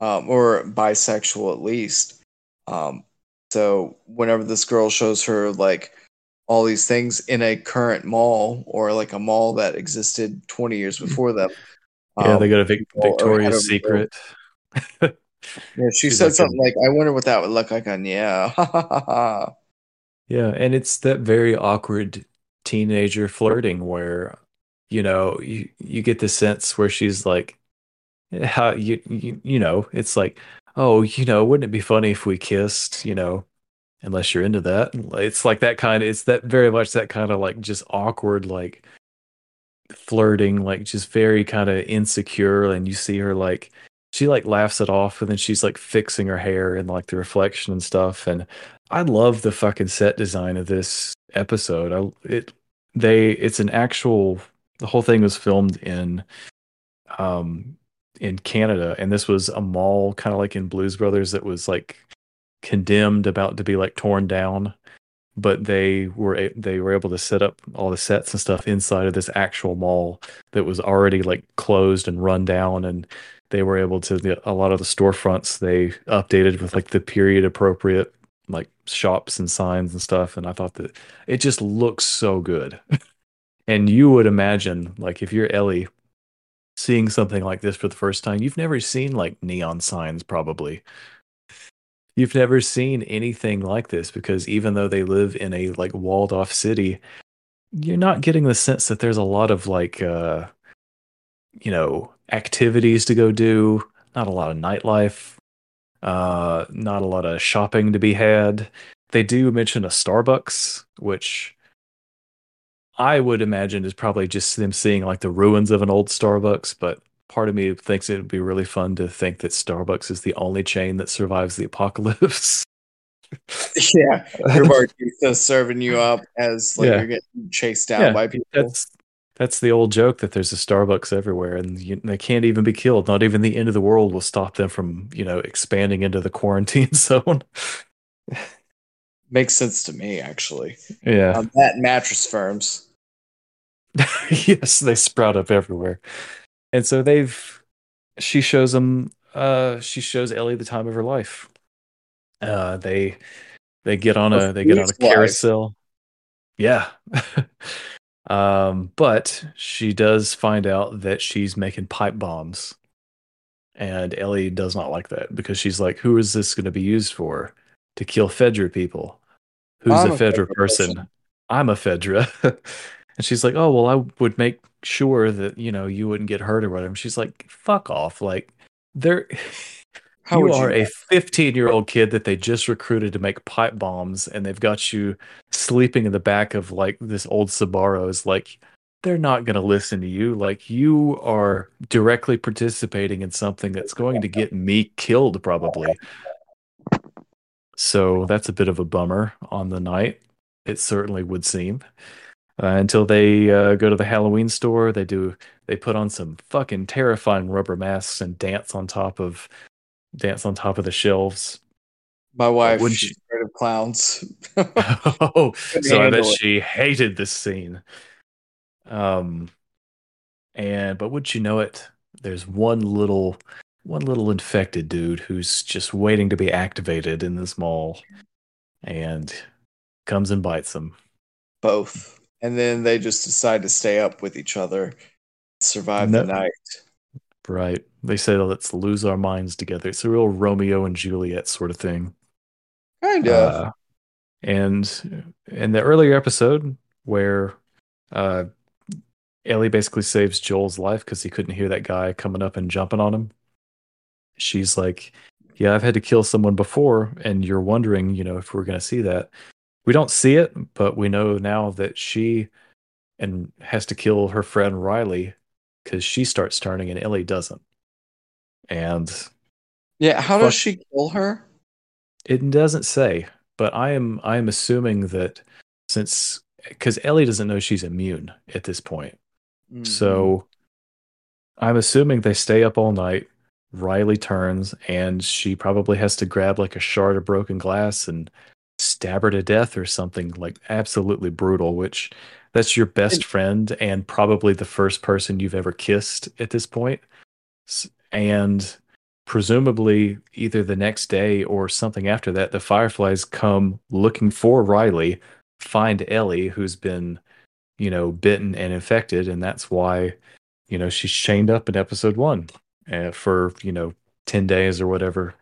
um, or bisexual at least. Um, so whenever this girl shows her like all these things in a current mall or like a mall that existed 20 years before them, Yeah, they um, go to Vic- or ahead of Victoria's Secret. yeah, she she's said like a- something like, "I wonder what that would look like on yeah." ha, ha, ha, ha." Yeah, and it's that very awkward teenager flirting where, you know, you you get the sense where she's like, eh, how you you, you know, it's like, oh, you know, wouldn't it be funny if we kissed, you know, unless you're into that. It's like that kind of it's that very much that kind of like just awkward like flirting, like just very kind of insecure and you see her like she like laughs it off and then she's like fixing her hair and like the reflection and stuff and I love the fucking set design of this episode. I it they it's an actual the whole thing was filmed in um in Canada and this was a mall kind of like in Blues Brothers that was like condemned about to be like torn down but they were they were able to set up all the sets and stuff inside of this actual mall that was already like closed and run down and they were able to a lot of the storefronts they updated with like the period appropriate like shops and signs and stuff and i thought that it just looks so good. And you would imagine like if you're ellie seeing something like this for the first time you've never seen like neon signs probably. You've never seen anything like this because even though they live in a like walled off city you're not getting the sense that there's a lot of like uh you know activities to go do not a lot of nightlife uh not a lot of shopping to be had they do mention a starbucks which i would imagine is probably just them seeing like the ruins of an old starbucks but part of me thinks it would be really fun to think that starbucks is the only chain that survives the apocalypse yeah, your barista serving you up as like Yeah. you're getting chased down Yeah, by people. that's that's the old joke that there's a Starbucks everywhere, and you, they can't even be killed. Not even the end of the world will stop them from, you know, expanding into the quarantine zone. Makes sense to me, actually. yeah, Um, that mattress firms. yes, they sprout up everywhere, and so they've. She shows them. Uh, she shows Ellie the time of her life. Uh, they they get on a they get on a carousel. Yeah. Um, but she does find out that she's making pipe bombs. And Ellie does not like that because she's like, who is this going to be used for? To kill Fedra people. Who's I'm a Fedra Fedra person? person. I'm a Fedra. and she's like, oh, well, I would make sure that, you know, you wouldn't get hurt or whatever. And she's like, fuck off. Like, they're. How you would you are a 15 year old kid that they just recruited to make pipe bombs and they've got you sleeping in the back of like this old Subaru's like they're not going to listen to you. Like you are directly participating in something that's going to get me killed probably. So that's a bit of a bummer on the night. It certainly would seem. Uh, until they uh, go to the Halloween store they do they put on some fucking terrifying rubber masks and dance on top of dance on top of the shelves. My wife, wouldn't she's you- afraid of clowns. oh, so I bet it. she hated this scene. Um, and but would you know it? There's one little, one little infected dude who's just waiting to be activated in this mall, and comes and bites them. Both. And then they just decide to stay up with each other, survive No. the night. Right? They say, "Let's lose our minds together." It's a real Romeo and Juliet sort of thing. Kind of. Uh, and in the earlier episode where uh, Ellie basically saves Joel's life because he couldn't hear that guy coming up and jumping on him, she's like, "Yeah, I've had to kill someone before, and you're wondering, you know, if we're going to see that." we don't see it, but we know now that she and has to kill her friend Riley because she starts turning and Ellie doesn't. And Yeah, how does she kill her? it doesn't say, but I am I am assuming that since because Ellie doesn't know she's immune at this point. Mm-hmm. So I'm assuming they stay up all night. Riley turns and she probably has to grab like a shard of broken glass and stab her to death or something like absolutely brutal, which that's your best friend and probably the first person you've ever kissed at this point. And presumably either the next day or something after that, the Fireflies come looking for Riley, find Ellie, who's been, you know, bitten and infected, and that's why, you know, she's chained up in episode one uh, for, you know, 10 days or whatever,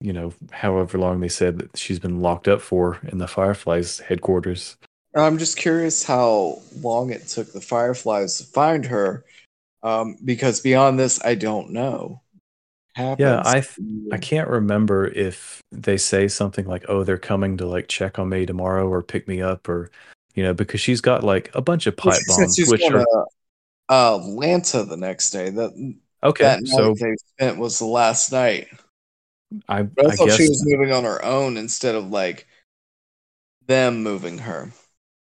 you know, however long they said that she's been locked up for in the Fireflies headquarters. I'm just curious how long it took the Fireflies to find her, um, because beyond this, I don't know. Happens. Yeah, I th- I can't remember if they say something like, "Oh, they're coming to like check on me tomorrow or pick me up," or you know, because she's got like a bunch of Well, pipe she bombs, she's which going are uh, Atlanta the next day. That okay. that So they spent was the last night. I I I thought guess she was moving on her own instead of like them moving her.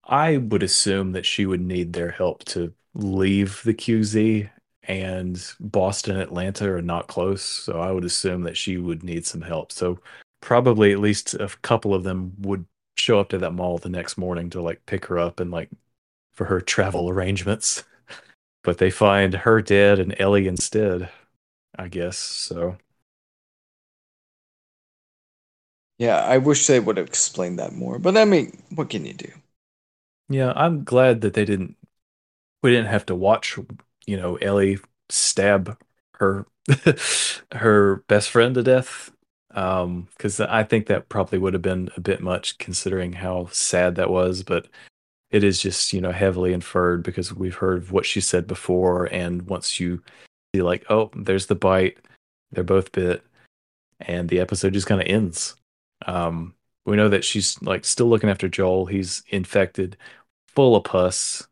I would assume that she would need their help to leave the QZ, and Boston, Atlanta are not close, so I would assume that she would need some help. So probably at least a couple of them would show up to that mall the next morning to like pick her up and like for her travel arrangements. But they find her dead and Ellie instead, I guess. So Yeah, I wish they would have explained that more. But I mean, what can you do? Yeah, I'm glad that they didn't. We didn't have to watch, you know, Ellie stab her her best friend to death. Um, because I think that probably would have been a bit much considering how sad that was. But it is just, you know, heavily inferred because we've heard what she said before, and once you see, like, oh, there's the bite, they're both bit, and the episode just kind of ends. Um, we know that she's like still looking after Joel. He's infected, full of pus,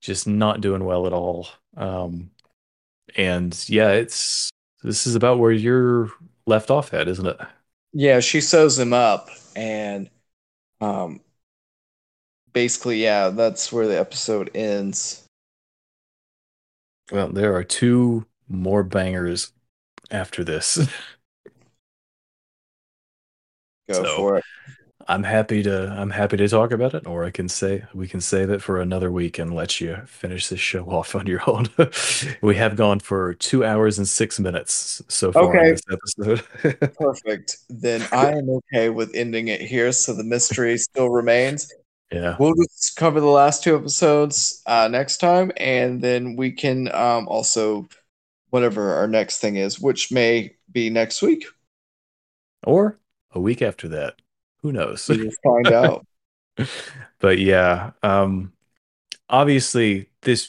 just not doing well at all. Um, and yeah, it's this is about where you're left off at, isn't it? Yeah, she sews him up and um basically yeah, that's where the episode ends. Well, there are two more bangers after this. Go So- for it. I'm happy to I'm happy to talk about it, or I can say we can save it for another week and let you finish this show off on your own. we have gone for two hours and six minutes so far Okay. in this episode. Perfect. Then I am okay with ending it here so the mystery still remains. yeah. We'll just cover the last two episodes uh, next time, and then we can um, also whatever our next thing is, which may be next week. Or a week after that. Who knows? We will find out. but yeah, um obviously this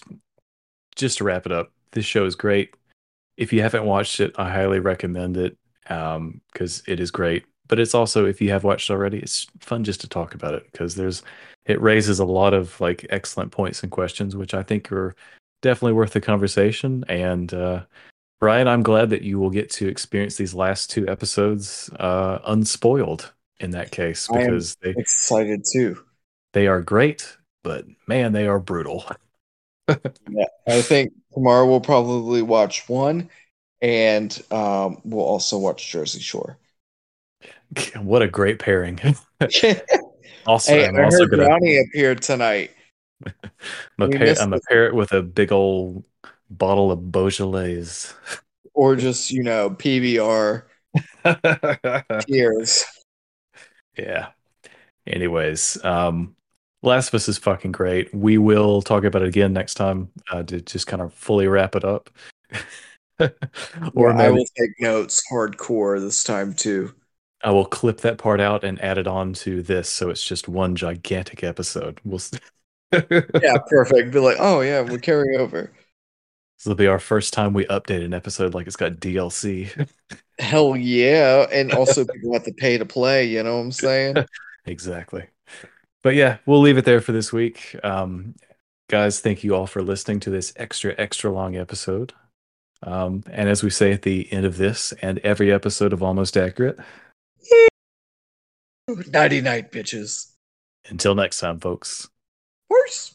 just to wrap it up, this show is great. If you haven't watched it, I highly recommend it um because it is great. But it's also if you have watched already, it's fun just to talk about it because there's it raises a lot of like excellent points and questions which I think are definitely worth the conversation and uh Ryan, I'm glad that you will get to experience these last two episodes uh unspoiled in that case because they Excited too. they are great, but man, they are brutal. Yeah, I think tomorrow we'll probably watch one, and um, we'll also watch Jersey Shore. what a great pairing. hey, also, I I'm also heard gonna Brownie appeared tonight. I'm a, par- I'm a parrot with a big old bottle of Beaujolais. or just you know PBR tears. Yeah. Anyways, um, Last of Us is fucking great. We will talk about it again next time uh, to just kind of fully wrap it up. or Yeah, I will take notes hardcore this time too. I will clip that part out and add it on to this, so it's just one gigantic episode. We'll. Yeah, perfect. Be like, oh yeah, we're carrying over. This will be our first time we update an episode like it's got DLC. Hell yeah, and also people have to pay to play. You know what I'm saying? exactly. but yeah, we'll leave it there for this week. Um, guys, thank you all for listening to this extra, extra long episode. Um, and as we say at the end of this and every episode of Almost Accurate, Nighty night, bitches. until next time, folks. Worse.